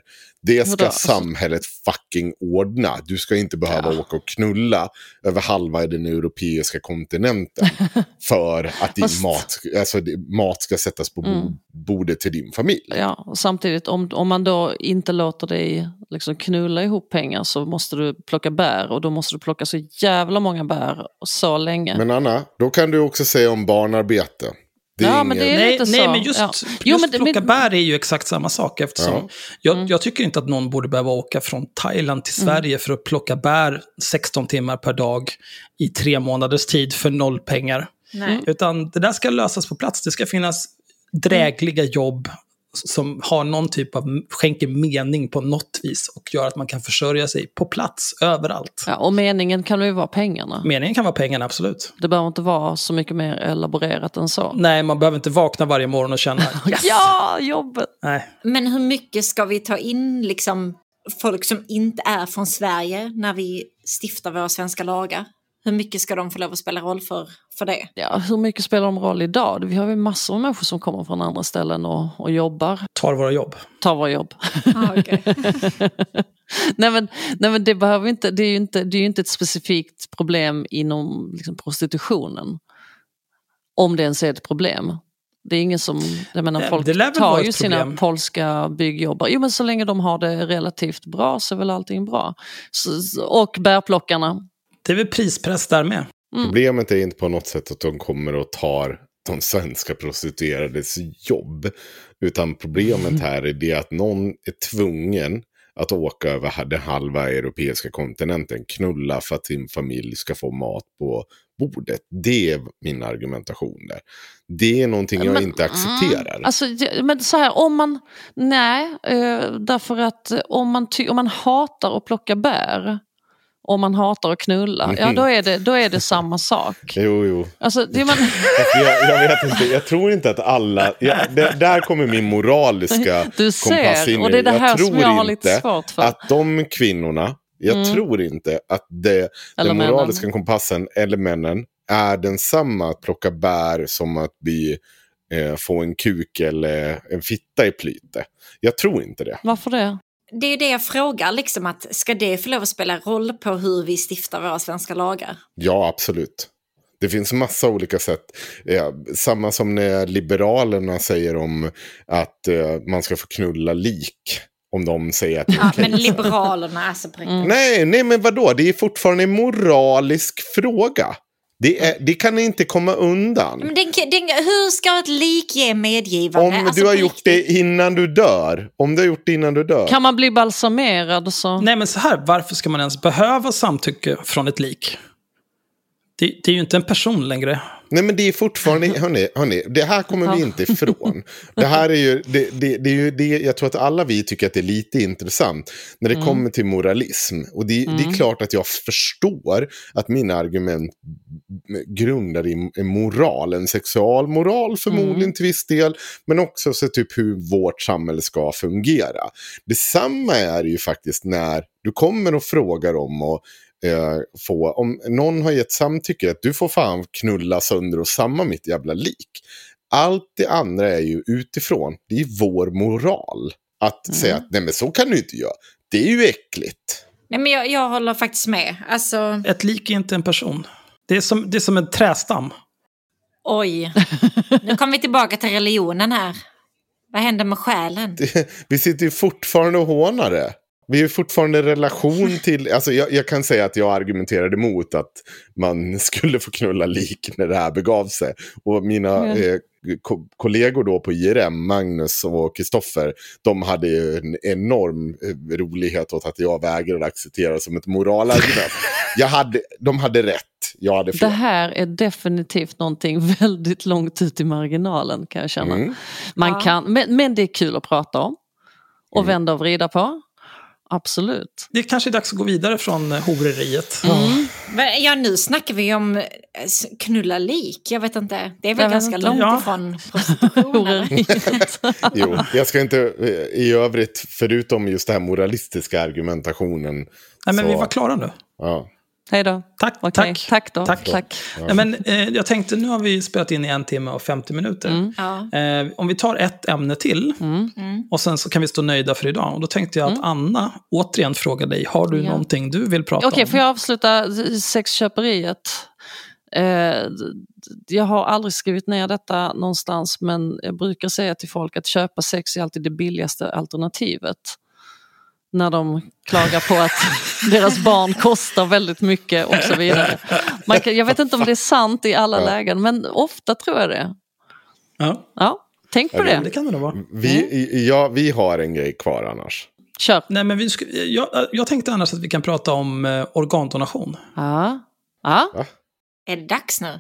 Det ska samhället fucking ordna. Du ska inte behöva åka och knulla över halva den europeiska kontinenten för att din Fast- mat, alltså, mat ska sättas på bord, bordet till din familj. Ja, och samtidigt om, om man då inte låter dig liksom knulla ihop pengar så måste du plocka bär och då måste du plocka så jävla många bär och så länge. Men Anna, då kan du också säga om barnarbete. Ja, men det är Nej, lite nej så. men just, Ja. just Jo, men plocka men- bär är ju exakt samma sak. Eftersom Ja. jag, jag tycker inte att någon borde behöva åka från Thailand till Sverige för att plocka bär 16 timmar per dag i tre månaders tid för noll pengar. Nej. Utan det där ska lösas på plats. Det ska finnas drägliga jobb som har någon typ av, skänker mening på något vis och gör att man kan försörja sig på plats, överallt. Ja, och meningen kan ju vara pengarna. Meningen kan vara pengarna, absolut. Det behöver inte vara så mycket mer elaborerat än så. Nej, man behöver inte vakna varje morgon och känna yes! Ja, jobbet! Nej. Men hur mycket ska vi ta in liksom, folk som inte är från Sverige när vi stiftar våra svenska lagar? Hur mycket ska de få lov att spela roll för, för det? Ja, hur mycket spelar de roll idag? Vi har ju massor av människor som kommer från andra ställen och, och jobbar, Tar våra jobb. tar våra jobb. Ah, okay. nej, men, nej men det behöver inte, det är ju inte, det är inte ett specifikt problem inom liksom, prostitutionen. Om det ens är ett problem. Det är ingen som, jag menar Det- folk tar ju sina problem. polska byggjobbare. Jo men så länge de har det relativt bra så är väl allting bra. Så- och bärplockarna. Det är väl prispress där med. Problemet är inte på något sätt att de kommer och tar de svenska prostituerades jobb. Utan problemet här är det att någon är tvungen att åka över den halva europeiska kontinenten, knulla för att sin familj ska få mat på bordet. Det är min argumentation där. Det är någonting jag Men- inte accepterar. Alltså, det- men så här, om man... Nej, eh, därför att om man, ty, om man hatar att plocka bär, om man hatar att knulla, ja Mhm. då är det, då är det samma sak. Jo, jo. Alltså, det man, Jag, jag vet inte, jag tror inte att alla... Jag, det, där kommer min moraliska Du kompass ser, in. och det är det jag här som tror jag har lite svårt för. att de kvinnorna, jag tror inte att det, den männen. moraliska kompassen, eller männen, är densamma att plocka bär som att bli eh, få en kuk eller en fitta i plyte. Jag tror inte det. Varför det? Det är det jag frågar, liksom att ska det få lov att spela roll på hur vi stiftar våra svenska lagar? Ja, absolut. Det finns massa olika sätt. Eh, samma som när Liberalerna säger om att eh, man ska få knulla lik. Om de säger att Ja, men Liberalerna, alltså på riktigt. Nej, nej, men vadå? Det är fortfarande en moralisk fråga. Det, är, det kan ni inte komma undan. Men den, den, hur ska ett lik ge medgivande? Om Alltså, du har gjort det innan du dör. Om du har gjort det innan du dör. Kan man bli balsamerad så... Nej, men så här, varför ska man ens behöva samtycke från ett lik? Det, det är ju inte en person längre. Nej men det är fortfarande, hörni, hörni det här kommer vi inte ifrån. Det här är ju, det, det, det är ju det, jag tror att alla vi tycker att det är lite intressant när det kommer till moralism. Och det, det är klart att jag förstår att mina argument grundar i moral, en sexualmoral förmodligen till viss del, men också så typ hur vårt samhälle ska fungera. Detsamma är det ju faktiskt när du kommer och frågar om och eh, få, om någon har gett samtycke att du får fan knulla sönder och samma mitt jävla lik. Allt det andra är ju utifrån, det är vår moral. Att säga att nej men så kan du inte göra, det är ju äckligt. Nej, men jag, jag håller faktiskt med. Alltså, Ett lik är inte en person. Det är som, det är som en trästam. oj. Nu kommer vi tillbaka till religionen här. Vad händer med själen? Vi sitter ju fortfarande och hånar det. Vi är fortfarande i relation till, alltså jag, jag kan säga att jag argumenterade emot att man skulle få knulla lik när det här begav sig. Och mina Ja. eh, ko kollegor då på IRM, Magnus och Kristoffer, de hade ju en enorm eh, rolighet åt att jag vägrade acceptera som ett moralargument. jag hade, de hade rätt, jag hade Det fel. här är definitivt någonting väldigt långt ut i marginalen kan jag känna. Mm. Man Ja. kan, men, men det är kul att prata om. Och Mm. vända och vrida på. Absolut. Det kanske är dags att gå vidare från eh, horeriet. Men, Ja, nu snackar vi om eh, knulla lik. Jag vet inte. Det är väl Jag ganska inte. långt Ja. ifrån? Horeriet. Jo, jag ska inte, eh, i övrigt, förutom just den här moralistiska argumentationen. Nej, men så- vi var klara nu. Ja. Hej då. Tack, Okej, tack. Tack då. Tack. Tack. Nej, men, eh, jag tänkte, nu har vi spelat in i en timme och 50 minuter. Mm. Ja. Eh, om vi tar ett ämne till Mm. och sen så kan vi stå nöjda för idag. Och då tänkte jag att Anna återigen frågar dig, har du Mm. Ja. någonting du vill prata Okej, om? får jag avsluta sexköperiet? Eh, jag har aldrig skrivit ner detta någonstans men jag brukar säga till folk att köpa sex är alltid det billigaste alternativet. När de klagar på att deras barn kostar väldigt mycket och så vidare. Man kan, jag vet inte om det är sant i alla Ja. lägen men ofta tror jag det. Ja, Ja, tänk på Ja, det det. kan det nog vara. Vi, Mm. ja, vi har en grej kvar annars. Kör. Nej, men vi ska, jag, jag tänkte annars att vi kan prata om eh, organdonation. Ja. Ja, Är det dags nu?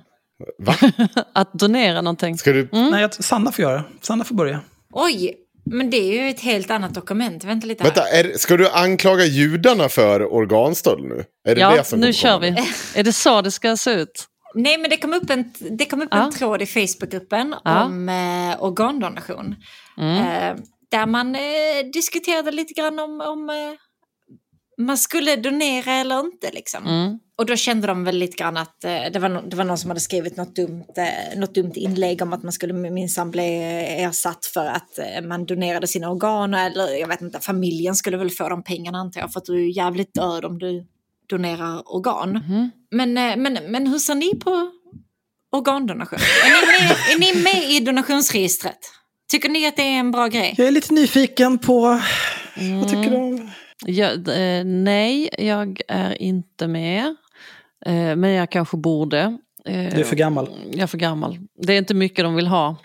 Va? att donera någonting. Ska du... Mm. Nej, Sanna får göra. Sanna får börja. Oj, men det är ju ett helt annat dokument. Vänta lite här. Vänta, är, ska du anklaga judarna för organstöld nu? Är det Ja, det som nu kör vi. Är det så det ska se ut? Nej, men det kom upp en, det kom upp Ja. en tråd i Facebookgruppen Ja. om eh, organdonation. Mm. Eh, där man eh, diskuterade lite grann om, om eh, man skulle donera eller inte. Liksom. Mm. Och då kände de väl lite grann att eh, det, var no det var någon som hade skrivit något dumt, eh, något dumt inlägg om att man skulle minsann bli ersatt för att eh, man donerade sina organ. Eller jag vet inte, familjen skulle väl få de pengarna antar jag. För att du är jävligt död om du donerar organ. Mhm. Men, eh, men, men hur ser ni på organdonation? Är ni med, är ni med i donationsregistret? Tycker ni att det är en bra grej? Jag är lite nyfiken på... Vad tycker du om... Jag, eh, nej, jag är inte med. Eh, men jag kanske borde. Eh, Du är för gammal. Jag är för gammal. Det är inte mycket de vill ha.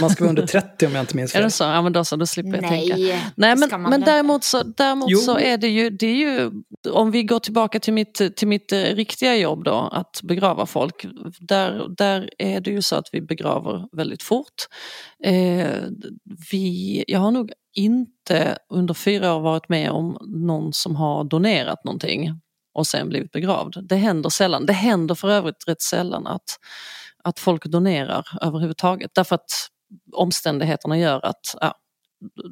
Man ska vara under 30 om jag inte minns Är fel. det så? Ja men då så, då slipper jag tänka. Nej, Nej men, men inte. däremot, så, däremot Jo. så är det ju, det är ju, om vi går tillbaka till mitt, till mitt eh, riktiga jobb då, att begrava folk. Där, där är det ju så att vi begraver väldigt fort. Eh, vi, jag har nog inte under fyra år varit med om någon som har donerat någonting och sen blivit begravd. Det händer sällan. Det händer för övrigt rätt sällan att, att folk donerar överhuvudtaget. Därför att omständigheterna gör att ja,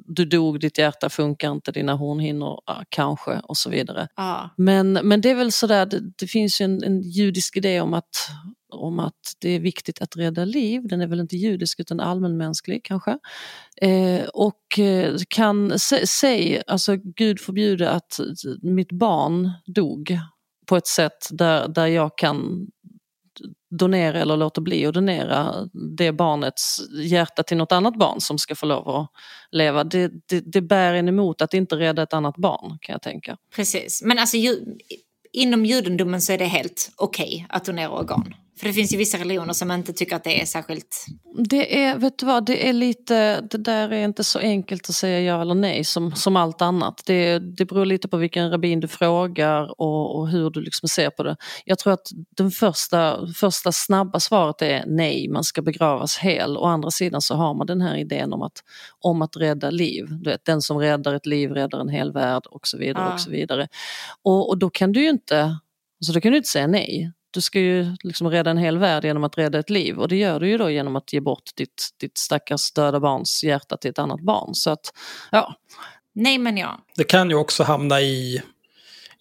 du dog, ditt hjärta funkar inte, dina hornhinnor ja, kanske och så vidare. Ja. Men, men det är väl sådär, det, det finns ju en, en judisk idé om att, om att det är viktigt att rädda liv. Den är väl inte judisk utan allmänmänsklig kanske. Eh, och eh, kan, sä, säg, alltså Gud förbjude att mitt barn dog på ett sätt där, där jag kan donera eller låta bli att donera det barnets hjärta till något annat barn som ska få lov att leva. Det, det, det bär en emot att inte rädda ett annat barn kan jag tänka. Precis, men alltså ju, inom judendomen så är det helt okej okay att donera organ. För det finns ju vissa religioner som inte tycker att det är särskilt... Det är, vet du vad, det är lite, det där är inte så enkelt att säga ja eller nej som, som allt annat. Det, det beror lite på vilken rabbin du frågar och, och hur du liksom ser på det. Jag tror att det första, första snabba svaret är nej, man ska begravas hel. Å andra sidan så har man den här idén om att, om att rädda liv. Du vet, den som räddar ett liv räddar en hel värld och så vidare. Ja. Och så vidare. Och, och då kan du ju inte, så då kan du inte säga nej du ska ju liksom rädda en hel värld genom att rädda ett liv och det gör du ju då genom att ge bort ditt, ditt stackars döda barns hjärta till ett annat barn. Så att, ja. Nej men ja. Det kan ju också hamna i,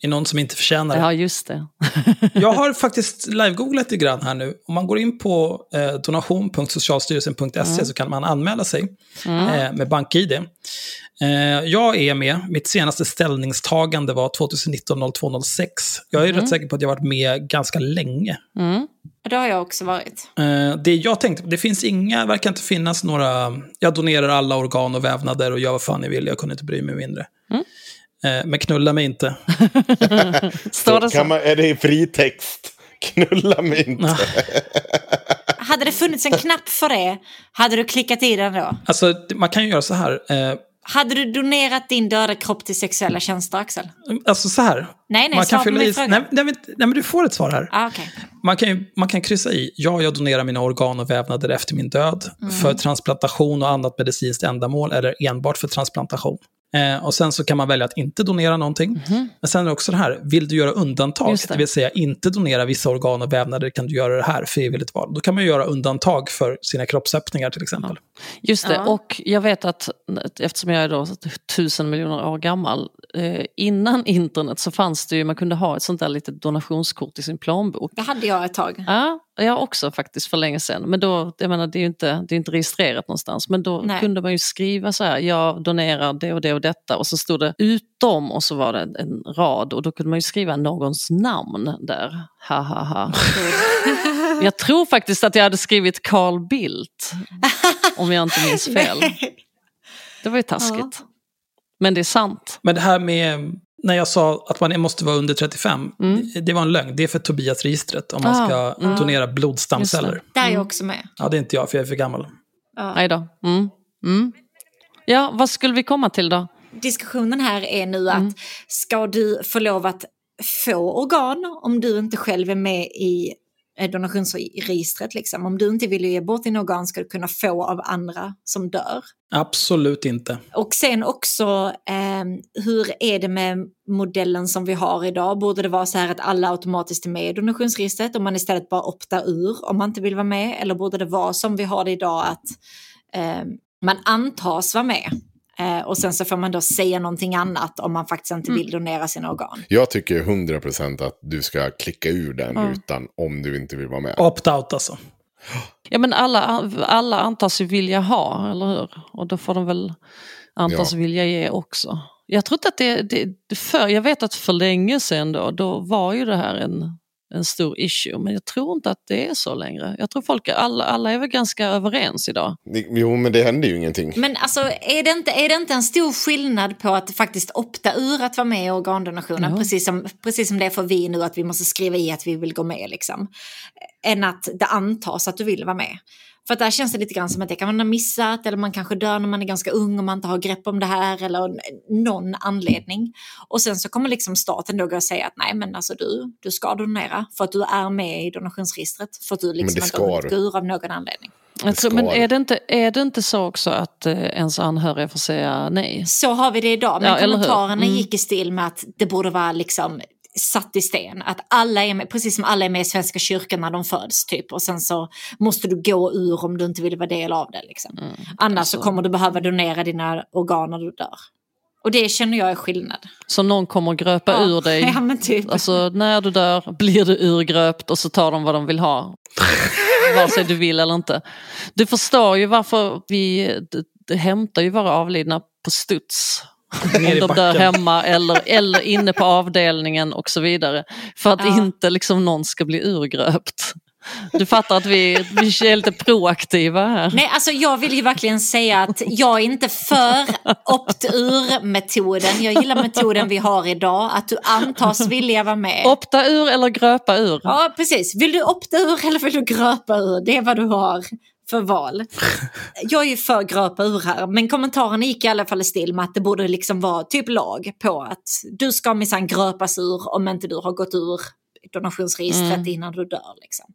i någon som inte förtjänar det. Ja, just det. Jag har faktiskt live-googlat lite grann här nu. Om man går in på eh, donation.socialstyrelsen.se Mm. så kan man anmäla sig eh, med BankID. Eh, jag är med. Mitt senaste ställningstagande var 2019-02-06. Jag är Mm. rätt säker på att jag har varit med ganska länge. Det har jag också varit. Eh, det jag tänkte, det finns inga, verkar inte finnas några, jag donerar alla organ och vävnader och gör vad fan ni vill, jag kunde inte bry mig mindre. Mm. Eh, men knulla mig inte. Står det Kan så? man, är det i fri text? Knulla mig inte. Hade det funnits en knapp för det, hade du klickat i den då? Alltså, man kan ju göra så här. Hade du donerat din döda kropp till sexuella tjänster, Axel? alltså så här. Nej, nej, man kan fylla i, nej, nej, nej, men du får ett svar här. Ah, okej. Man kan, man kan kryssa i, ja, jag donerar mina organ och vävnader efter min död. Mm. För transplantation och annat medicinskt ändamål eller enbart för transplantation. Eh, och sen så kan man välja att inte donera någonting. Men sen är det också det här, vill du göra undantag, det. det. vill säga inte donera vissa organ och vävnader, kan du göra det här frivilligt val. Då kan man ju göra undantag för sina kroppsöppningar till exempel. Just det, Ja. och jag vet att eftersom jag är då tusen miljoner år gammal, eh, innan internet så fanns det ju, man kunde ha ett sånt där litet donationskort i sin plånbok. Det hade jag ett tag. Ja, jag också faktiskt för länge sedan. Men då, jag menar, det är ju inte, det är inte registrerat någonstans. Men då Nej. kunde man ju skriva så här, jag donerar det och det och detta. Och så stod det utom och så var det en rad och då kunde man ju skriva någons namn där. Ha ha ha. jag tror faktiskt att jag hade skrivit Carl Bildt. Om jag inte minns fel. Det var ju taskigt. Men det är sant. Men det här med, när jag sa att man måste vara under 35, det- det var en lögn. Det är för Tobias-registret om man Ah, ska mm. donera Just blodstamceller. det. Där är jag också med. Ja, det är inte jag, för jag är för gammal. Nej då. Mm. Mm. Ja, vad skulle vi komma till då? Diskussionen här är nu att ska du få lov att få organ om du inte själv är med i donationsregistret? Liksom. Om du inte vill ge bort din organ ska du kunna få av andra som dör. Absolut inte. Och sen också, eh, hur är det med modellen som vi har idag? Borde det vara så här att alla automatiskt är med i donationsregistret och man istället bara optar ur om man inte vill vara med? Eller borde det vara som vi har det idag att eh, man antas vara med? Eh, och sen så får man då säga någonting annat om man faktiskt inte vill donera sina organ. Jag tycker 100% att du ska klicka ur den rutan om du inte vill vara med. Opt-out alltså. Ja men alla, alla antas ju vilja ha, eller hur? Och då får de väl antas Ja. vilja ge också. Jag tror inte att det, det, det för, jag vet att för länge sedan då, då var ju det här en, en stor issue. Men jag tror inte att det är så längre. Jag tror folk, alla, alla är väl ganska överens idag. Jo, men det händer ju ingenting. Men alltså, är det, inte, är det inte en stor skillnad på att faktiskt opta ur att vara med i organdonationen, Ja. precis, som, precis som det är för vi nu, att vi måste skriva i att vi vill gå med, liksom, än att det antas att du vill vara med. För att där känns det lite grann som att det kan man ha missat, eller man kanske dör när man är ganska ung och man inte har grepp om det här, eller någon anledning. Och sen så kommer liksom staten då gå och säga att nej, men alltså du, du ska donera för att du är med i donationsregistret, för att du liksom har hunnit du. gå ur av någon anledning. Ska men är det, inte, är det inte så också att eh, ens anhöriga får säga nej? Så har vi det idag, men Ja, kommentarerna Mm. gick i stil med att det borde vara liksom satt i sten. Att alla är med, precis som alla är med i Svenska kyrkan när de föds typ. Och sen så måste du gå ur om du inte vill vara del av det. Liksom. Mm. Annars Alltså- så kommer du behöva donera dina organ när du dör. Och det känner jag är skillnad. Så någon kommer gröpa Ja, ur dig. ja, typ. Alltså när du dör blir du urgröpt och så tar de vad de vill ha. Vare sig du vill eller inte. Du förstår ju varför vi hämtar ju våra avlidna på studs. Om de dör hemma eller, eller inne på avdelningen och så vidare. För att Ja. inte liksom någon ska bli urgröpt. Du fattar att vi, vi är lite proaktiva här. Nej, alltså jag vill ju verkligen säga att jag är inte för opt-ur-metoden. Jag gillar metoden vi har idag, att du antas vilja vara med. Opta ur eller gröpa ur. Ja, precis. Vill du opta ur eller vill du gröpa ur? Det är vad du har för val. Jag är ju för gröpa ur här, men kommentaren gick i alla fall i stil med att det borde liksom vara typ lag på att du ska minsann gröpas ur om inte du har gått ur donationsregistret innan du dör. Liksom.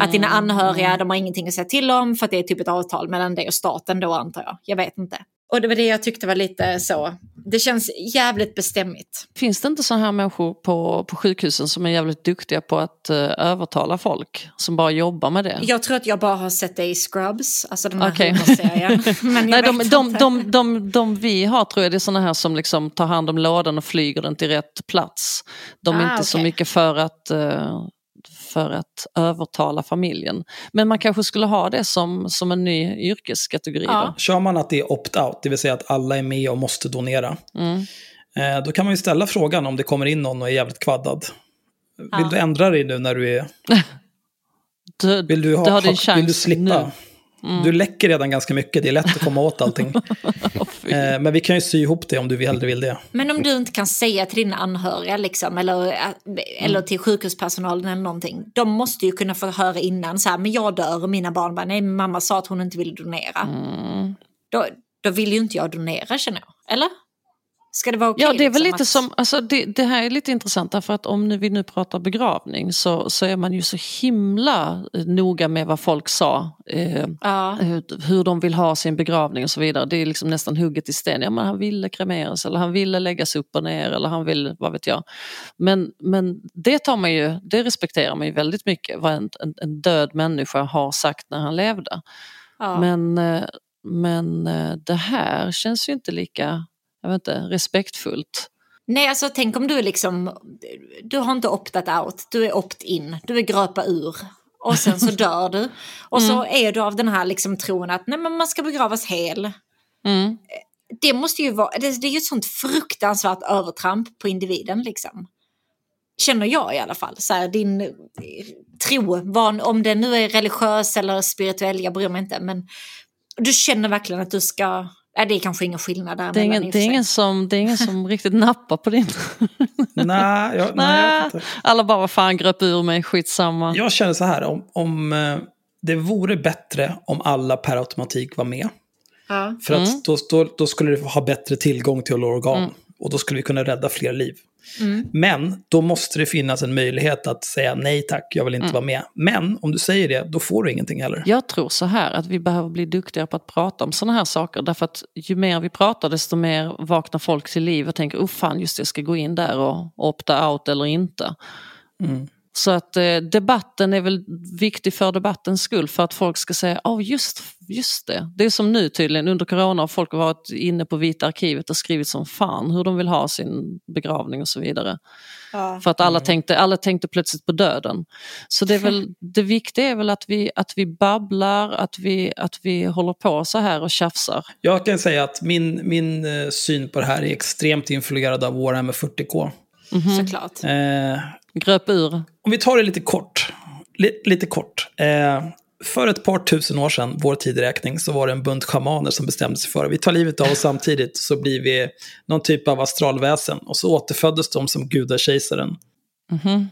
Att dina anhöriga, de har ingenting att säga till om för att det är typ ett avtal mellan dig och staten då antar jag. Jag vet inte. Och det var det jag tyckte var lite så. Det känns jävligt bestämmigt. Finns det inte så här människor på, på sjukhusen som är jävligt duktiga på att eh, övertala folk? Som bara jobbar med det? Jag tror att jag bara har sett det i Scrubs, alltså den här Okej. humorserien. Nej, de, de, de, de, de vi har tror jag det är såna här som liksom tar hand om lådan och flyger den till rätt plats. De är Ah, inte så okej. mycket för att, eh, för att övertala familjen. Men man kanske skulle ha det som, som en ny yrkeskategori. Ja. Då. Kör man att det är opt-out, det vill säga att alla är med och måste donera, Mm. eh, då kan man ju ställa frågan om det kommer in någon och är jävligt kvaddad. Vill Ja. du ändra dig nu när du är... Du, Vill du, ha, du har din ha, chans vill du slippa? nu. Mm. Du läcker redan ganska mycket, det är lätt att komma åt allting. eh, men vi kan ju sy ihop det om du hellre vill det. Men om du inte kan säga till dina anhöriga liksom, eller, eller till sjukhuspersonalen eller någonting. De måste ju kunna få höra innan så här, men jag dör och mina barn bara, nej men mamma sa att hon inte ville donera. Mm. Då, då vill ju inte jag donera känner jag. Eller? Ska det vara okej? Ja, det är väl liksom, lite att- som, alltså det, det här är lite intressant därför att om nu vi nu pratar begravning så, så är man ju så himla eh, noga med vad folk sa. Eh, Ja. hur, hur de vill ha sin begravning och så vidare. Det är liksom nästan hugget i sten. Ja, men han ville kremeras eller han ville läggas upp och ner eller han vill, vad vet jag. Men, men det tar man ju, det respekterar man ju väldigt mycket vad en, en, en död människa har sagt när han levde. Ja. Men, eh, men eh, det här känns ju inte lika jag vet inte, respektfullt. Nej, alltså tänk om du liksom, du har inte optat out, du är opt-in, du är gröpa ur. Och sen så dör du. Och så är du av den här liksom tron att nej, men man ska begravas hel. Mm. Det måste ju vara, det, det är ju ett sånt fruktansvärt övertramp på individen liksom. Känner jag i alla fall. Så här, din eh, tro, vad, om det nu är religiös eller spirituell, jag bryr mig inte. Men du känner verkligen att du ska, nej det är kanske ingen skillnad där Det är ingen, det är ingen, som, det är ingen som riktigt nappar på din. nej, jag, nej, jag, alla bara, vad fan gröp ur mig, skitsamma. jag känner så här, om, om eh, det vore bättre om alla per automatik var med. Ja. För att Mm. då, då, då skulle du ha bättre tillgång till organ. Och då skulle vi kunna rädda fler liv. Mm. Men då måste det finnas en möjlighet att säga nej tack, jag vill inte vara med. Men om du säger det, då får du ingenting heller. Jag tror så här att vi behöver bli duktigare på att prata om sådana här saker. Därför att ju mer vi pratar desto mer vaknar folk till liv och tänker oh fan just det, jag ska gå in där och opta out eller inte. Mm. Så att eh, debatten är väl viktig för debattens skull för att folk ska säga oh, just, just det. Det är som nu tydligen under corona har folk varit inne på Vita arkivet och skrivit som fan hur de vill ha sin begravning och så vidare. Ja. För att alla tänkte, alla tänkte plötsligt på döden. Så det, är väl, det viktiga är väl att vi, att vi babblar, att vi, att vi håller på så här och tjafsar. Jag kan säga att min, min eh, syn på det här är extremt influerad av Warhammer 40K. Såklart. Eh, Gröp ur. om vi tar det lite kort. Li, lite kort. Eh, för ett par tusen år sedan, vår tideräkning, så var det en bunt schamaner som bestämde sig för att vi tar livet av oss samtidigt så blir vi någon typ av astralväsen. Och så återföddes de som gudakejsaren.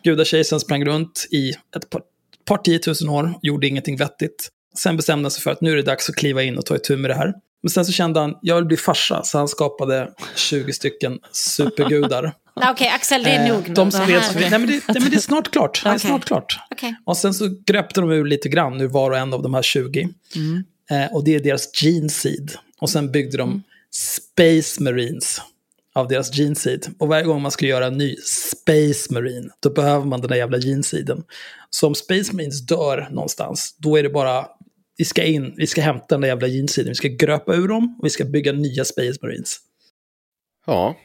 Gudakejsaren sprang runt i ett par, par tiotusen år, gjorde ingenting vettigt. Sen bestämde han sig för att nu är det dags att kliva in och ta itu med det här. Men sen så kände han, jag vill bli farsa, så han skapade 20 stycken supergudar. Okej, Axel, det är Eh, nog de spreds, nej, men det, nej, men det är snart klart. Det är snart klart. Okej. Och sen så gröpte de ur lite grann ur var och en av de här 20. Eh, och det är deras gene seed. Och sen byggde de Space Marines. av deras genseed. Och varje gång man ska göra en ny Space Marine, då behöver man den där jävla genseeden. Så om Space Marines dör någonstans, då är det bara, vi ska in, vi ska hämta den där jävla genseeden, vi ska gröpa ur dem och vi ska bygga nya Space Marines. Ja,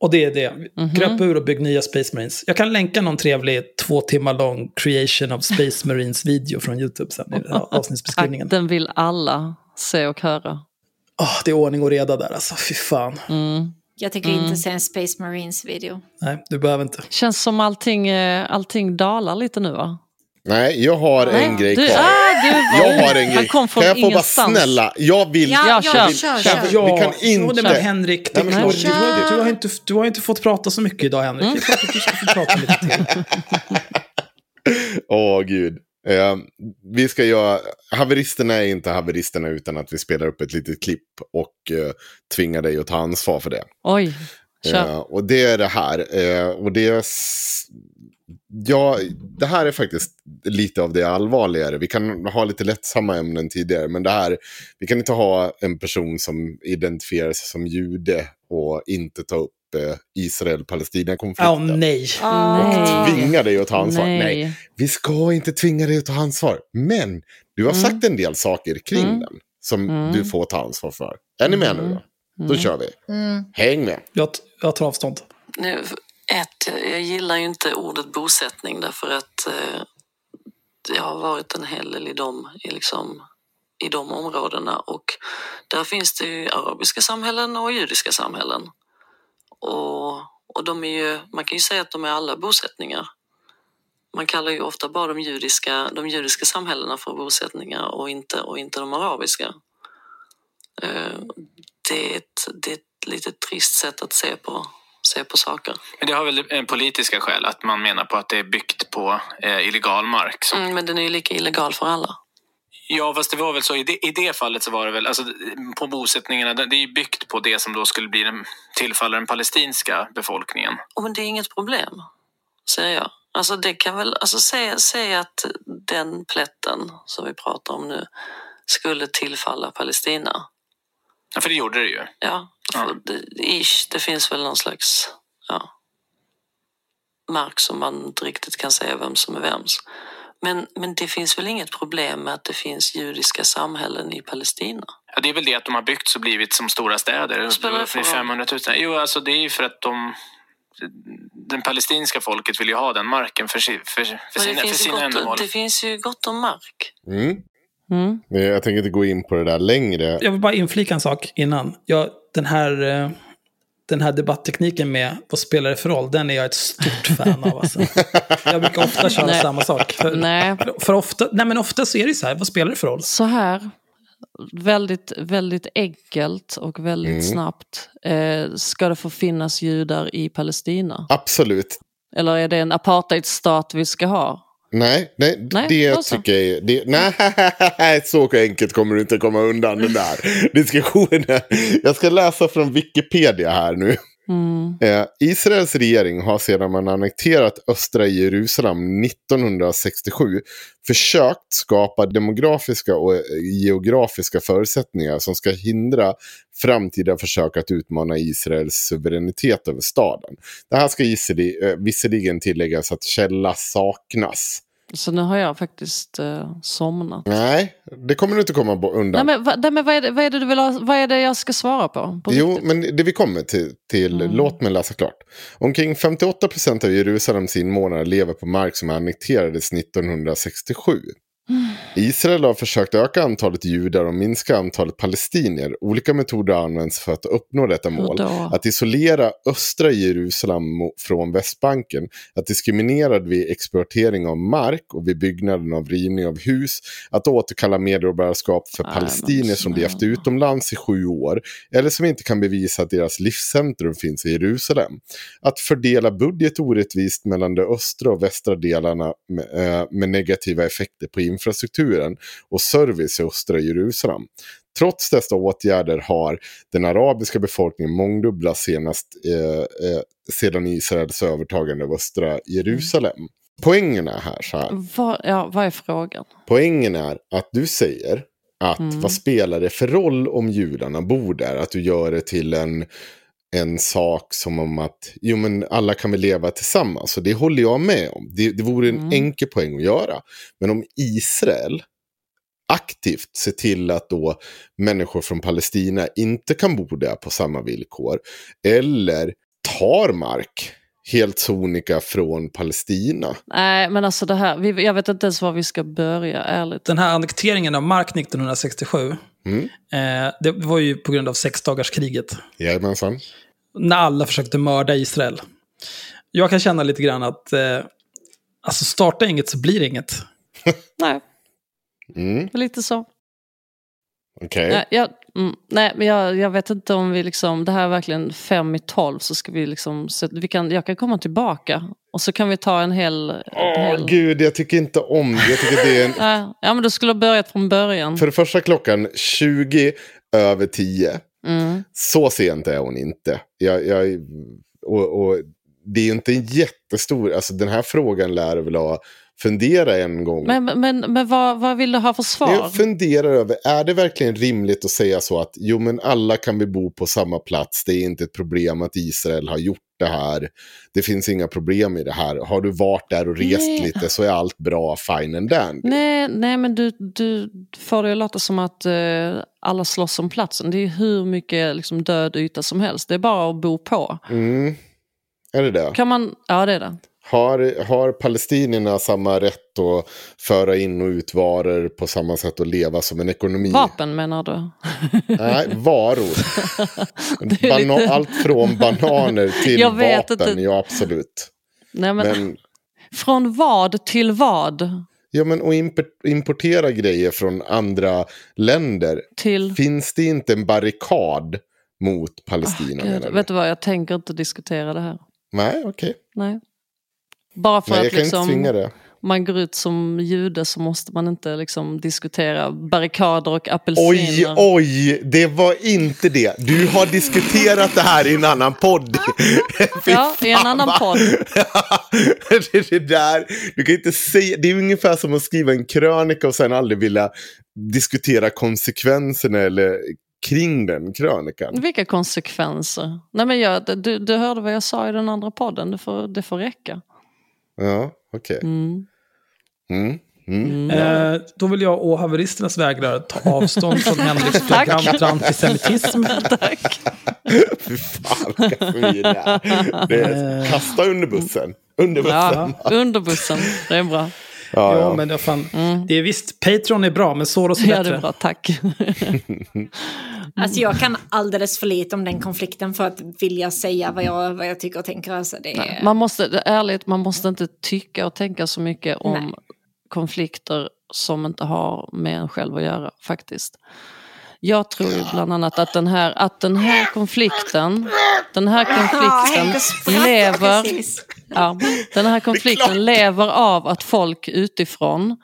Och det är det. Gröp ur och bygg nya Space Marines. Jag kan länka någon trevlig två timmar lång Creation of Space Marines-video från YouTube sen i avsnittsbeskrivningen. Den vill alla se och höra. Åh, det är ordning och reda där alltså, fy fan. Jag tänker inte se en Space Marines video. Nej, du behöver inte. Känns som allting, eh, allting dalar lite nu va? Nej, jag har en grej du, kvar. ah, du, Jag har en Han grej. kan jag få bara snälla, jag vill... Ja, Ja, ja, kör. kör, Kör. kör. Vi kan inte- det med Henrik. Det är Nej, klart, men du, du, har inte, du har inte fått prata så mycket idag, Henrik. Det är klart att du ska få prata lite till. Åh, gud. Eh, vi ska göra... Haveristerna är inte haveristerna utan att vi spelar upp ett litet klipp och eh, tvingar dig att ta ansvar för det. Oj, kör. Eh, och det är det här. Eh, och det Ja, det här är faktiskt lite av det allvarligare. Vi kan ha lite lättsamma ämnen tidigare, men det här... Vi kan inte ha en person som identifierar sig som jude och inte ta upp eh, Israel-Palestina-konflikten. Åh nej. Nej. Tvinga dig att ta ansvar. Nej. Nej. vi ska inte tvinga dig att ta ansvar. Men du har sagt en del saker kring Mm. den som du får ta ansvar för. Är ni med nu då? Då kör vi. Häng med. Jag, jag tar avstånd. Nu, ett, jag gillar ju inte ordet bosättning därför att eh, jag har varit en hel del i de, i, liksom, i de områdena och där finns det ju arabiska samhällen och judiska samhällen. Och, och de är ju, man kan ju säga att de är alla bosättningar. Man kallar ju ofta bara de judiska, de judiska samhällena för bosättningar och inte, och inte de arabiska. Eh, det, är ett, det är ett lite trist sätt att se på, se på saker. Men det har väl politiska skäl, att man menar på att det är byggt på eh, illegal mark. Så. Mm, men den är ju lika illegal för alla. Ja, fast det var väl så i det, i det fallet så var det väl, alltså på bosättningarna, det är byggt på det som då skulle bli den, tillfalla den palestinska befolkningen. Oh, men det är inget problem, säger jag. Alltså det kan väl, alltså säg, säg att den plätten som vi pratar om nu skulle tillfalla Palestina. Ja, för det gjorde det ju. Ja, för det, ish, det finns väl någon slags, ja, mark som man inte riktigt kan säga vem som är vems. Men, men det finns väl inget problem med att det finns judiska samhällen i Palestina? Ja, det är väl det att de har byggts och blivit som stora städer. spelar det för för roll? 500 000. Jo, alltså det är ju för att de... Den palestinska folket vill ju ha den marken för, si- för, för sina, det, för finns ju sina gott, ändamål. det finns ju gott om mark. Mm. Mm. Men Jag tänker inte gå in på det där längre. Jag vill bara inflika en sak innan. Jag, den, här, eh, den här debatttekniken med vad spelar det för roll, den är jag ett stort fan av. Alltså. Jag brukar ofta köra Nej. samma sak. För, Nej. för ofta, nej men ofta så är det så här, vad spelar det för roll? Så här, väldigt, väldigt enkelt och väldigt Mm. snabbt. Eh, ska det få finnas judar i Palestina? Absolut. Eller är det en apartheidstat vi ska ha? Nej, nej, Nej, det då så. tycker jag det, Nej, så enkelt kommer du inte komma undan den där diskussionen. Jag ska läsa från Wikipedia här nu. Mm. Eh, Israels regering har sedan man annekterat östra Jerusalem 1967 försökt skapa demografiska och eh, geografiska förutsättningar som ska hindra framtida försök att utmana Israels suveränitet över staden. Det här ska eh, visserligen tilläggas att källa saknas. Så nu har jag faktiskt eh, somnat. Nej, det kommer du inte komma Nej, undan. men, va, nej, men vad, är det, vad är det du vill ha, vad är det jag ska svara på? på Jo, riktigt? men det vi kommer till, till låt mig läsa klart. Omkring 58 procent av Jerusalems invånare lever på mark som annekterades 1967. Israel har försökt öka antalet judar och minska antalet palestinier. Olika metoder används för att uppnå detta mål. Att isolera östra Jerusalem från Västbanken. Att diskriminera vid exploatering av mark och vid byggnaden av rivning av hus. Att återkalla medborgarskap för palestinier som levt utomlands i sju år. Eller som inte kan bevisa att deras livscentrum finns i Jerusalem. Att fördela budget orättvist mellan de östra och västra delarna med, eh, med negativa effekter på infrastrukturen och service i östra Jerusalem. Trots dessa åtgärder har den arabiska befolkningen mångdubblats senast eh, eh, sedan Israels övertagande av östra Jerusalem. Poängen är här så här. Vad, ja, vad är frågan? Poängen är att du säger att vad spelar det för roll om judarna bor där? Att du gör det till en en sak som om att jo, men alla kan väl leva tillsammans. Och det håller jag med om. Det, det vore en Mm. enkel poäng att göra. Men om Israel aktivt ser till att då människor från Palestina inte kan bo där på samma villkor. Eller tar mark helt sonika från Palestina. Nej, men alltså det här, jag vet inte ens var vi ska börja, ärligt. Den här annekteringen av mark 1967, Mm. eh, det var ju på grund av sexdagarskriget. Jajamensan. När alla försökte mörda Israel. Jag kan känna lite grann att, eh, alltså starta inget så blir det inget. Nej, Mm. lite så. Okej. Nej, jag, mm, nej, men jag, jag vet inte om vi liksom, det här är verkligen fem i tolv så ska vi liksom, så vi kan, jag kan komma tillbaka och så kan vi ta en hel... Åh hel gud, jag tycker inte om det. Jag tycker det är en... Ja men du skulle ha börjat från början. För det första klockan 20 över 10. Mm. Så sent är hon inte. Jag, jag, och, och det är inte en jättestor, alltså den här frågan lär väl ha fundera en gång. Men, men, men vad, vad vill du ha för svar? Jag funderar över, är det verkligen rimligt att säga så att jo men alla kan vi bo på samma plats, det är inte ett problem att Israel har gjort det här, det finns inga problem i det här, har du varit där och rest Nej. lite så är allt bra, fine and dandy. Nej, nej men du, du får det att låta som att eh, alla slåss om platsen. Det är hur mycket liksom, död yta som helst. Det är bara att bo på. Mm. Är det det? Kan man, ja det är det. Har, har palestinierna samma rätt att föra in och ut varor på samma sätt och leva som en ekonomi? Vapen menar du? Nej, varor. Bana- lite- Allt från bananer till Jag vet vapen, inte. ja absolut. Nej, men, Men, Från vad till vad? ja, men import- importera grejer från andra länder, Till... finns det inte en barrikad mot Palestina? Du? vet du vad, jag tänker inte diskutera det här. Nej, okej. Nej. Bara för Nej, att liksom, man går ut som jude så måste man inte liksom diskutera barrikader och Oj, apelsiner. oj, det var inte det. Du har diskuterat det här i en annan podd. Ja, i en annan podd. det, det där, du kan inte säga, det är ungefär som att skriva en krönika och sen aldrig vilja diskutera konsekvenserna eller kring den krönikan. Vilka konsekvenser? Nej, men jag, du, du hörde vad jag sa i den andra podden, det får, det får räcka. Ja, okej. Mm. Mm. Mm. Eh, då vill jag å haveristernas vägrar ta avstånd från Henriks flagranta antisemitism. Tack. Fy fan, vilka är, kasta under bussen. Under bussen. Ja, under bussen, det är bra. Ja, Ja, ja. men jag fan, det är visst, Patreon är bra, men Soros är Ja, bättre. det är bra, tack. Alltså jag kan alldeles för lite om den konflikten för att vilja säga vad jag, vad jag tycker och tänker. Alltså det är... Man måste, ärligt, man måste inte tycka och tänka så mycket om Nej. konflikter som inte har med en själv att göra faktiskt. Jag tror ju bland annat att den här, att den här konflikten, den här konflikten lever, ja, den här konflikten lever av att folk utifrån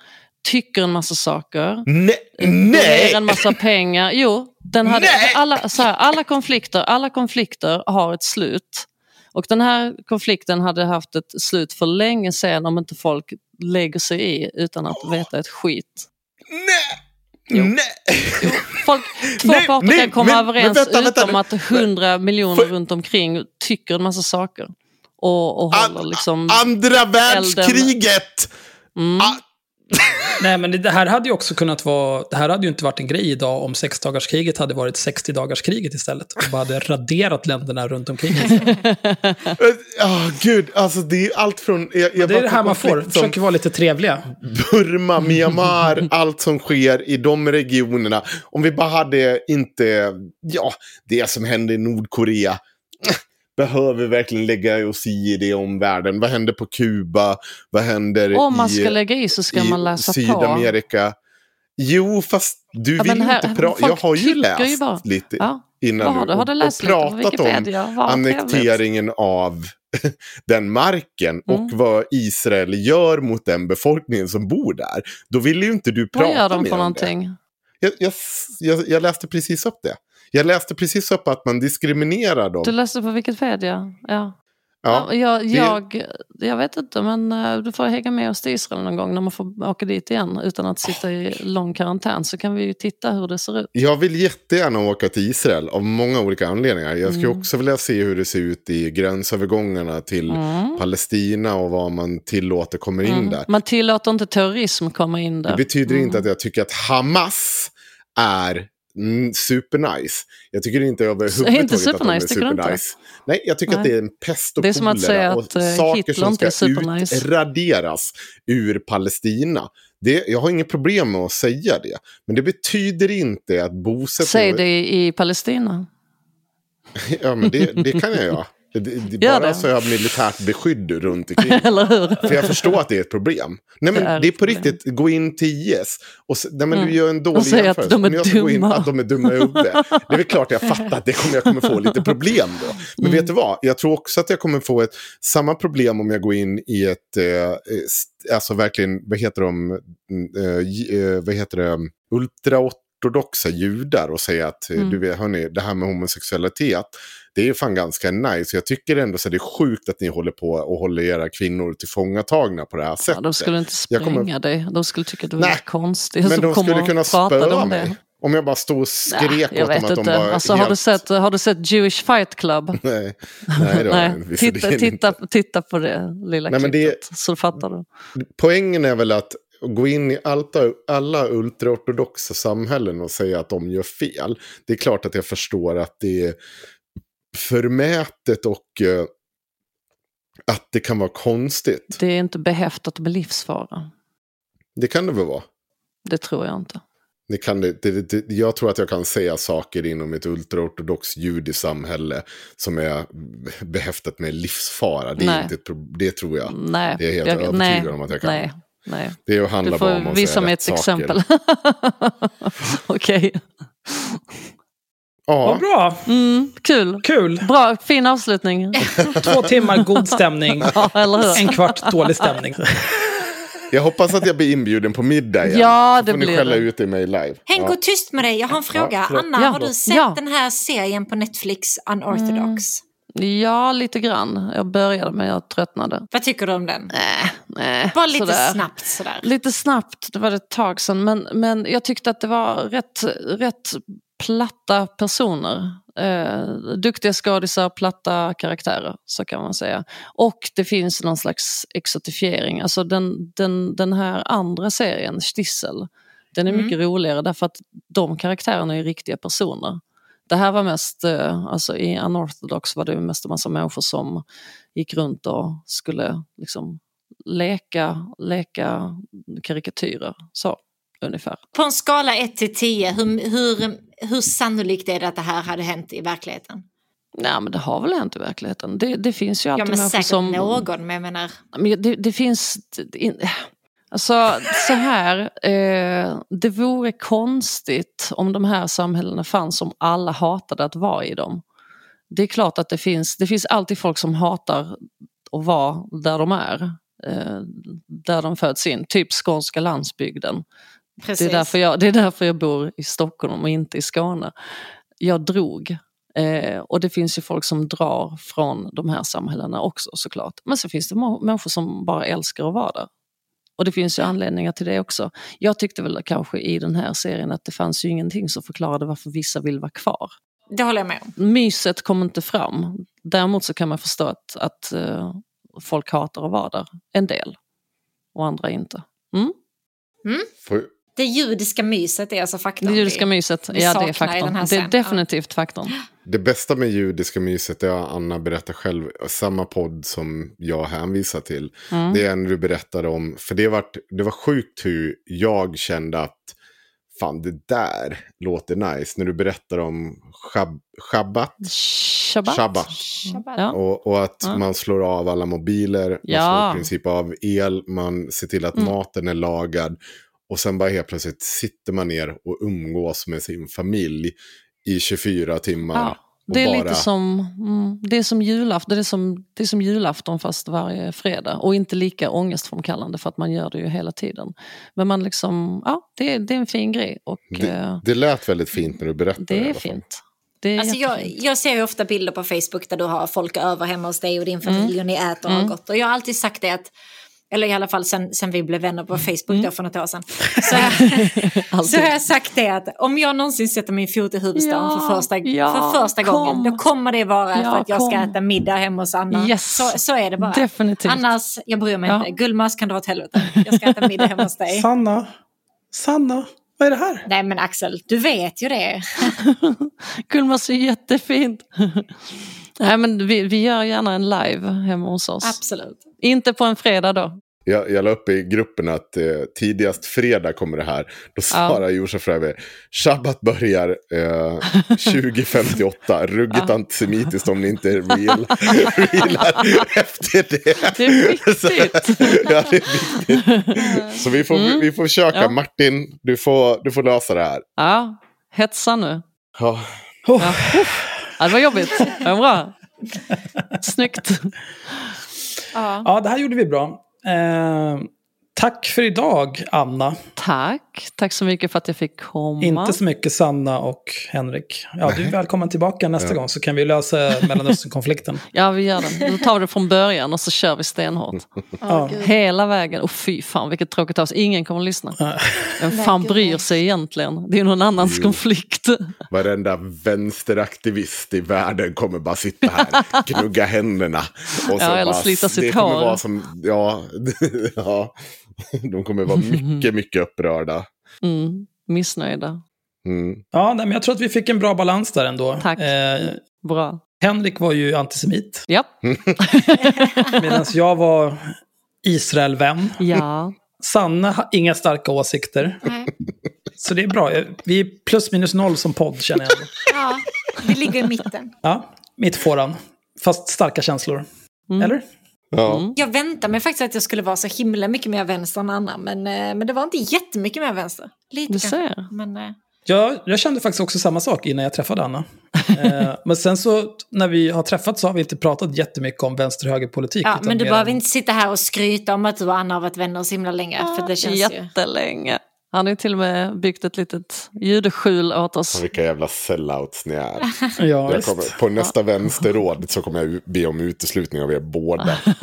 tycker en massa saker, Nej! donerar Nej! en massa pengar. Jo, den hade, alla, så här, alla, konflikter, alla konflikter har ett slut. Och den här konflikten hade haft ett slut för länge sedan om inte folk lägger sig i utan att veta ett skit. Nej! Jo. Nej! Folk, två Nej, parter nej, kan komma men- överens men vänta, vänta utom nu. att hundra miljoner För- runt omkring tycker en massa saker. Och, och håller liksom... Andra världskriget! Mm. Nej, men det här hade ju också kunnat vara... Det här hade ju inte varit en grej idag om sexdagarskriget hade varit 60-dagarskriget istället. Och bara hade raderat länderna runt omkring. Ja, gud, alltså det är allt från... Jag, jag Det är det här man får. konflikt som Försöker vara lite trevliga. Burma, Myanmar, allt som sker i de regionerna. Om vi bara hade inte, ja, det som händer i Nordkorea. Behöver vi verkligen lägga oss i det om världen? Vad händer på Kuba? Vad händer Om man i, ska lägga i så ska i man läsa på. Sydamerika? Jo, fast du Ja, vill här- inte prata. Jag har ju läst ju bara- lite Ja. innan har du? Har du och- läst och på pratat om trevligt. annekteringen av den marken och Mm. vad Israel gör mot den befolkningen som bor där. Då vill ju inte du prata Vad gör de mer för om någonting? Det. Jag, jag, jag läste precis upp det. Jag läste precis upp att man diskriminerar dem. Du läste på Wikipedia? Ja. Ja, jag, det- jag, jag vet inte, men eh, du får hänga med oss till Israel någon gång när man får åka dit igen utan att sitta i lång karantän. Så kan vi ju titta hur det ser ut. Jag vill jättegärna åka till Israel av många olika anledningar. Jag skulle Mm. också vilja se hur det ser ut i gränsövergångarna till Mm. Palestina och vad man tillåter kommer in Mm. där. Man tillåter inte terrorism komma in där. Det betyder inte Mm. att jag tycker att Hamas är mm, supernice. Jag tycker inte överhuvudtaget inte att de är inte? supernice. Nej, jag tycker att Nej. det är en pest och Det är som att säga att, eh, saker Hitler som ska supernice. utraderas ur Palestina. Det, jag har inget problem med att säga det. Men det betyder inte att bosättning... Säg det i Palestina. Ja, men det, det kan jag göra. Det, det, Gör bara det. så jag har militärt beskydd runt omkring. Eller hur? För jag förstår att det är ett problem. Nej men Det det är är, ett på problem. riktigt, gå in till IS. Och, nej, men Mm. Du gör en dålig säga att jämförelse. de är jag gå in, dumma. att de är dumma i huvudet. Det är väl klart jag fattar att det kommer, jag kommer få lite problem då. Men Mm. vet du vad? Jag tror också att jag kommer få ett, samma problem om jag går in i ett, eh, st- alltså verkligen, vad heter de, eh, eh, vad heter det, ultraortodoxa judar och säga att, eh, Mm. du vet, hörni, det här med homosexualitet, det är fan ganska nice. Jag tycker ändå så det är sjukt att ni håller på och håller era kvinnor till fångatagna på det här sättet. Ja, de skulle inte spränga kommer- dig. De skulle tycka att du var konstig. Men de skulle kunna spöa om mig. det. Om jag bara stod och skrek Nej, åt dem att de inte. var Alltså, helt... har, du sett, har du sett Jewish Fight Club? Nej, nej, Nej, titta, titta, titta på det lilla Nej, men det- klippet så fattar du. Poängen är väl att gå in i allt, alla ultraortodoxa samhällen och säga att de gör fel. Det är klart att jag förstår att det är förmätet och eh, att det kan vara konstigt. Det är inte behäftat med livsfara. Det kan det väl vara. Det tror jag inte. Det kan det, det, det, jag tror att jag kan säga saker inom ett ultraortodox judiskt samhälle som är behäftat med livsfara. Det, är Nej. inte ett, det tror jag. Nej, Det är jag helt jag, övertygad nej, om att jag kan. Nej, nej. Det handlar bara om att visa mig ett saker. exempel. Okej. Vad Ja, bra. Mm, kul. Kul. Bra, fin avslutning. Två timmar god stämning. Ja, eller hur? En kvart dålig stämning. jag hoppas att jag blir inbjuden på middag igen. Ja, det får ni blir skälla det. ut i mig live. Henko, Ja. tyst med dig. Jag har en fråga. förlåt. Anna, Ja. har du sett Ja. den här serien på Netflix, Unorthodox? Ja, lite grann. Jag började men jag tröttnade. Vad tycker du om den? Nej, nej. Bara lite sådär. snabbt sådär. Lite snabbt, det var ett tag sedan. Men, men jag tyckte att det var rätt, rätt platta personer. Eh, duktiga skådisar, platta karaktärer, så kan man säga. Och det finns någon slags exotifiering. Alltså den, den, den här andra serien, Stissel, den är Mm. mycket roligare därför att de karaktärerna är riktiga personer. Det här var mest, eh, alltså i Unorthodox var det mest en massa människor som gick runt och skulle liksom leka, leka karikatyrer. Så, ungefär. På en skala 1 till 10, hur, hur, hur sannolikt är det att det här hade hänt i verkligheten? Nej men det har väl hänt i verkligheten. Det, det finns ju Ja, alltid men människor som... någon, men jag menar... Men det, det finns... in- Alltså så här, eh, det vore konstigt om de här samhällena fanns som alla hatade att vara i dem. Det är klart att det finns, det finns alltid folk som hatar att vara där de är. Eh, där de föds in, typ skånska landsbygden. Precis. Det är, därför jag, det är därför jag bor i Stockholm och inte i Skåne. Jag drog. Eh, och det finns ju folk som drar från de här samhällena också såklart. Men så finns det människor som bara älskar att vara där. Och det finns ju anledningar till det också. Jag tyckte väl kanske i den här serien att det fanns ju ingenting som förklarade varför vissa vill vara kvar. Det håller jag med om. Myset kom inte fram. Däremot så kan man förstå att, att eh, folk hatar att vara där. En del. Och andra inte. Mm? Får, Det judiska myset är alltså faktorn. Det judiska myset, vi ja det är faktorn. Det är definitivt faktorn. Det bästa med judiska myset, det har Anna berättat själv, samma podd som jag hänvisar till. Mm. Det är när du berättar om, för det var, det var sjukt hur jag kände att fan det där låter nice. När du berättar om shab, shabbat Shabbat. Shabbat. Ja. och, och att Ja. man slår av alla mobiler, man Ja. slår i princip av el, man ser till att Mm. maten är lagad. Och sen bara helt plötsligt sitter man ner och umgås med sin familj i 24 timmar. Ja, det är bara- lite som, mm, det är som julafton, det är som, det är som julafton fast varje fredag. Och inte lika ångestframkallande för att man gör det ju hela tiden. Men man liksom, ja det, är- det är en fin grej. Och, Det, eh, det lät väldigt fint när du berättade. det är fint. Alltså jag, jag ser ju ofta bilder på Facebook där du har folk över hemma hos dig och din Mm. familj och ni äter och har gott. Och jag har alltid sagt det att, eller i alla fall sen, sen vi blev vänner på Facebook Mm. då för något år sedan. Så, jag- så har jag sagt det att om jag någonsin sätter min fot i huvudstaden Ja, för första, ja, för första kom. gången, då kommer det vara Ja, för att jag ska kom. äta middag hemma hos Anna. Yes. Så, så är det bara. Definitivt. Annars, jag bryr mig Ja. inte. Gullmask kan dra åt helvete. Jag ska äta middag hemma hos dig. Sanna, Sanna, vad är det här? Nej men Axel, du vet ju det. Gullmars är jättefint. Nej, men vi, vi gör gärna en live hemma hos oss. Absolut. Inte på en fredag då. Jag, jag la upp i gruppen att eh, tidigast fredag kommer det här. Då svarar Josef Fröbe, Shabbat börjar eh, 2058. Ruggigt antisemitiskt om ni inte real, realar efter det. Det är viktigt. ja, det är viktigt. Så vi får, vi får försöka. Ja. Martin, du får, du får lösa det här. Ja, hetsa nu. Ja. Oh, Ja. Ja, det var jobbigt. Det var bra. Snyggt. Ja, det här gjorde vi bra. Eh, tack för idag, Anna. Tack. Tack så mycket för att jag fick komma. Inte så mycket Sanna och Henrik. Ja, du är välkommen tillbaka nästa gång så kan vi lösa Mellanöstern-konflikten. Ja, vi gör det. Då tar vi det från början och så kör vi stenhårt. Ja. Hela vägen. Och fy fan vilket tråkigt avsnitt. Ingen kommer att lyssna. Vem fan bryr sig egentligen? Det är någon annans konflikt. Varenda vänsteraktivist i världen kommer bara sitta här, gnugga händerna. Och så Ja, eller bara, slita sitt det kommer hår. Vara som, ja, ja, de kommer vara mycket, mycket upprörda. Mm. Missnöjda. Mm. Ja, nej, men jag tror att vi fick en bra balans där ändå. Tack. Eh, Bra. Henrik var ju antisemit, Ja. medan jag var Israelvän. Ja. Sanna har inga starka åsikter. Nej. Så det är bra. Vi är plus minus noll som podd känner jag. ändå. Ja, vi ligger i mitten. Ja, mitt fåran. Fast starka känslor. Eller? Ja. Jag väntade mig faktiskt att jag skulle vara så himla mycket mer vänster än Anna, men, eh, men det var inte jättemycket mer vänster. Lite Du ser. Men, eh, Jag, jag kände faktiskt också samma sak innan jag träffade Anna. Eh, men sen så, när vi har träffats så har vi inte pratat jättemycket om vänster-höger-politik. ja, men du behöver om- inte sitta här och skryta om att du och Anna har varit vänner så himla länge. för det känns ju... Han har ju till och med byggt ett litet ljudskjul åt oss. Vilka jävla sellouts ni är. Ja, kommer, på nästa vänsterråd så kommer jag be om uteslutning av er båda.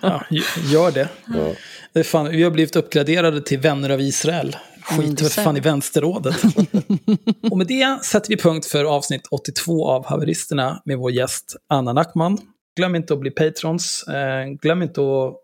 Ja, gör det. Ja. det är fan, vi har blivit uppgraderade till vänner av Israel. Skit för fan i vänsterrådet. och med det sätter vi punkt för avsnitt 82 av Haveristerna med vår gäst Anna Nackman. Glöm inte att bli patrons. Eh, glöm inte att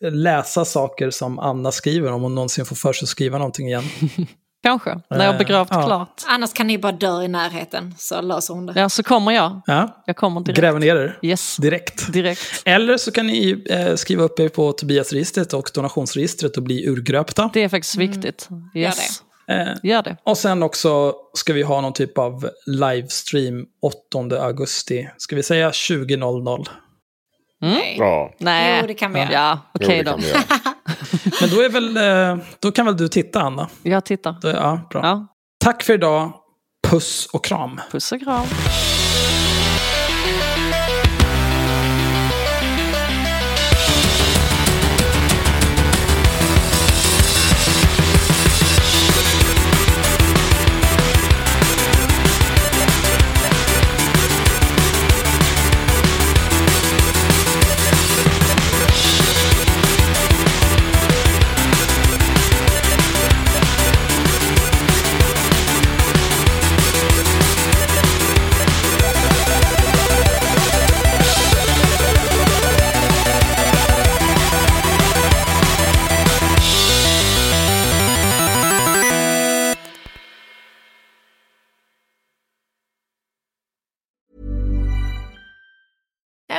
läsa saker som Anna skriver om hon någonsin får för sig att skriva någonting igen. Kanske, när jag har begravt ja. klart. Annars kan ni bara dö i närheten så löser hon det. Ja, så kommer jag. Ja, Jag kommer direkt. gräver ner er Yes, direkt. direkt. Eller så kan ni eh, skriva upp er på Tobias-registret och donationsregistret och bli urgröpta. Det är faktiskt viktigt. Yes. Eh, Gör det. Och sen också ska vi ha någon typ av livestream 8 augusti. Ska vi säga 20.00? Nej. Ja, Nej. Jo, det kan vi göra. Ja, okej det då. Men då, är väl, eh, då kan väl du titta, Anna? Jag tittar. Då, ja, bra. Ja, Tack för idag. Puss och kram. puss och kram.